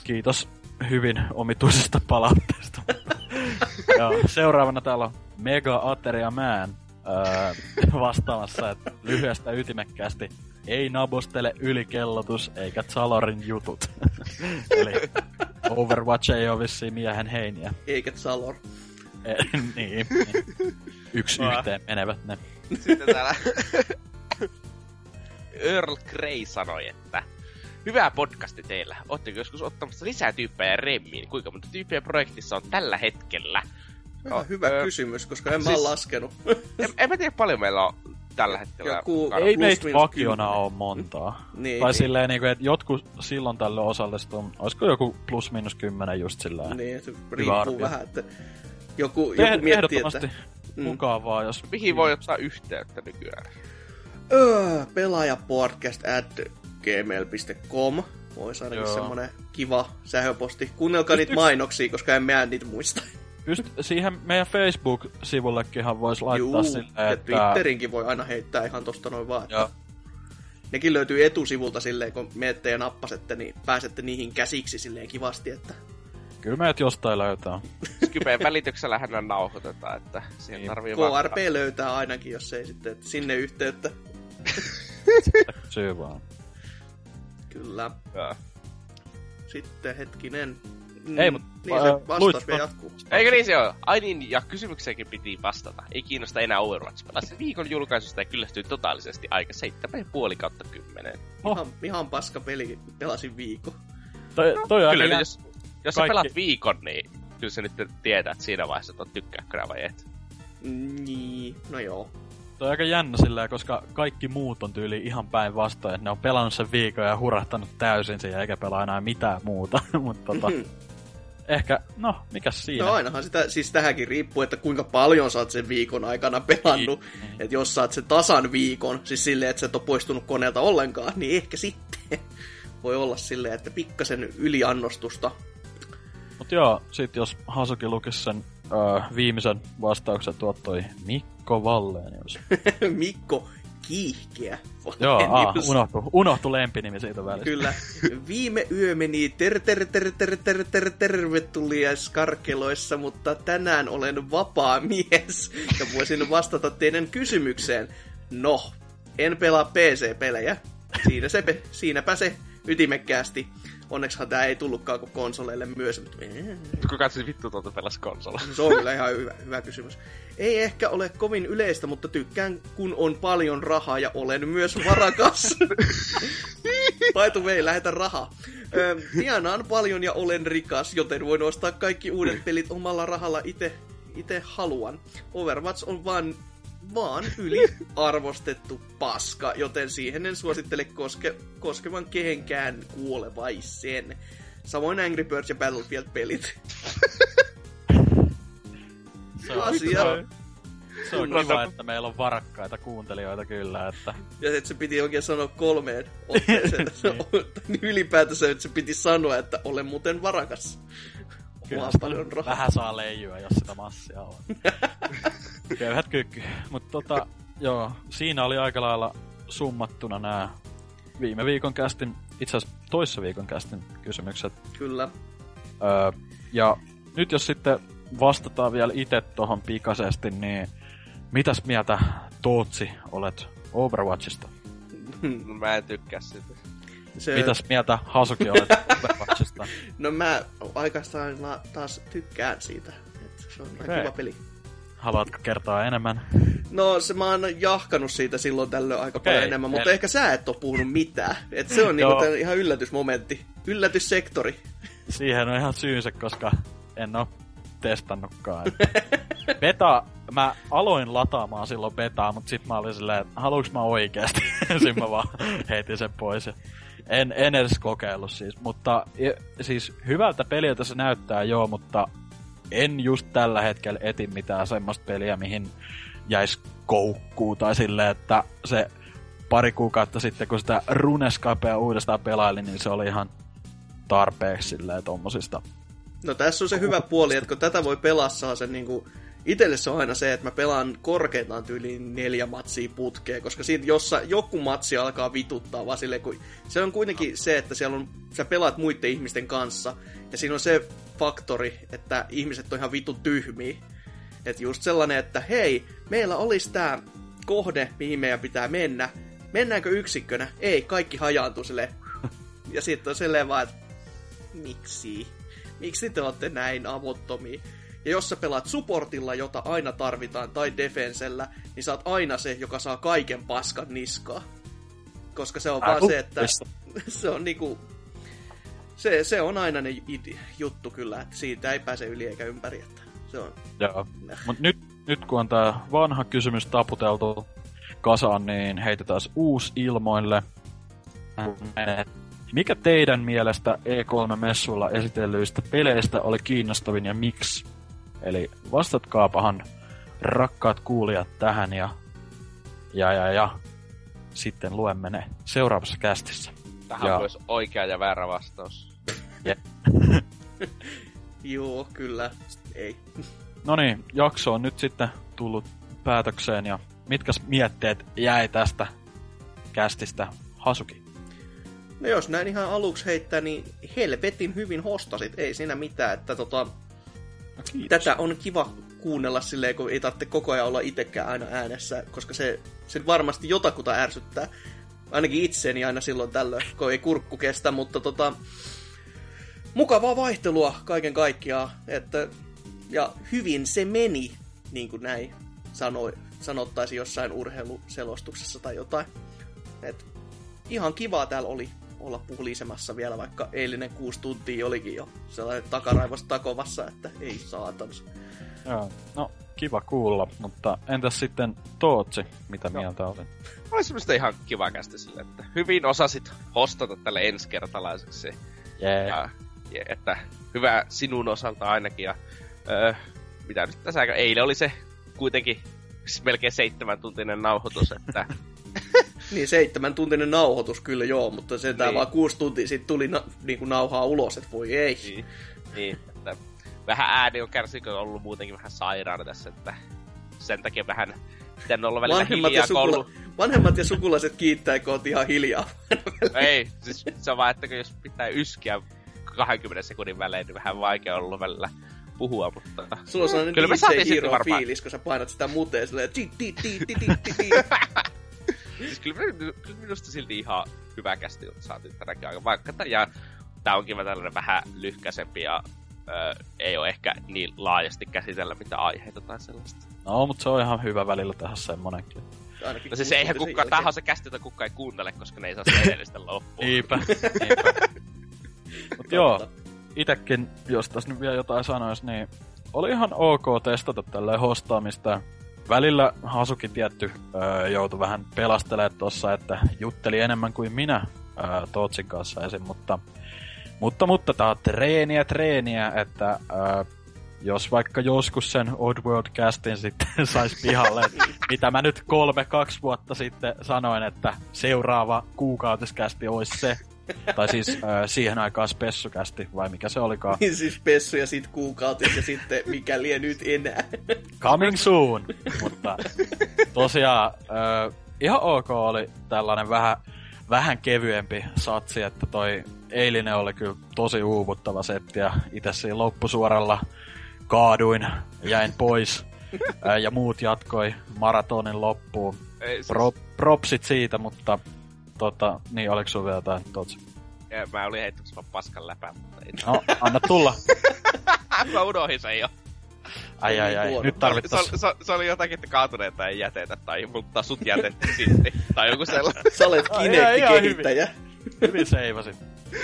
Kiitos hyvin omituisesta palautteesta. ja seuraavana täällä on Mega Ateria Man öö, vastaamassa, että lyhyestä ytimekkäästi ei nabostele ylikellotus eikä Zalorin jutut. Eli Overwatch ei ole vissiin miehen heiniä. Eikä Zalor. E, niin, niin. Yksi Vaan. yhteen menevät ne. Sitten täällä Earl Grey sanoi, että Hyvää podcasti teillä. Oletteko joskus ottamassa lisää tyyppejä remmiin? Kuinka monta tyyppiä projektissa on tällä hetkellä? Hyvä, no, hyvä öö, kysymys, koska en siis, mä laskenut. en, en mä tiedä paljon meillä on tällä hetkellä. Joku, ei meitä vakiona ole montaa. niin, tai niin. silleen, niin kuin, että jotkut silloin tälle osallistuu, olisiko joku plus minus kymmenen just silleen. Niin, se riippuu vähän, että joku, Te- joku miettii, että... Mm. mukavaa, jos... Mihin voi ottaa yhteyttä nykyään? Öö, pelaajapodcast at gmail.com. Olisi ainakin semmonen kiva sähköposti. Kuunnelkaa niitä mainoksia, koska en mä niitä muista. Pyst- siihen meidän Facebook-sivullekinhan voisi laittaa Juu, silleen, ja että... Twitterinkin voi aina heittää ihan tosta noin vaan. Joo. Nekin löytyy etusivulta silleen, kun menette ja nappasette, niin pääsette niihin käsiksi silleen kivasti, että... Kyllä meidät jostain löytää. Skypeen välityksellä hän nauhoitetaan, että siihen niin. tarvii KRP vaan... löytää ainakin, jos ei sitten sinne yhteyttä. Syy vaan. Kyllä. Ja. Sitten hetkinen. Ei, mutta niin, se vastaus vielä jatkuu. Eikö niin se on? Ai niin, ja kysymykseenkin piti vastata. Ei kiinnosta enää Overwatch. Pelasin viikon julkaisusta ja kyllästyi totaalisesti aika 7,5 kautta 10. Oh. Ihan, ihan paska peli, pelasin viikon. Toi, toi no, kyllä, jos, jos kaikki... sä pelat viikon, niin kyllä sä nyt tietää, että siinä vaiheessa, että on tykkää vai et. Niin, no joo. Toi on aika jännä silleen, koska kaikki muut on tyyli ihan päinvastoin, että ne on pelannut sen viikon ja hurahtanut täysin siihen eikä pelaa enää mitään muuta. Mutta tota, mm-hmm. Ehkä, no, mikä siinä? No ainahan sitä, siis tähänkin riippuu, että kuinka paljon sä oot sen viikon aikana pelannut. Niin. Että jos sä oot sen tasan viikon, siis silleen, että sä et ole poistunut koneelta ollenkaan, niin ehkä sitten voi olla silleen, että pikkasen yliannostusta. Mut joo, sit jos Hasuki lukisi sen öö, viimeisen vastauksen tuottoi Mikko Vallenius. Mikko Kiihkeä. Joo, ah, unohtu, unohtu lempinimi siitä välistä. Kyllä. Viime yö meni ter ter ter ter ter ter tervetulias karkeloissa, mutta tänään olen vapaa mies ja voisin vastata teidän kysymykseen. No, en pelaa PC-pelejä. Siinä se, siinäpä se ytimekkäästi. Onneksihan tää ei tullutkaan kuin konsoleille myös. Kuka se vittu tuolta pelas konsola? Se on kyllä ihan hyvä, hyvä kysymys. Ei ehkä ole kovin yleistä, mutta tykkään, kun on paljon rahaa ja olen myös varakas. Paitu vei, lähetä rahaa. tienaan paljon ja olen rikas, joten voin ostaa kaikki uudet pelit omalla rahalla itse itse haluan. Overwatch on vaan vaan yliarvostettu paska, joten siihen en suosittele koske, koskevan kehenkään kuolevaisen. Samoin Angry Birds ja Battlefield-pelit. Se Asia. Se on kiva, että meillä on varakkaita kuuntelijoita kyllä, että... Ja että se piti oikein sanoa kolmeen otteeseen. niin. ylipäätänsä, että se piti sanoa, että olen muuten varakas. Kyllä, paljon rahaa. Vähän saa leijyä, jos sitä massia on. Köyhät kyky. Mutta tota, joo, siinä oli aika lailla summattuna nämä viime viikon kästin, itse asiassa toissa viikon kästin kysymykset. Kyllä. Öö, ja nyt jos sitten vastataan vielä itse tuohon pikaisesti, niin mitäs mieltä Tootsi olet Overwatchista? Mä en tykkää sitä. Se... Mitäs mieltä Hasuki olet Overwatchista? no mä oikeastaan taas tykkään siitä. Et se on okay. kiva peli. Haluatko kertoa enemmän? No se mä oon jahkanut siitä silloin tällöin aika okay. paljon enemmän, mutta ehkä sä et oo puhunut mitään. Et se on niinku ihan yllätysmomentti. Yllätyssektori. Siihen on ihan syynsä, koska en oo testannutkaan. beta, mä aloin lataamaan silloin betaa, mutta sit mä olin silleen, että haluuks mä oikeesti? Sitten mä vaan heitin sen pois. En, en edes kokeillut siis, mutta siis hyvältä peliltä se näyttää joo, mutta en just tällä hetkellä eti mitään semmoista peliä, mihin jäisi koukkuu tai silleen, että se pari kuukautta sitten, kun sitä Runescapea uudestaan pelailin, niin se oli ihan tarpeeksi silleen tommosista. No tässä on se hyvä puoli, että kun tätä voi pelaa saa sen niinku Itelle se on aina se, että mä pelaan korkeintaan tyyliin neljä matsia putkeen, koska siitä jossa joku matsi alkaa vituttaa vaan silleen, kun se on kuitenkin se, että siellä on, sä pelaat muiden ihmisten kanssa, ja siinä on se faktori, että ihmiset on ihan vitu tyhmiä. Että just sellainen, että hei, meillä olisi tää kohde, mihin meidän pitää mennä. Mennäänkö yksikkönä? Ei, kaikki hajaantuu sille. Ja sitten on silleen vaan, että miksi? Miksi te olette näin avottomia? Ja jos sä pelaat supportilla, jota aina tarvitaan, tai defensellä, niin sä oot aina se, joka saa kaiken paskan niskaa. Koska se on Ää, vaan se, että se on niinku... Se, se on aina ne juttu kyllä, että siitä ei pääse yli eikä ympäri. Että se on... Joo. Mut nyt, nyt kun on tää vanha kysymys taputeltu kasaan, niin heitetään uusi ilmoille. Mikä teidän mielestä E3-messuilla esitellyistä peleistä oli kiinnostavin ja miksi? Eli vastatkaapahan rakkaat kuulijat tähän ja, ja, ja, ja sitten luemme ne seuraavassa kästissä. Tähän ja... olisi oikea ja väärä vastaus. Yeah. Joo, kyllä. Ei. No niin, jakso on nyt sitten tullut päätökseen ja mitkä mietteet jäi tästä kästistä Hasuki? No jos näin ihan aluksi heittää, niin helvetin hyvin hostasit, ei siinä mitään, että tota, No, Tätä on kiva kuunnella silleen, kun ei tarvitse koko ajan olla itsekään aina äänessä, koska se, se varmasti jotakuta ärsyttää. Ainakin itseeni aina silloin tällöin, kun ei kurkku kestä, mutta tota, mukavaa vaihtelua kaiken kaikkiaan. Että, ja hyvin se meni, niin kuin näin sanoi, sanottaisi jossain urheiluselostuksessa tai jotain. Et ihan kivaa täällä oli olla puhlisemassa vielä, vaikka eilinen kuusi tuntia olikin jo sellainen takaraivos takovassa, että ei saatans. Joo, no kiva kuulla, mutta entäs sitten Tootsi, mitä no. mieltä olet? Oli semmoista ihan kiva kästä sille, että hyvin osasit hostata tälle ensikertalaiseksi. Yeah. Ja, ja, että hyvä sinun osalta ainakin. Ja, öö, mitä nyt tässä aika, eilen oli se kuitenkin melkein seitsemän tuntinen nauhoitus, että niin, seitsemän tuntinen nauhoitus kyllä joo, mutta se niin. vaan kuusi tuntia sitten tuli na, niin kuin nauhaa ulos, että voi ei. Niin, niin että vähän ääni on kärsikö ollut muutenkin vähän sairaana tässä, että sen takia vähän pitänyt olla välillä vanhemmat hiljaa ja sukula- Vanhemmat ja sukulaiset kiittää, kun oot ihan hiljaa. ei, siis se on vaan, että jos pitää yskiä 20 sekunnin välein, niin vähän vaikea ollut välillä puhua, mutta... Sulla on sellainen Kyllä Hero varmaan... fiilis, kun sä painat sitä muteen silleen... siis kyllä, kyllä minusta silti ihan hyvä kästi saatiin tänäkin aika. Vaikka ja tää onkin tällainen vähän lyhkäisempi ja ö, ei ole ehkä niin laajasti käsitellä mitä aiheita tai sellaista. No, mutta se on ihan hyvä välillä tehdä semmonenkin. Ainakin no siis eihän kukaan, tämähän on se kästi, jota kukaan ei kuuntele, koska ne ei saa se edellistä loppuun. Niinpä, niinpä. Mut joo, itekin, jos tässä nyt vielä jotain sanois, niin oli ihan ok testata tälleen hostaamista välillä Hasuki tietty öö, joutui vähän pelastelemaan tossa, että jutteli enemmän kuin minä öö, Tootsin kanssa esim. Mutta, mutta, mutta tää on treeniä treeniä, että öö, jos vaikka joskus sen Oddworld-castin sitten saisi pihalle, mitä mä nyt kolme, kaksi vuotta sitten sanoin, että seuraava kuukautiskästi olisi se, tai siis äh, siihen aikaan spessukästi, vai mikä se olikaan? Niin siis spessu ja sitten kuukautis ja sitten mikä lie nyt enää. Coming soon! Mutta tosiaan äh, ihan ok oli tällainen vähän, vähän kevyempi satsi, että toi eilinen oli kyllä tosi uuvuttava setti ja itse siinä loppusuoralla kaaduin, jäin pois ää, ja muut jatkoi maratonin loppuun. Ei, siis... Pro, propsit siitä, mutta tota, niin oliko sulla vielä jotain totsi? Ja mä olin heittämässä paskan läpää, mutta ei. No, anna tulla. mä unohin sen jo. Ai ai ai, nyt tarvittais... Se, se, se, oli jotakin, että kaatuneita ei jätetä, tai mutta sut jätettiin sitten, tai joku sellainen. Sä olet Kinecti-kehittäjä. Hyvin, hyvin seivasit.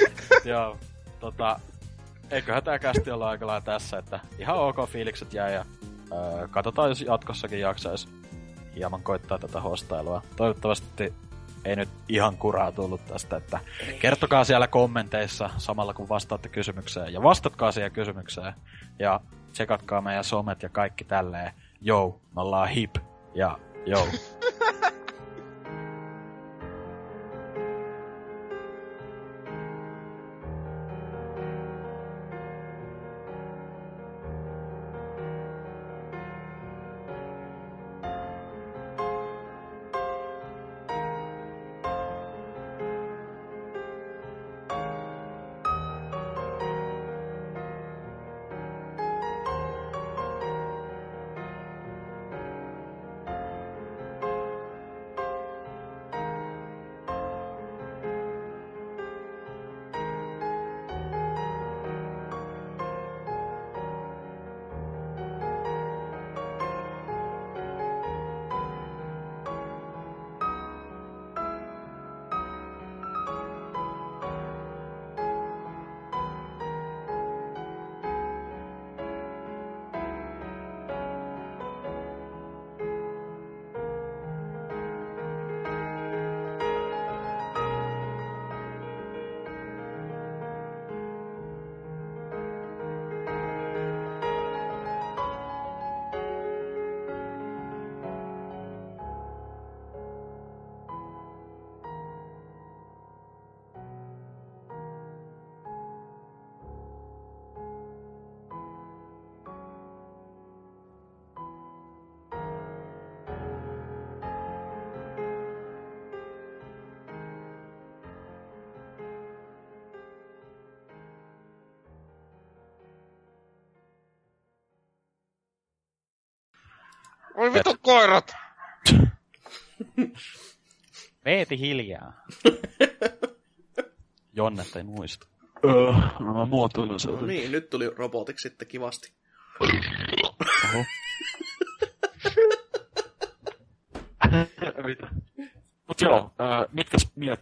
Joo, tota, eiköhän tää kästi olla aika lailla tässä, että ihan ok fiilikset jää ja öö, katsotaan, jos jatkossakin jaksais hieman koittaa tätä hostailua. Toivottavasti ei nyt ihan kuraa tullut tästä, että kertokaa siellä kommenteissa samalla kun vastaatte kysymykseen ja vastatkaa siihen kysymykseen ja tsekatkaa meidän somet ja kaikki tälleen. Jou, me ollaan hip ja jou. koirat! Veeti hiljaa. Jonnet ei muista. Öö, no mä sen. No niin, nyt tuli robotiksi sitten kivasti. Oho. Mitä? Mut joo, äh, mitkä miet